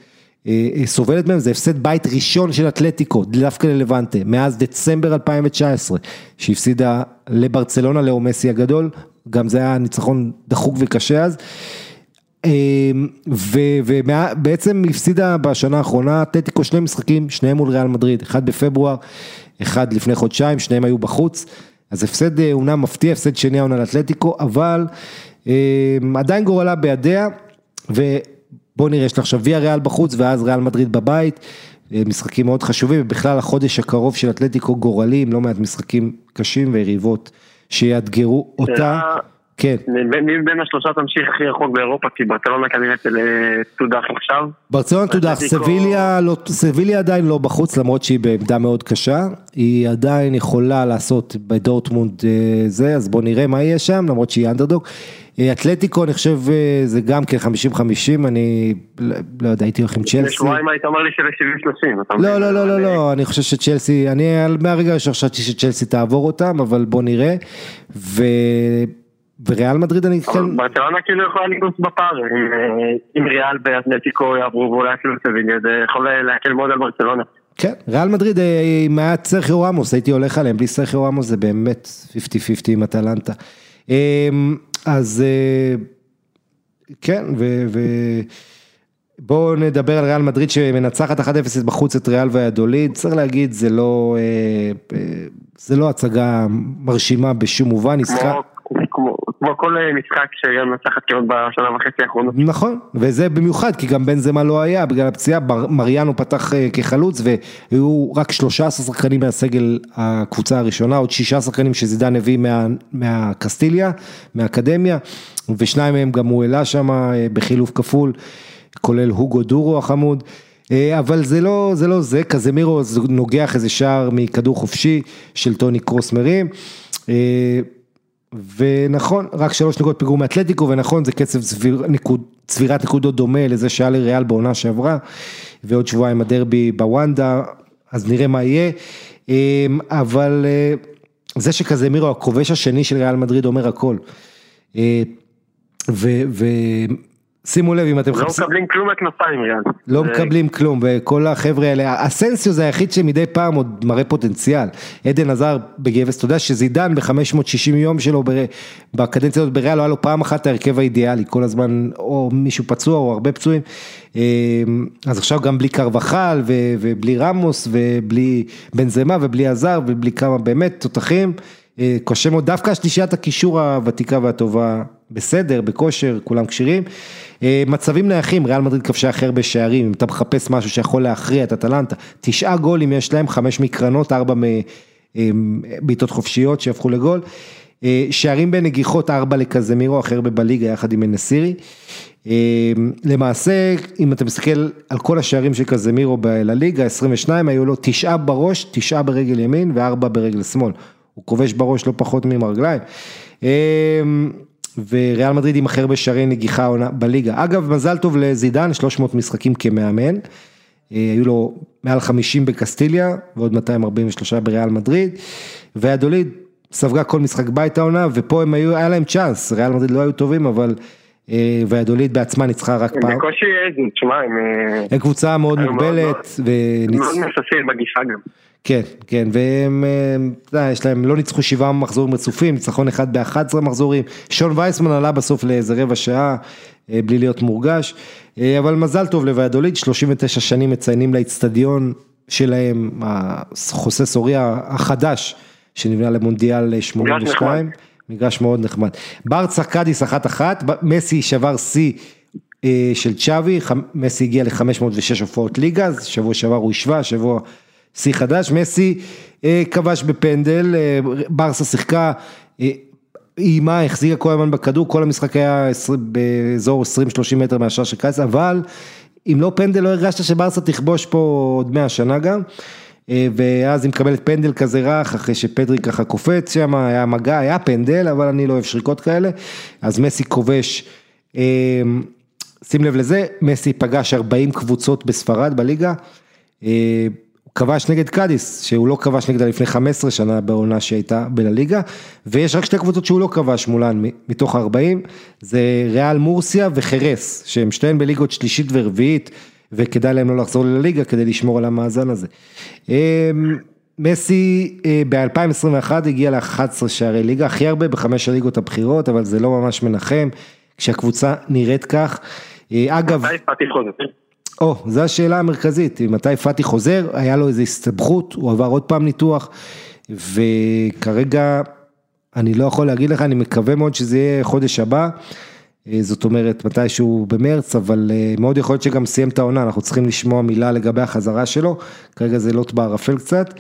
סובלת מהם, זה הפסד בית ראשון של אתלטיקו, דווקא ללבנטה, מאז דצמבר 2019, שהפסידה לברצלונה, לאו מסי הגדול, גם זה היה ניצחון דחוק וקשה אז. ובעצם הפסידה בשנה האחרונה אתלטיקו שני משחקים, שניהם מול ריאל מדריד, אחד בפברואר, אחד לפני חודשיים, שניהם היו בחוץ, אז הפסד אומנם מפתיע, הפסד שני העונה לאתלטיקו, אבל עדיין גורלה בידיה, ובוא נראה, יש לה עכשיו ויה ריאל בחוץ ואז ריאל מדריד בבית, משחקים מאוד חשובים, ובכלל החודש הקרוב של אתלטיקו גורלי, עם לא מעט משחקים קשים ויריבות שיאתגרו אותה. כן. מי בין השלושה תמשיך הכי רחוק באירופה, כי ברצלונה כנראה תודח עכשיו. ברצלונה תודח, סביליה, לא, סביליה עדיין לא בחוץ, למרות שהיא בעמדה מאוד קשה, היא עדיין יכולה לעשות בדורטמונד זה, אז בוא נראה מה יהיה שם, למרות שהיא אנדרדוג. אתלטיקו, אני חושב, זה גם כן 50-50, אני לא יודע, הייתי הולך עם צ'לסי. לשבועיים היית אומר לי של 70-30. לא, לא, לא, לא, לא, אני חושב שצ'לסי, אני מהרגע הראשון חשבתי שצ'לסי תעבור אותם, אבל בוא נראה. וריאל מדריד אני כן... ברצלונה כאילו יכולה לקנוס בפער, אם ריאל ואתלטיקו יעברו ואולי אפילו סביליה, זה יכול להקל מאוד על ברצלונה. כן, ריאל מדריד, אם היה סרחיו רמוס, הייתי הולך עליהם, בלי סרחיו רמוס זה באמת 50-50 עם אטלנטה. אז כן, ובואו נדבר על ריאל מדריד שמנצחת 1-0 בחוץ את ריאל ויאדוליד, צריך להגיד, זה לא, זה לא הצגה מרשימה בשום מובן, כמו כל משחק שריאל מנצחת כמעט בשנה וחצי האחרונות. נכון, וזה במיוחד, כי גם בן זמה לא היה, בגלל הפציעה, מריאנו פתח כחלוץ, והיו רק 13 שחקנים מהסגל הקבוצה הראשונה, עוד שישה שחקנים שזידן הביא מהקסטיליה, מהאקדמיה, ושניים מהם גם הוא העלה שם בחילוף כפול, כולל הוגו דורו החמוד. אבל זה לא זה, לא זה, קזמירו נוגח איזה שער מכדור חופשי של טוני קרוס מרים. ונכון, רק שלוש נקודות פיגור מאתלטיקו, ונכון, זה קצב צביר, נקוד, צבירת נקודות דומה לזה שהיה לריאל בעונה שעברה, ועוד שבועיים הדרבי בוונדה, אז נראה מה יהיה, אבל זה שכזה הכובש השני של ריאל מדריד אומר הכל. ו... שימו לב אם אתם מחפשים... לא מקבלים כלום מהכנפיים ריאל. לא מקבלים כלום, וכל החבר'ה האלה, אסנסיו זה היחיד שמדי פעם עוד מראה פוטנציאל. עדן עזר בגבס, אתה יודע שזידן ב-560 יום שלו בקדנציה הזאת בריאל, לא היה לו פעם אחת ההרכב האידיאלי, כל הזמן או מישהו פצוע או הרבה פצועים. אז עכשיו גם בלי קרבחל ובלי רמוס ובלי בן זמה ובלי עזר ובלי כמה באמת תותחים. קשה מאוד, דווקא שלישיית הקישור הוותיקה והטובה בסדר, בכושר, כולם כשירים. מצבים נייחים, ריאל מדריד כבשה הכי הרבה שערים, אם אתה מחפש משהו שיכול להכריע את אטלנטה, תשעה גולים יש להם, חמש מקרנות, ארבע מבעיטות חופשיות שהפכו לגול. שערים בנגיחות, ארבע לקזמירו, הכי הרבה בליגה יחד עם אנסירי. למעשה, אם אתה מסתכל על כל השערים של קזמירו לליגה, 22 היו לו תשעה בראש, תשעה ברגל ימין וארבע ברגל שמאל. הוא כובש בראש לא פחות ממרגליים. וריאל מדריד עם הכי הרבה שערי נגיחה בליגה. אגב, מזל טוב לזידן, 300 משחקים כמאמן. היו לו מעל 50 בקסטיליה ועוד 243 בריאל מדריד. והדוליד ספגה כל משחק בית העונה, ופה הם היו, היה להם צ'אנס, ריאל מדריד לא היו טובים, אבל והדוליד בעצמה ניצחה רק פעם. הם בקושי איזה, תשמע, הם... הם קבוצה מאוד מוגבלת. מאוד נססים בגישה גם. כן, כן, והם, אתה יודע, יש להם, לא ניצחו שבעה מחזורים רצופים, ניצחון אחד ב-11 מחזורים, שון וייסמן עלה בסוף לאיזה רבע שעה, בלי להיות מורגש, אבל מזל טוב לויאדוליד, 39 שנים מציינים לאיצטדיון שלהם, החוסה סוריה החדש, שנבנה למונדיאל 82, מגרש מאוד נחמד. ברצה קאדיס אחת אחת, מסי שבר שיא של צ'אבי, מסי הגיע ל-506 הופעות ליגה, שבוע שעבר הוא השווה, שבוע... שיא חדש, מסי כבש בפנדל, ברסה שיחקה, איימה, החזיקה כל הזמן בכדור, כל המשחק היה באזור 20-30 מטר מהשאר של קיץ, אבל אם לא פנדל לא הרגשת שברסה תכבוש פה עוד 100 שנה גם, ואז היא מקבלת פנדל כזה רך, אחרי שפדרי ככה קופץ שם, היה מגע, היה פנדל, אבל אני לא אוהב שריקות כאלה, אז מסי כובש, שים לב לזה, מסי פגש 40 קבוצות בספרד בליגה, כבש נגד קאדיס, שהוא לא כבש נגדה לפני 15 שנה בעונה שהייתה בלליגה, ויש רק שתי קבוצות שהוא לא כבש מולן מתוך 40, זה ריאל מורסיה וחרס, שהם שתיהן בליגות שלישית ורביעית, וכדאי להם לא לחזור לליגה כדי לשמור על המאזן הזה. אמ, מסי אה, ב-2021 הגיע ל-11 שערי ליגה, הכי הרבה בחמש הליגות הבכירות, אבל זה לא ממש מנחם, כשהקבוצה נראית כך. אה, אגב... או, זו השאלה המרכזית, מתי פאטי חוזר, היה לו איזו הסתבכות, הוא עבר עוד פעם ניתוח, וכרגע אני לא יכול להגיד לך, אני מקווה מאוד שזה יהיה חודש הבא, אה, זאת אומרת מתישהו במרץ, אבל מאוד יכול להיות שגם סיים את העונה, אנחנו צריכים לשמוע מילה לגבי החזרה שלו, כרגע זה לוט בערפל קצת.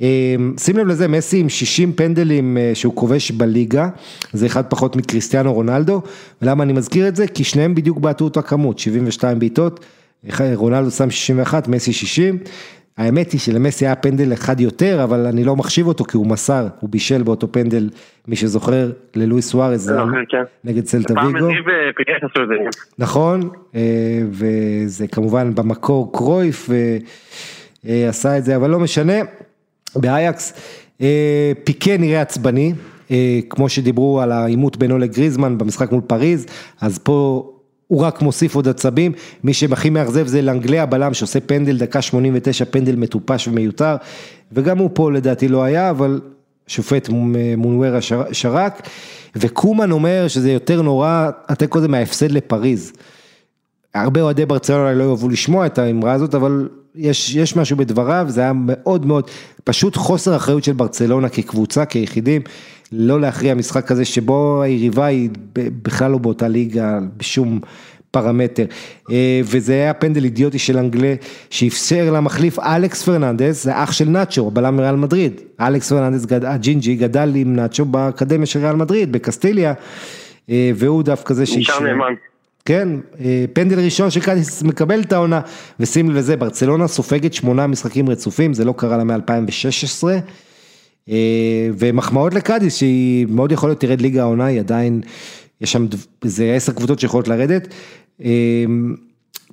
אמ, שים לב לזה, מסי עם 60 פנדלים אה, שהוא כובש בליגה, זה אחד פחות מקריסטיאנו רונלדו, ולמה אני מזכיר את זה? כי שניהם בדיוק בעטו אותה כמות, 72 בעיטות, רונלדו שם 61, מסי 60. האמת היא שלמסי היה פנדל אחד יותר, אבל אני לא מחשיב אותו כי הוא מסר, הוא בישל באותו פנדל, מי שזוכר, ללואיס סוארז, כן. נגד סלטה ויגו. נכון, אה, וזה כמובן במקור קרויף, ועשה את זה, אבל לא משנה. באייקס, אה, פיקה נראה עצבני, אה, כמו שדיברו על העימות בינו לגריזמן במשחק מול פריז, אז פה הוא רק מוסיף עוד עצבים, מי שהכי מאכזב זה לנגלה הבלם שעושה פנדל דקה 89, פנדל מטופש ומיותר, וגם הוא פה לדעתי לא היה, אבל שופט מונוורה שרק, וקומן אומר שזה יותר נורא, התיקו זה מההפסד לפריז. הרבה אוהדי ברצלונה לא יאהבו לשמוע את האמרה הזאת, אבל יש, יש משהו בדבריו, זה היה מאוד מאוד, פשוט חוסר אחריות של ברצלונה כקבוצה, כיחידים, לא להכריע משחק כזה שבו היריבה היא בכלל לא באותה ליגה, בשום פרמטר. אה, וזה היה פנדל אידיוטי של לנגלה, שאפשר למחליף אלכס פרננדס, זה אח של נאצ'ו, בלם מריאל מדריד. אלכס פרננדס, הג'ינג'י, גדל עם נאצ'ו באקדמיה של ריאל מדריד, בקסטיליה, אה, והוא דווקא זה שאישר. נשאר נאמן. כן, אה, פנדל ראשון שקדיס מקבל את העונה, ושים לזה, ברצלונה סופגת שמונה משחקים רצופים, זה לא קרה לה מ-2016, אה, ומחמאות לקדיס שהיא מאוד יכול להיות תרד ליגה העונה, היא עדיין, יש שם, זה עשר קבוצות שיכולות לרדת. אה,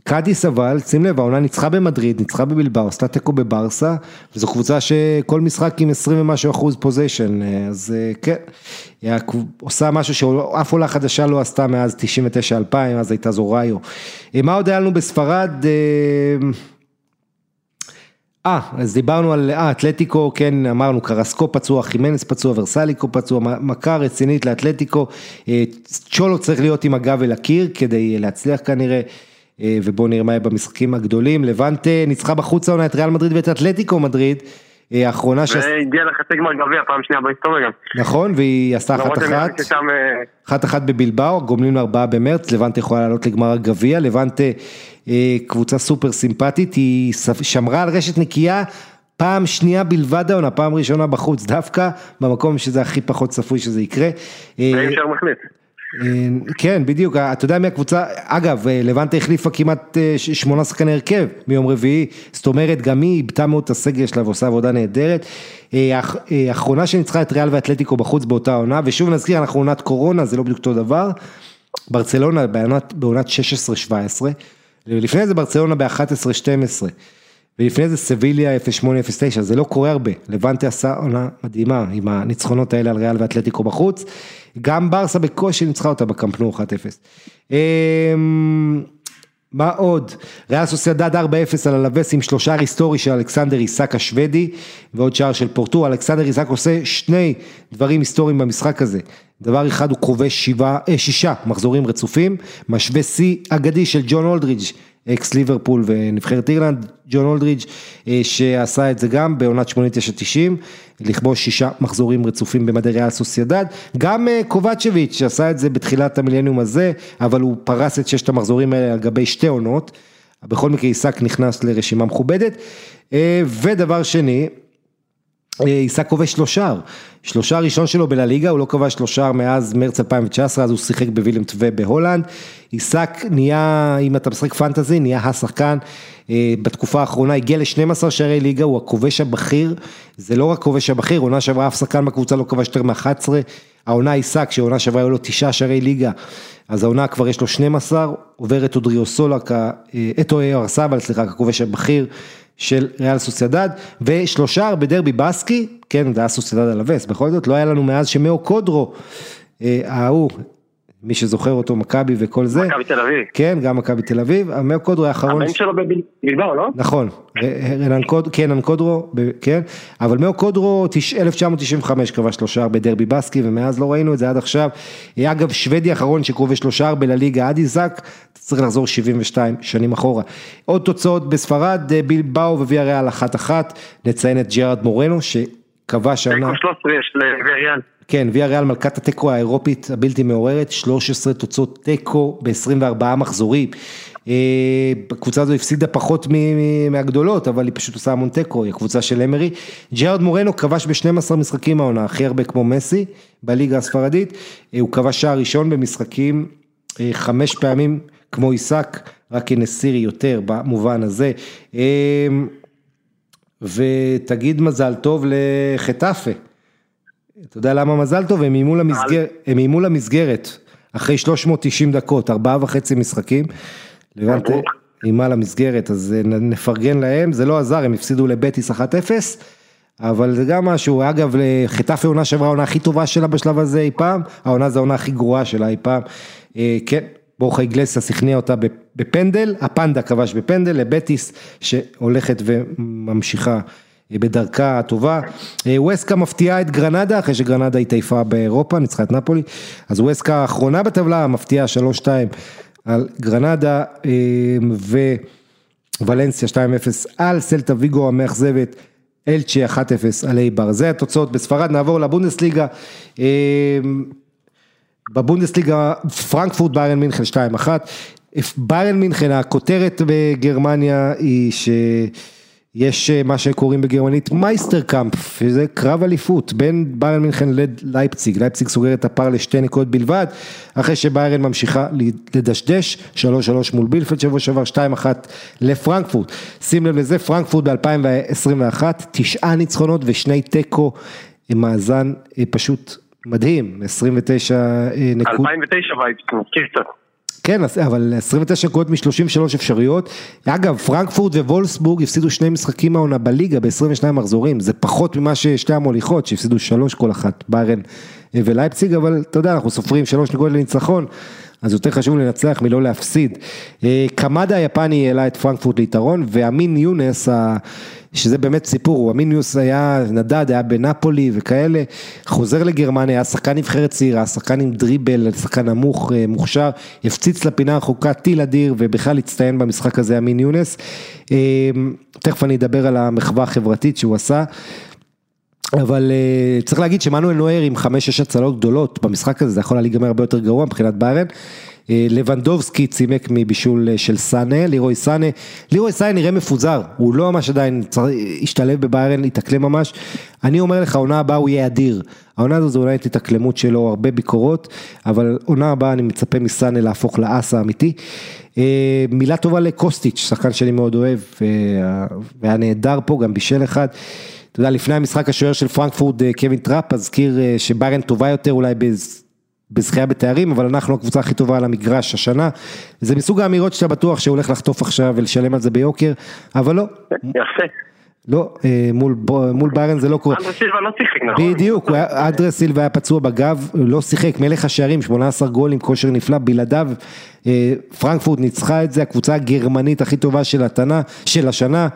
קאדיס אבל, שים לב, העונה ניצחה במדריד, ניצחה בבלבר, עשתה תיקו בברסה, וזו קבוצה שכל משחק עם 20 ומשהו אחוז פוזיישן, אז כן, היא עושה משהו שאף עולה חדשה לא עשתה מאז 99-2000, אז הייתה זו ראיו. מה עוד היה לנו בספרד? אה, אז דיברנו על, אה, אתלטיקו, כן, אמרנו, קרסקו פצוע, חימנס פצוע, ורסליקו פצוע, מכה רצינית לאתלטיקו, צ'ולו צריך להיות עם הגב אל הקיר כדי להצליח כנראה. אה, ובואו נראה מה יהיה במשחקים הגדולים, לבנט ניצחה בחוץ העונה את ריאל מדריד ואת אתלטיקו מדריד, אה, האחרונה ש... והגיעה לחצי גמר גביע פעם שנייה בהיסטוריה גם. נכון, והיא עשתה אחת אחת, אה, אחת אחת בבלבאו, גומלין ארבעה במרץ, לבנט יכולה לעלות לגמר הגביע, לבנט קבוצה סופר סימפטית, היא שמרה על רשת נקייה. פעם שנייה בלבד העונה, פעם ראשונה בחוץ, דווקא במקום שזה הכי פחות צפוי שזה יקרה. ואי אפשר מחליט. כן, בדיוק, אתה יודע מי הקבוצה, אגב, לבנטה החליפה כמעט אה, שמונה שחקני הרכב מיום רביעי, זאת אומרת, גם היא איבדה מאוד את הסגל שלה ועושה עבודה נהדרת. אה, אה, האחרונה שניצחה את ריאל ואתלטיקו בחוץ באותה עונה, ושוב נזכיר, אנחנו עונת קורונה, זה לא בדיוק אותו דבר. ברצלונה בעונת 16-17, ולפני זה ברצלונה ב-11-12. ולפני זה סביליה 0809, זה לא קורה הרבה, לבנטה עשה עונה מדהימה עם הניצחונות האלה על ריאל ואתלטיקו בחוץ, גם ברסה בקושי ניצחה אותה בקמפנו 1-0. אמ, מה עוד? ריאל סוסיידד 4-0 על אלאבס עם שלושער היסטורי של אלכסנדר איסק השוודי ועוד שער של פורטו, אלכסנדר איסק עושה שני דברים היסטוריים במשחק הזה. דבר אחד הוא כובש אה, שישה מחזורים רצופים, משווה שיא אגדי של ג'ון אולדריג' אקס ליברפול ונבחרת אירלנד, ג'ון אולדריג' אה, שעשה את זה גם בעונת 89-90, לכבוש שישה מחזורים רצופים במדי ריאל סוסיידד, גם אה, קובצ'ביץ' שעשה את זה בתחילת המילניום הזה, אבל הוא פרס את ששת המחזורים האלה על גבי שתי עונות, בכל מקרה עיסק נכנס לרשימה מכובדת, אה, ודבר שני, עיסק כובש שלושה, שלושה ראשון שלו בלליגה, הוא לא כבש שלושה מאז מרץ 2019, אז הוא שיחק בווילם טווה בהולנד. עיסק נהיה, אם אתה משחק פנטזי, נהיה השחקן, אה, בתקופה האחרונה הגיע ל-12 שערי ליגה, הוא הכובש הבכיר, זה לא רק כובש הבכיר, עונה שעברה אף שחקן בקבוצה לא כבש יותר מ-11, העונה עיסק, שעונה שעברה היו לו תשעה שערי ליגה, אז העונה כבר יש לו 12, עובר את אודריוסולה, את אוהר סבל, סליחה, ככובש הבכיר. של ריאל סוסיידד, ושלושה בדרבי בסקי, כן, זה היה סוסיידד על הווסט, בכל זאת לא היה לנו מאז שמאו קודרו, ההוא, מי שזוכר אותו, מכבי וכל זה. מכבי תל אביב. כן, גם מכבי תל אביב, המאו קודרו האחרון. הבן שלו בבלבאו, לא? נכון, רנן קודרו, כן, רנן קודרו, כן, אבל מאו קודרו 1995 כבש שלושה בדרבי בסקי, ומאז לא ראינו את זה עד עכשיו. אגב, שוודי האחרון שכובש שלושה בלליגה עד איזק, צריך לחזור 72 שנים אחורה. עוד תוצאות בספרד, בלבאו וויה ריאל אחת אחת, נציין את ג'רארד מורנו, שכבש העונה. תיקו 13 יש לוויה ריאל. כן, ויה ריאל מלכת התיקו האירופית הבלתי מעוררת, 13 תוצאות תיקו ב-24 מחזורים. הקבוצה הזו הפסידה פחות מהגדולות, אבל היא פשוט עושה המון תיקו, היא הקבוצה של אמרי. ג'רד מורנו כבש ב-12 משחקים העונה, הכי הרבה כמו מסי, בליגה הספרדית. הוא כבש שער ראשון במשחקים חמש פעמים כמו עיסק, רק נסירי יותר במובן הזה. ותגיד מזל טוב לחטאפה. אתה יודע למה מזל טוב? הם איימו למסגר, למסגרת אחרי 390 דקות, ארבעה וחצי משחקים. לבנטה איימה למסגרת, אז נפרגן להם, זה לא עזר, הם הפסידו לבטיס 1-0, אבל זה גם משהו, אגב, חטאפה עונה שעברה העונה הכי טובה שלה בשלב הזה אי פעם, העונה זו העונה הכי גרועה שלה אי פעם, כן. בורחה איגלסיה הכניע אותה בפנדל, הפנדה כבש בפנדל לבטיס שהולכת וממשיכה בדרכה הטובה. ווסקה מפתיעה את גרנדה, אחרי שגרנדה התעיפה באירופה, ניצחה את נפולי, אז אואסקה האחרונה בטבלה, מפתיעה 3-2 על גרנדה, ווולנסיה 2-0 על סלטה ויגו המאכזבת. אלצ'ה 1-0 על איבר, זה התוצאות בספרד, נעבור לבונדסליגה, בבונדסליגה פרנקפורט ביירן מינכן 2-1, ביירן מינכן הכותרת בגרמניה היא ש... יש מה שקוראים בגרמנית Meisterkampf, שזה קרב אליפות בין ביירן מינכן ללייפציג, לייפציג. סוגר את הפער לשתי נקודות בלבד, אחרי שביירן ממשיכה לדשדש, 3-3 מול בילפלד שבוע שעבר, 2-1 לפרנקפורט, שים לב לזה, פרנקפורט ב-2021, תשעה ניצחונות ושני תיקו, מאזן פשוט מדהים, 29 נקודות. 2009 וייפס, מזכיר קצת. כן, אבל 29 נקודות מ-33 אפשריות, אגב פרנקפורט ווולסבורג הפסידו שני משחקים העונה בליגה ב-22 מחזורים, זה פחות ממה ששתי המוליכות שהפסידו שלוש כל אחת, ביירן ולייפציג, אבל אתה יודע אנחנו סופרים שלוש נקודות לניצחון, אז יותר חשוב לנצח מלא להפסיד. קמדה היפני העלה את פרנקפורט ליתרון, ואמין יונס, שזה באמת סיפור, אמין יונס היה נדד, היה בנפולי וכאלה, חוזר לגרמניה, היה שחקן נבחרת צעירה, שחקן עם דריבל, שחקן נמוך, מוכשר, הפציץ לפינה הרחוקה טיל אדיר, ובכלל הצטיין במשחק הזה אמין יונס. תכף אני אדבר על המחווה החברתית שהוא עשה. אבל צריך להגיד שמנואל נויר עם חמש-שש הצלות גדולות במשחק הזה, זה יכול היה להיגמר הרבה יותר גרוע מבחינת ביירן. לבנדובסקי צימק מבישול של סאנה, לירוי סאנה, לירוי סאנה נראה מפוזר, הוא לא ממש עדיין השתלב בביירן, התאקלם ממש, אני אומר לך, העונה הבאה הוא יהיה אדיר, העונה הזו זה אולי את התאקלמות שלו, הרבה ביקורות, אבל עונה הבאה אני מצפה מסאנה להפוך לאס האמיתי. מילה טובה לקוסטיץ', שחקן שאני מאוד אוהב, והיה נהדר פה, גם בישל אחד. אתה יודע, לפני המשחק השוער של פרנקפורט, קווין טראפ, הזכיר שביירן טובה יותר אולי בזכייה בתארים, אבל אנחנו הקבוצה הכי טובה על המגרש השנה. זה מסוג האמירות שאתה בטוח שהוא הולך לחטוף עכשיו ולשלם על זה ביוקר, אבל לא. יפה. לא, מול, מול ביירן זה לא קורה. אנדרס סילבה לא שיחק, נכון? בדיוק, אנדרס סילבה היה פצוע בגב, לא שיחק, מלך השערים, 18 גולים, כושר נפלא, בלעדיו פרנקפורט ניצחה את זה, הקבוצה הגרמנית הכי טובה של, התנה, של השנה,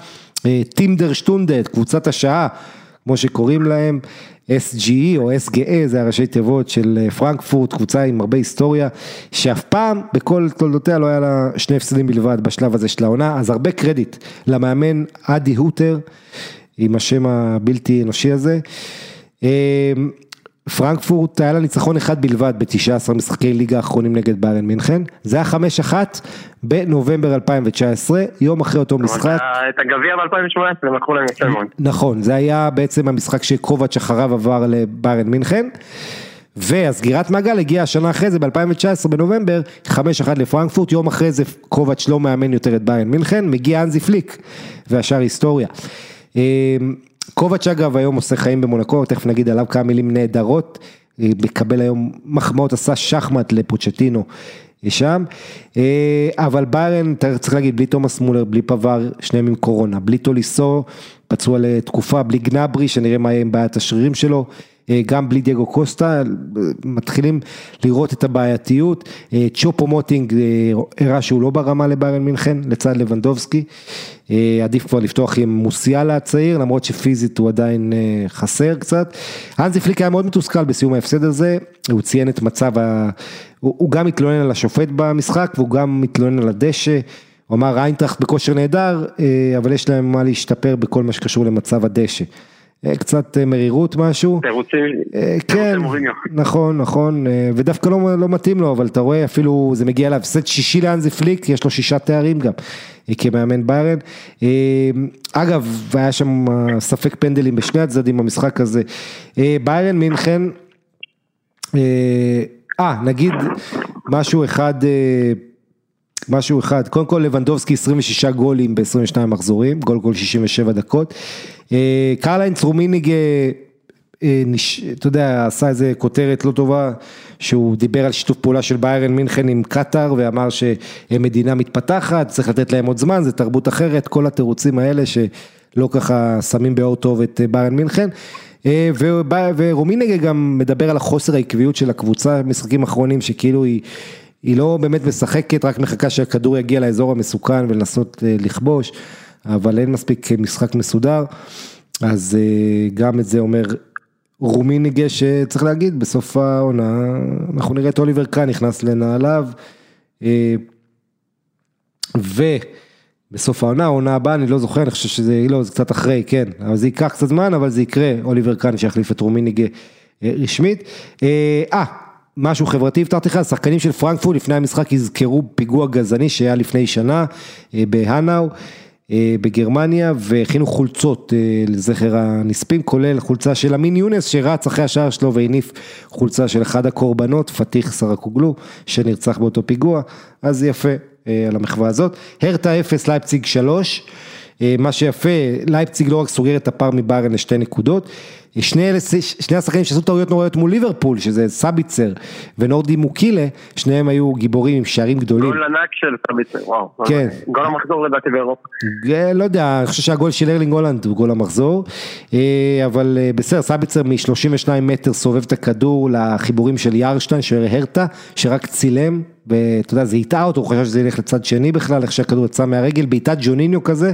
טימדר שטונדט, קבוצת השעה, כמו שקוראים להם, SGE או SGE זה הראשי תיבות של פרנקפורט, קבוצה עם הרבה היסטוריה, שאף פעם בכל תולדותיה לא היה לה שני הפסדים בלבד בשלב הזה של העונה, אז הרבה קרדיט למאמן אדי הוטר, עם השם הבלתי אנושי הזה. פרנקפורט היה לה ניצחון אחד בלבד ב-19 משחקי ליגה האחרונים נגד ביירן מינכן, זה היה 5-1 בנובמבר 2019, יום אחרי אותו משחק. את הגביע ב-2018 הם לקחו להם יפה מאוד. נכון, זה היה בעצם המשחק שקובץ' אחריו עבר לביירן מינכן. והסגירת מעגל הגיעה השנה אחרי זה ב-2019 בנובמבר, 5-1 לפרנקפורט, יום אחרי זה קובץ' לא מאמן יותר את ביירן מינכן, מגיע אנזי פליק והשאר היסטוריה. קובץ' אגב היום עושה חיים במונקו, תכף נגיד עליו כמה מילים נהדרות, מקבל היום מחמאות, עשה שחמט לפוצ'טינו, שם, אבל ביירן, צריך להגיד, בלי תומאס מולר, בלי פבר, שניהם עם קורונה, בלי טוליסו, פצוע לתקופה, בלי גנברי, שנראה מה יהיה עם בעיית השרירים שלו. אה, גם בלי דייגו קוסטה, מתחילים לראות את הבעייתיות, אה, צ'ופו מוטינג אה, הראה שהוא לא ברמה לביירן מינכן, לצד לבנדובסקי, עדיף כבר לפתוח עם מוסיאלה הצעיר, למרות שפיזית הוא עדיין חסר קצת. אנזי פליק היה מאוד מתוסכל בסיום ההפסד הזה, הוא ציין את מצב. הוא, הוא גם מתלונן על השופט במשחק והוא גם מתלונן על הדשא. הוא אמר איינטראכט בכושר נהדר, אבל יש להם מה להשתפר בכל מה שקשור למצב הדשא. אה, קצת אה, מרירות משהו. תירוצים, אה, כן, נכון, נכון, ודווקא לא, לא מתאים לו, אבל אתה רואה אפילו זה מגיע אליו, סט שישי לאנזי פליק, יש לו שישה תארים גם, כמאמן ביירן. אגב, היה שם ספק פנדלים בשני הצדדים במשחק הזה. ביירן מינכן, אה, נגיד משהו אחד, משהו אחד, קודם כל לבנדובסקי 26 גולים ב-22 מחזורים, גול גול 67 דקות. אה, קרל-היינץ רומניגה, אה, אתה יודע, עשה איזה כותרת לא טובה, שהוא דיבר על שיתוף פעולה של ביירן מינכן עם קטאר ואמר שהם מדינה מתפתחת, צריך לתת להם עוד זמן, זה תרבות אחרת, כל התירוצים האלה שלא ככה שמים באור טוב את אה, ביירן מינכן. ורומינגה גם מדבר על החוסר העקביות של הקבוצה במשחקים האחרונים, שכאילו היא, היא לא באמת משחקת, רק מחכה שהכדור יגיע לאזור המסוכן ולנסות לכבוש. אבל אין מספיק משחק מסודר, אז אה, גם את זה אומר רומיניגה שצריך להגיד, בסוף העונה אנחנו נראה את אוליבר קאן נכנס לנעליו, אה, ובסוף העונה, העונה הבאה, אני לא זוכר, אני חושב שזה, לא, זה קצת אחרי, כן, אבל זה ייקח קצת זמן, אבל זה יקרה, אוליבר קאן שיחליף את רומיניגה אה, רשמית. אה, משהו חברתי הבטחתי לך, שחקנים של פרנקפורט לפני המשחק יזכרו פיגוע גזעני שהיה לפני שנה בהנאו. אה, בגרמניה והכינו חולצות אה, לזכר הנספים, כולל חולצה של אמין יונס שרץ אחרי השער שלו והניף חולצה של אחד הקורבנות, פתיח סרקוגלו, שנרצח באותו פיגוע, אז יפה אה, על המחווה הזאת. הרטה 0, לייפציג 3, מה שיפה, לייפציג לא רק סוגר את הפער מביירן לשתי נקודות, שני, שני השחקנים שעשו טעויות נוראיות מול ליברפול, שזה סביצר ונורדי מוקילה, שניהם היו גיבורים עם שערים גדולים. גול ענק של סביצר, וואו. כן. גול המחזור לדעתי באירופה. לא יודע, אני חושב שהגול של ארלינג הולנד הוא גול המחזור, אה, אבל אה, בסדר, סביצר מ-32 מטר סובב את הכדור לחיבורים של יארשטיין, של הרטה, שרק צילם, ואתה יודע, זה הטעה אותו, הוא חשב שזה ילך לצד שני בכלל, איך שהכדור יצא מהרגל, בעיטת ג'וניניו כזה.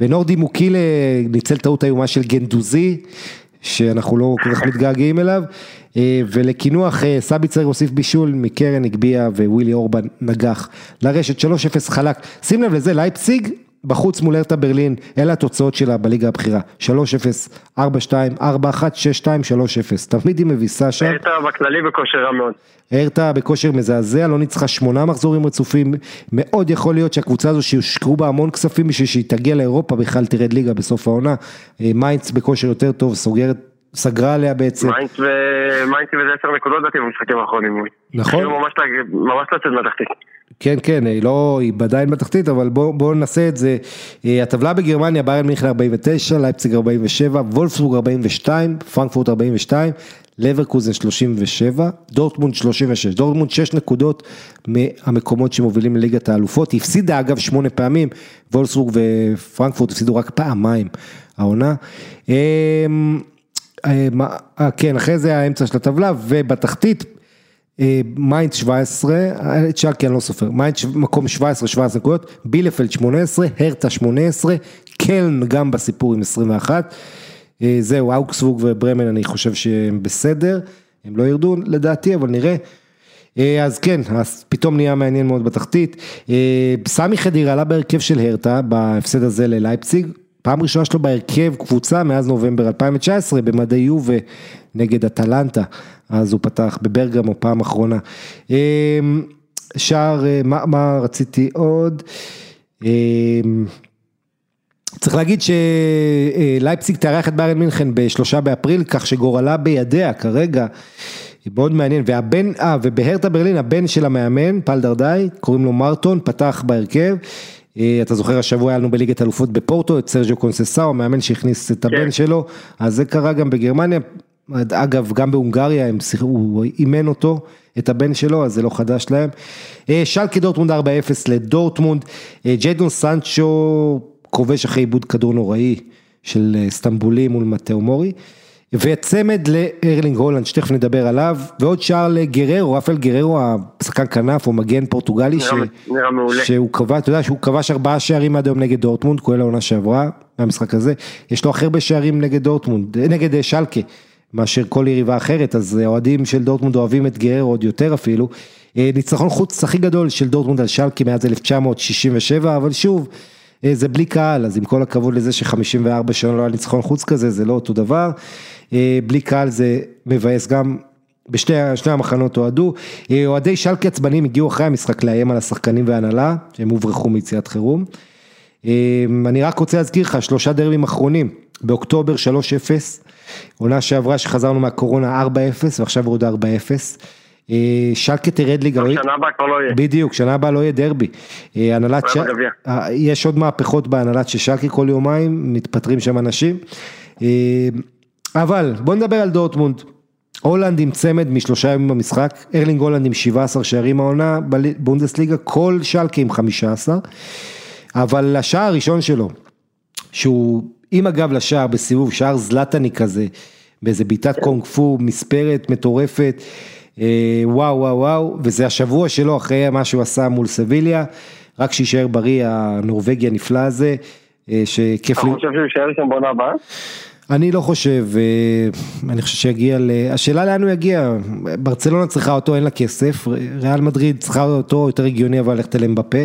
ונורדי מוקילה ניצל טעות איומה של גנדוזי, שאנחנו לא כל כך מתגעגעים אליו, אה, ולקינוח אה, סביצר הוסיף בישול מקרן הגביה ווילי אורבן נגח לרשת 3-0 חלק, שים לב לזה לייפסיג בחוץ מול ארטה ברלין, אלה התוצאות שלה בליגה הבכירה, 3-0, 4-2, 4-1, 6-2, 3-0, תמיד היא מביסה שם. ארטה בכללי בכושר רע מאוד. ארטה בכושר מזעזע, לא ניצחה שמונה מחזורים רצופים, מאוד יכול להיות שהקבוצה הזו שיושקעו בה המון כספים בשביל שהיא תגיע לאירופה, בכלל תרד ליגה בסוף העונה, אה, מיינץ בכושר יותר טוב, סוגרת סגרה עליה בעצם. מיינץ וזה עשר נקודות דעתי במשחקים האחרונים. נכון. ממש לצאת מהתחתית. כן, כן, היא לא, היא עדיין בתחתית, אבל בואו בוא נעשה את זה. אה, הטבלה בגרמניה, ביירן מינכן 49, לייפציג 47, וולפסבורג 42, פרנקפורט 42, לברקוזן 37, דורטמונד 36, דורטמונד 6 נקודות מהמקומות שמובילים לליגת האלופות, הפסידה אגב 8 פעמים, וולפסבורג ופרנקפורט הפסידו רק פעמיים העונה. אמ, אה, כן, אחרי זה האמצע של הטבלה, ובתחתית אה, מיינדס 17, את שאלקה אני לא סופר, מיינדס מקום 17, 17 נקודות, בילפלד 18, הרתה 18, קלן גם בסיפור עם 21, אה, זהו, אוקסבורג וברמן אני חושב שהם בסדר, הם לא ירדו לדעתי, אבל נראה. אה, אז כן, אז פתאום נהיה מעניין מאוד בתחתית. סמי חדיר עלה בהרכב של הרטה, בהפסד הזה ללייפציג, פעם ראשונה שלו בהרכב קבוצה מאז נובמבר 2019 במדי יובה נגד אטלנטה, אז הוא פתח בברגמו פעם אחרונה. אמ, שער, אה, מה, מה רציתי עוד? אמ, צריך להגיד שלייפציג תארח את ביירן מינכן בשלושה באפריל, כך שגורלה בידיה כרגע. מאוד מעניין, והבן, אה, ובהרטה ברלין, הבן של המאמן, פל דרדאי, קוראים לו מרטון, פתח בהרכב. אה, אתה זוכר השבוע היה לנו בליגת אלופות בפורטו את סרג'ו קונססאו, המאמן שהכניס את הבן כן. שלו, אז זה קרה גם בגרמניה, אגב, גם בהונגריה הם, הוא אימן אותו, את הבן שלו, אז זה לא חדש להם. שלקי דורטמונד 4-0 לדורטמונד, ג'יידון סנצ'ו כובש אחרי עיבוד כדור נוראי של סטמבולי מול מטאו מורי. וצמד לארלינג הולאן, שתכף נדבר עליו, ועוד שער לגררו, רפאל גררו, השחקן כנף, הוא מגן פורטוגלי, נראה, ש... נראה מעולה. שהוא כבש, אתה יודע שהוא כבש ארבעה שערים עד היום נגד דורטמונד, כולל העונה שעברה, מהמשחק הזה, יש לו הכי הרבה שערים נגד דורטמונד, נגד שלקה, מאשר כל יריבה אחרת, אז אוהדים של דורטמונד אוהבים את גררו עוד יותר אפילו. ניצחון חוץ הכי גדול של דורטמונד על שלקה מאז 1967, אבל שוב, זה בלי קהל, אז עם כל הכבוד לזה ש-54 שנה לא היה ניצחון חוץ כזה, זה לא אותו דבר. בלי קהל זה מבאס גם, בשני המחנות אוהדו. אוהדי שלקי עצבנים הגיעו אחרי המשחק לאיים על השחקנים והנהלה, שהם הוברחו מיציאת חירום. אני רק רוצה להזכיר לך, שלושה דרבים אחרונים, באוקטובר 3-0, עונה שעברה שחזרנו מהקורונה 4-0 ועכשיו עוד 4-0. שלקה תרד ליגה, שנה הבאה כבר לא יהיה, בדיוק, שנה הבאה לא יהיה דרבי, הנהלת, יש עוד מהפכות בהנהלת של שלקה כל יומיים, מתפטרים שם אנשים, אבל בוא נדבר על דורטמונד, הולנד עם צמד משלושה ימים במשחק, ארלינג הולנד עם 17 שערים העונה בבונדסליגה, כל שלקה עם 15, אבל השער הראשון שלו, שהוא עם הגב לשער בסיבוב, שער זלטני כזה, באיזה בעיטת קונג פו, מספרת, מטורפת, וואו וואו וואו, וזה השבוע שלו אחרי מה שהוא עשה מול סביליה, רק שיישאר בריא הנורבגי הנפלא הזה, שכיף לי. אתה חושב שהוא יישאר שם בעונה הבאה? אני לא חושב, אני חושב שיגיע, ל... השאלה לאן הוא יגיע, ברצלונה צריכה אותו, אין לה כסף, ריאל מדריד צריכה אותו, יותר הגיוני אבל ללכת אליהם בפה,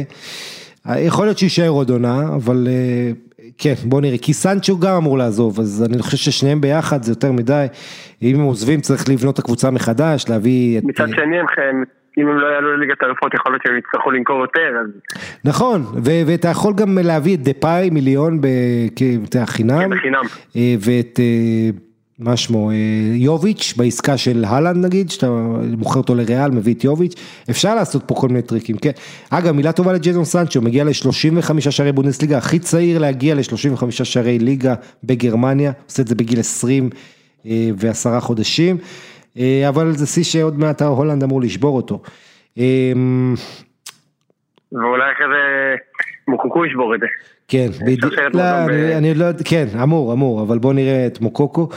יכול להיות שיישאר עוד עונה, אבל כן, בוא נראה, כי סנצ'ו גם אמור לעזוב, אז אני חושב ששניהם ביחד זה יותר מדי, אם הם עוזבים צריך לבנות את הקבוצה מחדש, להביא את... מצד שני הם... אם הם לא יעלו לליגת האלופות יכול להיות שהם יצטרכו למכור יותר אז... נכון, ואתה יכול גם להביא את דפאי מיליון בחינם, כן, בחינם, ואת מה שמו, יוביץ' בעסקה של הלנד נגיד, שאתה מוכר אותו לריאל, מביא את יוביץ', אפשר לעשות פה כל מיני טריקים, כן. אגב, מילה טובה לג'ייזון סנצ'ו, מגיע ל-35 שערי בונדסליגה, הכי צעיר להגיע ל-35 שערי ליגה בגרמניה, עושה את זה בגיל 20 ועשרה חודשים, אבל זה שיא שעוד מעט הולנד אמור לשבור אותו. ואולי אחרי זה מוקוקו ישבור את זה. כן, בדיוק, לא, אני לא, כן, אמור, אמור, אבל בוא נראה את מוקוקו,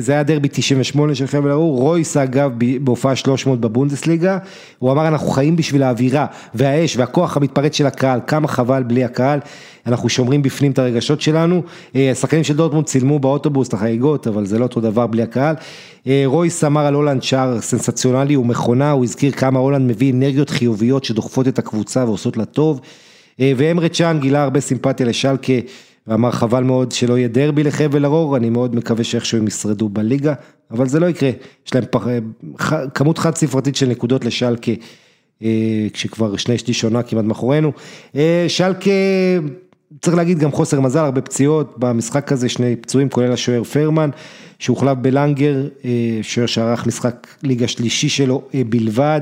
זה היה דרבי 98 של חבל ארור, רויס אגב בהופעה 300 בבונדסליגה, הוא אמר אנחנו חיים בשביל האווירה והאש והכוח המתפרץ של הקהל, כמה חבל בלי הקהל, אנחנו שומרים בפנים את הרגשות שלנו, השחקנים של דורטמונד צילמו באוטובוס את החגיגות, אבל זה לא אותו דבר בלי הקהל, רויס אמר על הולנד שער סנסציונלי, הוא מכונה, הוא הזכיר כמה הולנד מביא אנרגיות חיוביות שדוחפות את הקבוצה ועושות לה טוב, ואמרי צ'אן גילה הרבה סימפתיה לשלקה ואמר חבל מאוד שלא יהיה דרבי לחבל ארור, אני מאוד מקווה שאיכשהו הם ישרדו בליגה, אבל זה לא יקרה, יש להם פח... כמות חד ספרתית של נקודות לשלקה, כשכבר שני שליש עונה כמעט מאחורינו, שלקה צריך להגיד גם חוסר מזל, הרבה פציעות במשחק הזה, שני פצועים כולל השוער פרמן, שהוחלף בלנגר, שוער שערך משחק ליגה שלישי שלו בלבד.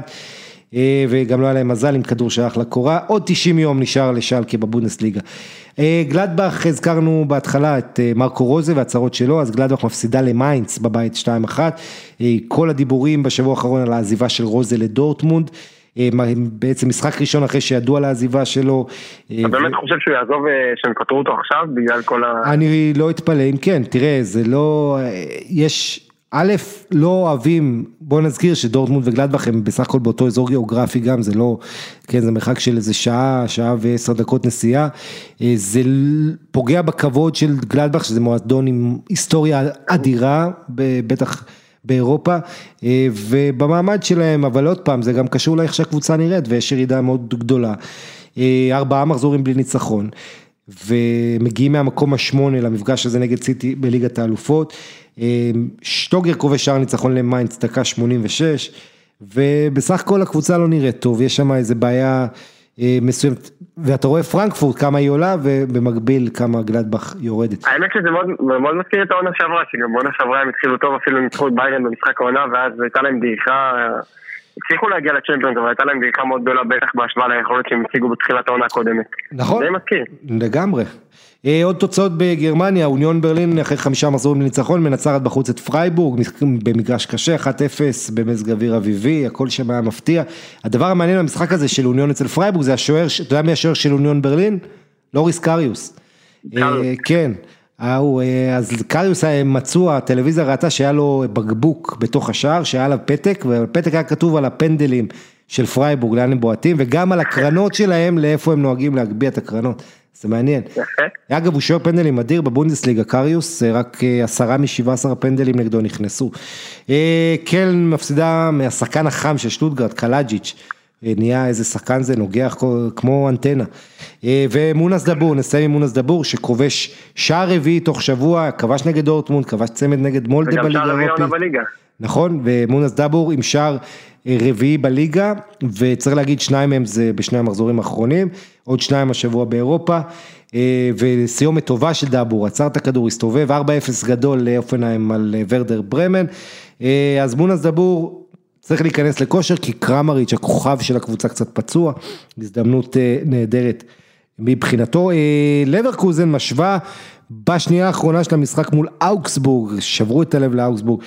וגם לא היה להם מזל עם כדור שהלך לקורה, עוד 90 יום נשאר לשלקה בבונדסליגה. גלדבך, הזכרנו בהתחלה את מרקו רוזה והצהרות שלו, אז גלדבך מפסידה למיינדס בבית 2-1, כל הדיבורים בשבוע האחרון על העזיבה של רוזה לדורטמונד, בעצם משחק ראשון אחרי שידוע על העזיבה שלו. אתה באמת חושב שהוא יעזוב, שהם יפטרו אותו עכשיו בגלל כל ה... אני לא אתפלא אם כן, תראה, זה לא, יש... א', לא אוהבים, בוא נזכיר שדורטמונד וגלדבך הם בסך הכל באותו אזור גיאוגרפי גם, זה לא, כן, זה מרחק של איזה שעה, שעה ועשר דקות נסיעה, זה פוגע בכבוד של גלדבך, שזה מועדון עם היסטוריה אדירה, בטח באירופה, ובמעמד שלהם, אבל עוד פעם, זה גם קשור לאיך שהקבוצה נראית, ויש ירידה מאוד גדולה, ארבעה מחזורים בלי ניצחון. ומגיעים מהמקום השמונה למפגש הזה נגד סיטי בליגת האלופות, שטוגר כובש שער ניצחון למיינדס דקה 86, ובסך הכל הקבוצה לא נראית טוב, יש שם איזה בעיה מסוימת, ואתה רואה פרנקפורט כמה היא עולה, ובמקביל כמה גלדבך יורדת. האמת שזה מאוד, מאוד מזכיר את העונה שעברה, שגם בעונה שעברה הם התחילו טוב, אפילו ניצחו את ביירן במשחק העונה, ואז הייתה להם דעיכה. הצליחו להגיע לצ'מפיונס, אבל הייתה להם דעיכה מאוד גדולה בטח בהשוואה ליכולת שהם הציגו בתחילת העונה הקודמת. נכון, די מזכיר. לגמרי. אה, עוד תוצאות בגרמניה, אוניון ברלין אחרי חמישה מחזורים לניצחון, מנצחת בחוץ את פרייבורג, במגרש קשה, 1-0 במזג אוויר אביבי, הכל שם היה מפתיע. הדבר המעניין במשחק הזה של אוניון אצל פרייבורג זה השוער, אתה יודע מי השוער של אוניון ברלין? לוריס קריוס. כן. ההוא, אז קריוס מצאו, הטלוויזיה ראתה שהיה לו בקבוק בתוך השער, שהיה עליו פתק, והפתק היה כתוב על הפנדלים של פרייבורג, לאן הם בועטים, וגם על הקרנות שלהם, לאיפה הם נוהגים להגביה את הקרנות. זה מעניין. יפה. אגב, הוא שוער פנדלים אדיר בבונדסליגה, קריוס, רק אה, עשרה משבעה עשרה פנדלים נגדו נכנסו. אה, קלן מפסידה מהשחקן החם של שטוטגרט, קלאיידז'יץ'. אה, נהיה איזה שחקן זה נוגח כמו אנטנה. ומונס דבור, נסיים עם מונס דבור שכובש שער רביעי תוך שבוע, כבש נגד אורטמונד, כבש צמד נגד מולדה בליגה האירופית. נכון, ומונס דבור עם שער רביעי בליגה, וצריך להגיד שניים מהם זה בשני המחזורים האחרונים, עוד שניים השבוע באירופה, אה, וסיומת טובה של דאבור, עצר את הכדור, הסתובב, 4-0 גדול לאופנהיים על אה, ורדר ברמן, אה, אז מונס דאבור צריך להיכנס לכושר, כי קרמריץ', הכוכב של הקבוצה קצת פצוע, הזדמנות נהדרת מבחינתו. לברקוזן משווה בשנייה האחרונה של המשחק מול אוקסבורג, שברו את הלב לאוקסבורג.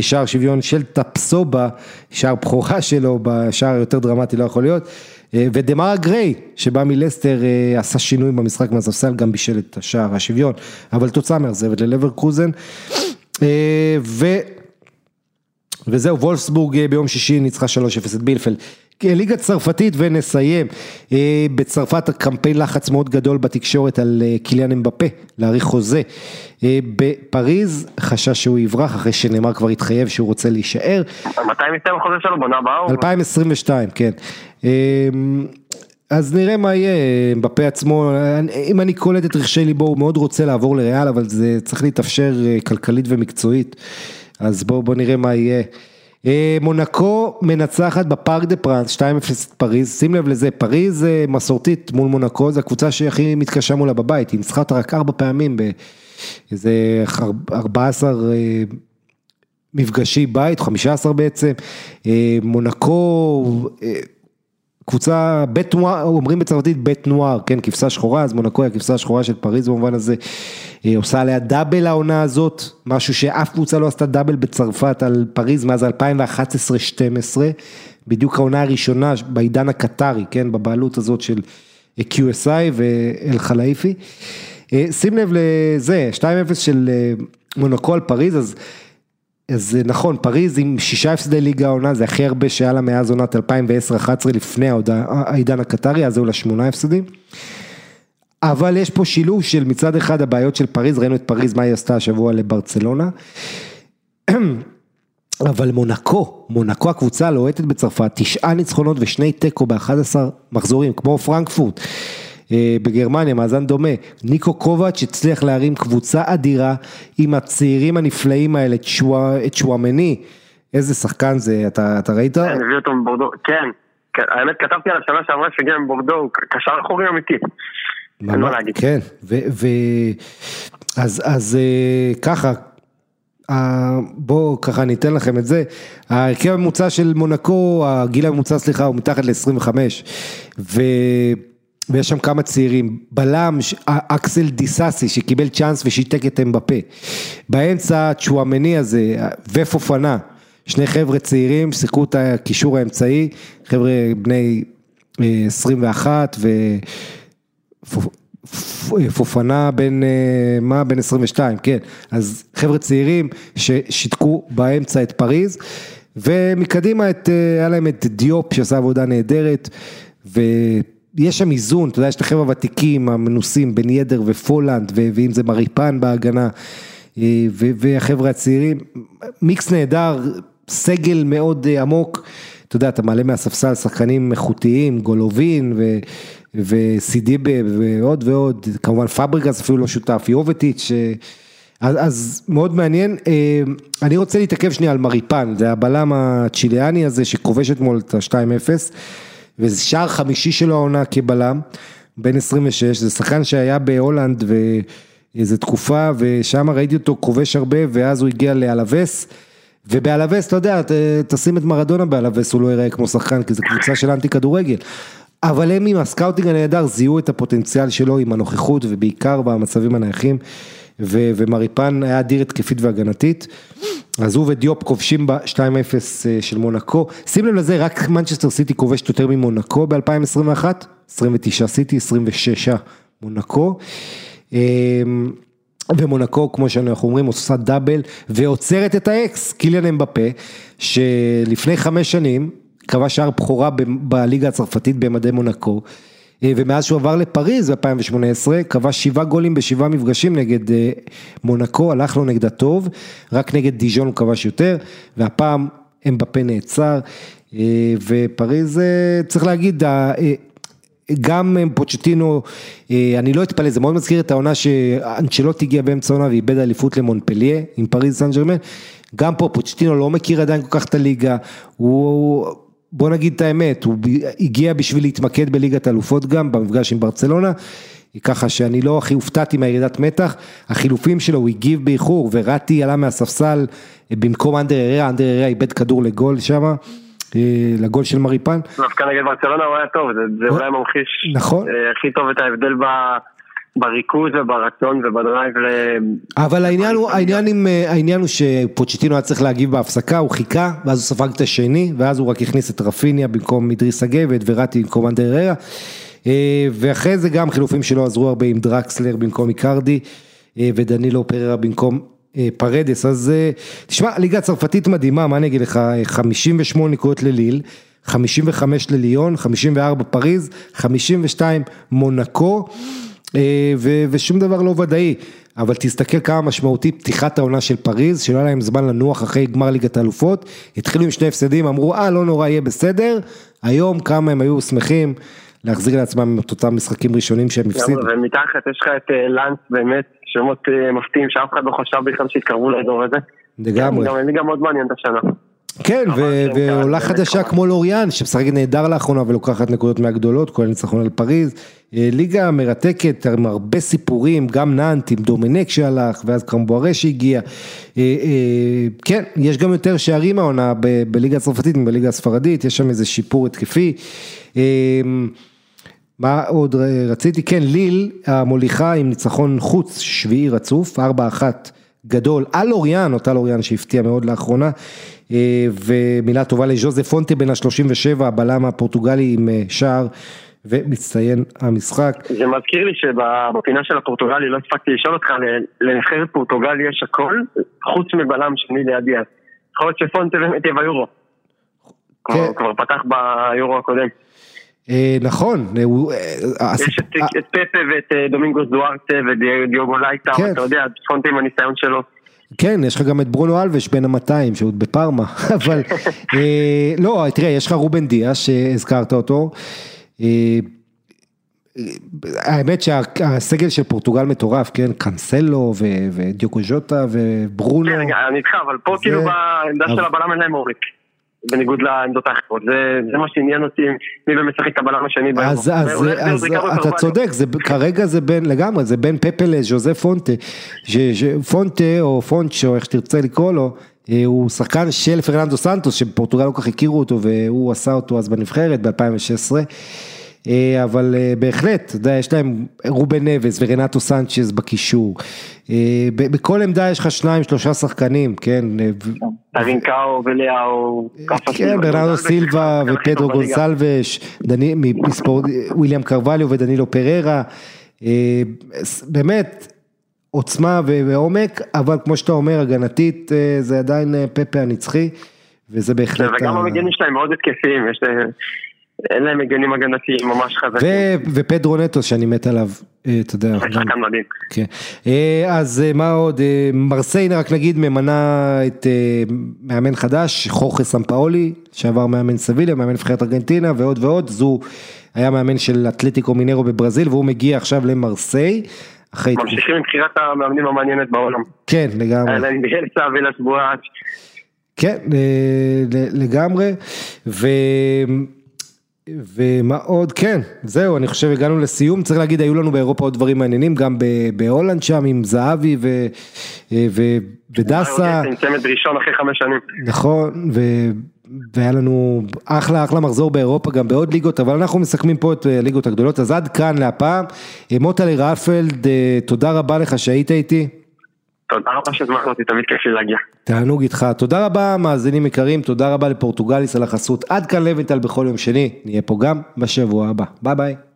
שער שוויון של טפסובה, שער בכורה שלו, בשער יותר דרמטי לא יכול להיות, אה, ודמרה גריי, שבא מלסטר, אה, עשה שינוי במשחק מהספסל, גם בישל את השער השוויון, אבל תוצאה מאכזבת ללברקוזן, אה, ו... וזהו, וולפסבורג ביום שישי ניצחה 3-0 את בילפלד. ליגה צרפתית ונסיים, אה, בצרפת קמפיין לחץ מאוד גדול בתקשורת על אה, קיליאן אמבפה, להאריך חוזה. אה, בפריז חשש שהוא יברח אחרי שנאמר כבר התחייב שהוא רוצה להישאר. מתי מסתיים החוזה שלו? בעונה הבאה? 2022, כן. אז נראה מה יהיה, אמבפה עצמו, אם אני קולט את רחשי ליבו, הוא מאוד רוצה לעבור לריאל, אבל זה צריך להתאפשר כלכלית ומקצועית, אז בואו בוא נראה מה יהיה. אה, מונקו מנצחת בפארק דה פרנס, 2-0 את פריז, שים לב לזה, פריז אה, מסורתית מול מונקו, זו הקבוצה שהכי מתקשה מולה בבית, היא ניצחה אותה רק ארבע פעמים באיזה 14 אה, מפגשי בית, 15 בעצם, מונקו קבוצה בית נואר, אומרים בצרפתית בית נואר, כן, כבשה שחורה, אז מונקו היא הכבשה השחורה של פריז במובן הזה, עושה עליה דאבל העונה הזאת, משהו שאף קבוצה לא עשתה דאבל בצרפת על פריז מאז 2011-2012, בדיוק העונה הראשונה בעידן הקטרי, כן, בבעלות הזאת של QSI ואל חלאיפי. שים לב לזה, 2-0 של מונקו על פריז, אז אז נכון, פריז עם שישה הפסדי ליגה העונה, זה הכי הרבה שהיה לה מאז עונת 2010-2011 לפני העידן הקטרי, אז היו לה שמונה הפסדים. אבל יש פה שילוב של מצד אחד הבעיות של פריז, ראינו את פריז, מה היא עשתה השבוע לברצלונה. [CLEARS THROAT] אבל מונקו, מונקו הקבוצה הלוהטת בצרפת, תשעה ניצחונות ושני תיקו ב-11 מחזורים, כמו פרנקפורט. אה, בגרמניה, מאזן דומה, ניקו קובץ' הצליח להרים קבוצה אדירה עם הצעירים הנפלאים האלה, את שוואמני, איזה שחקן זה, אתה, אתה ראית? כן, הביא אותו מבורדו, כן, כן, האמת כתבתי על השנה שעברה שהגיע מבורדו, הוא קשר אחורי אמיתי. כן, ו... ו... אז, אז אה, ככה, בואו ככה אני אתן לכם את זה, ההרכב הממוצע של מונקו, הגיל הממוצע סליחה הוא מתחת ל-25 ו... ויש שם כמה צעירים, בלם אקסל דיסאסי שקיבל צ'אנס ושיתק את אמבפה, באמצע צ'ואמני הזה ופופנה, שני חבר'ה צעירים שיחקו את הקישור האמצעי, חבר'ה בני 21 ופופנה בן, מה? בן 22, כן, אז חבר'ה צעירים ששיתקו באמצע את פריז ומקדימה את, היה להם את דיופ שעשה עבודה נהדרת ו... יש שם איזון, אתה יודע, יש את החבר'ה הוותיקים המנוסים, בן ידר ופולנד, ואם זה מריפן בהגנה, אה, והחבר'ה הצעירים, מיקס נהדר, סגל מאוד אה, עמוק, אתה יודע, אתה מעלה מהספסל שחקנים איכותיים, גולובין ו... וסידיבה ועוד ועוד, כמובן פברגס אפילו לא שותף, יובטיץ', אה, אז, אז מאוד מעניין, אני רוצה להתעכב שנייה על מריפאן, זה הבלם הצ'יליאני הזה שכובש אתמול את ה-2-0. וזה שער חמישי שלו העונה כבלם, בן 26, זה שחקן שהיה בהולנד ואיזה תקופה, ושם ראיתי אותו כובש הרבה, ואז הוא הגיע לאלווס, ובאלווס, אתה יודע, תשים את מרדונה באלווס, הוא לא ייראה כמו שחקן, כי זו קבוצה של אנטי כדורגל. אבל הם עם הסקאוטינג הנהדר זיהו את הפוטנציאל שלו עם הנוכחות ובעיקר במצבים הנייחים. ו- ומריפאן היה אדיר התקפית והגנתית. אז הוא ודיופ כובשים ב-2-0 אה, של מונקו. שים לב לזה, רק מנצ'סטר סיטי כובשת יותר ממונקו ב-2021, 29 סיטי, 26 מונקו. אמ, ומונקו, כמו שאנחנו אומרים, עושה דאבל ועוצרת את האקס, קיליאן אמבפה, שלפני חמש שנים, קבע שער בכורה בליגה הצרפתית במדי מונקו. אה, ומאז שהוא עבר לפריז ב-2018, כבש שבעה גולים בשבעה מפגשים נגד אה, מונקו, הלך לו נגדה טוב, רק נגד דיז'ון הוא כבש יותר, והפעם אמבפה נעצר, אה, ופריז, צריך להגיד, גם פוצ'טינו, אני לא אתפלא, זה מאוד מזכיר את העונה שאנצ'לוט הגיע באמצע העונה ואיבד אליפות למונפליה עם פריז סן ג'רמן, גם פה פוצ'טינו לא מכיר עדיין כל כך את הליגה, הוא... בוא נגיד את האמת, הוא הגיע בשביל להתמקד בליגת אלופות גם, במפגש עם ברצלונה, ככה שאני לא הכי הופתעתי מהירידת מתח, החילופים שלו הוא הגיב באיחור וראטי עלה מהספסל במקום אנדר אריה, אנדר אריה איבד כדור לגול שם, אה, לגול של מריפן. דווקא נגד ברצלונה הוא היה טוב, זה, זה אולי ממחיש נכון. אה, הכי טוב את ההבדל. בריכוז וברצון ובדרייב ל... אבל העניין הוא, העניין, עם, העניין הוא שפוצ'טינו היה צריך להגיב בהפסקה, הוא חיכה, ואז הוא ספג את השני, ואז הוא רק הכניס את רפיניה במקום מדריס הגה ואת וראטי במקום אנדררה, אה, ואחרי זה גם חילופים שלו עזרו הרבה עם דרקסלר במקום איקרדי, אה, ודנילו פררה במקום אה, פרדס, אז תשמע, ליגה צרפתית מדהימה, מה אני אגיד לך, 58 נקודות לליל. 55 לליון, 54 פריז, 52 מונקו. אה, ושום דבר לא ודאי, אבל תסתכל כמה משמעותי פתיחת העונה של פריז, שלא היה להם זמן לנוח אחרי גמר ליגת האלופות, התחילו עם שני הפסדים, אמרו אה לא נורא יהיה בסדר, היום כמה הם היו שמחים להחזיר לעצמם את אותם משחקים ראשונים שהם הפסידו. ומתחת יש לך את אה, לאנס באמת, שמות אה, מפתיעים שאף אחד לא חשב בכלל שיתקרבו לאזור הזה. לגמרי. גם גם מאוד מעניין את השנה. כן, ועולה חדשה כמו לוריאן, שמשחקת נהדר לאחרונה ולוקחת נקודות מהגדולות, כולל ניצחון על פריז. אה, ליגה מרתקת, עם הרבה סיפורים, גם נאנט עם דומינק שהלך, ואז קרמבוארה שהגיע. אה, אה, כן, יש גם יותר שערים העונה בליגה הצרפתית מבליגה הספרדית, יש שם איזה שיפור התקפי. מה עוד רציתי? כן, ליל המוליכה עם ניצחון חוץ שביעי רצוף, 4-1 גדול על אוריאן, אותה לוריאן שהפתיע מאוד לאחרונה. ומילה טובה לז'וזף פונטה בן ה-37, הבלם הפורטוגלי עם שער. ומצטיין המשחק. זה מזכיר לי שבפינה של הפורטוגלי לא הספקתי לשאול אותך, לנבחרת פורטוגל יש הכל, חוץ מבלם שני ליד יד. יכול להיות שפונטה באמת יהיה ביורו. כן. כבר פתח ביורו הקודם. אה, נכון. אה, אה, יש את פפה ואת דומינגוס דוארטה ודיוגו לייטה, כן. אתה יודע, פונטה עם הניסיון שלו. כן, יש לך גם את ברונו אלבש בין המאתיים, שהוא בפארמה, [LAUGHS] אבל לא, תראה, יש לך רובן דיה שהזכרת אותו. אה, האמת שהסגל של פורטוגל מטורף, כן, קאנסלו ודיוקו ז'וטה וברונו. כן, אני איתך, אבל פה כאילו בעמדה של הבלם אין להם עורק. בניגוד לעמדות האחרות, זה מה שעניין אותי, מי באמת משחק את הבלם השני ביום. אז אתה צודק, כרגע זה בין, לגמרי, זה בין פפה לז'וזה פונטה, פונטה או פונצ'ו, איך שתרצה לקרוא לו, אה, הוא שחקן של פרננדו סנטוס, שפורטוגל לא כל כך הכירו אותו, והוא עשה אותו אז בנבחרת ב-2016. אה, אבל אה, בהחלט, אתה יודע, יש להם רובן נבס ורנטו סנצ'ז בקישור. בכל עמדה יש לך שניים, שלושה שחקנים, כן. טרינקאו וליאו. כן, ברנדו סילבה ופדרו גונסלבש, וויליאם קרווליו ודנילו פררה. באמת, עוצמה ועומק, אבל כמו שאתה אומר, הגנתית אה, זה עדיין אה, פפה הנצחי, וזה בהחלט... וגם המגנים שלהם מאוד התקפיים, יש להם... אין להם מגנים הגנתיים ממש חזקים. ופדרו נטוס שאני מת עליו, אה, אתה יודע. שחקן מדהים. כן. אז מה עוד, מרסיין רק נגיד ממנה את מאמן חדש, חוכה סמפאולי, שעבר מאמן סביליה, מאמן נבחרת ארגנטינה ועוד ועוד, זו היה מאמן של אתלטיקו מינרו בברזיל והוא מגיע עכשיו למרסיי. ממשיכים עם בחירת המאמנים המעניינת בעולם. כן, לגמרי. וילס בואץ'. כן, לגמרי. ו... ומה עוד, כן, זהו, אני חושב הגענו לסיום, צריך להגיד, היו לנו באירופה עוד דברים מעניינים, גם בהולנד שם עם זהבי ו, ו, ודסה. צמד ראשון אחרי חמש שנים. נכון, והיה לנו אחלה אחלה מחזור באירופה גם בעוד ליגות, אבל אנחנו מסכמים פה את הליגות הגדולות, אז עד כאן להפעם. מוטלי רפלד, תודה רבה לך שהיית איתי. תודה רבה שהזמנת אותי, תמיד כיף לי להגיע. תענוג איתך, תודה רבה מאזינים יקרים, תודה רבה לפורטוגליס על החסות, עד כאן לוינטל בכל יום שני, נהיה פה גם בשבוע הבא, ביי ביי.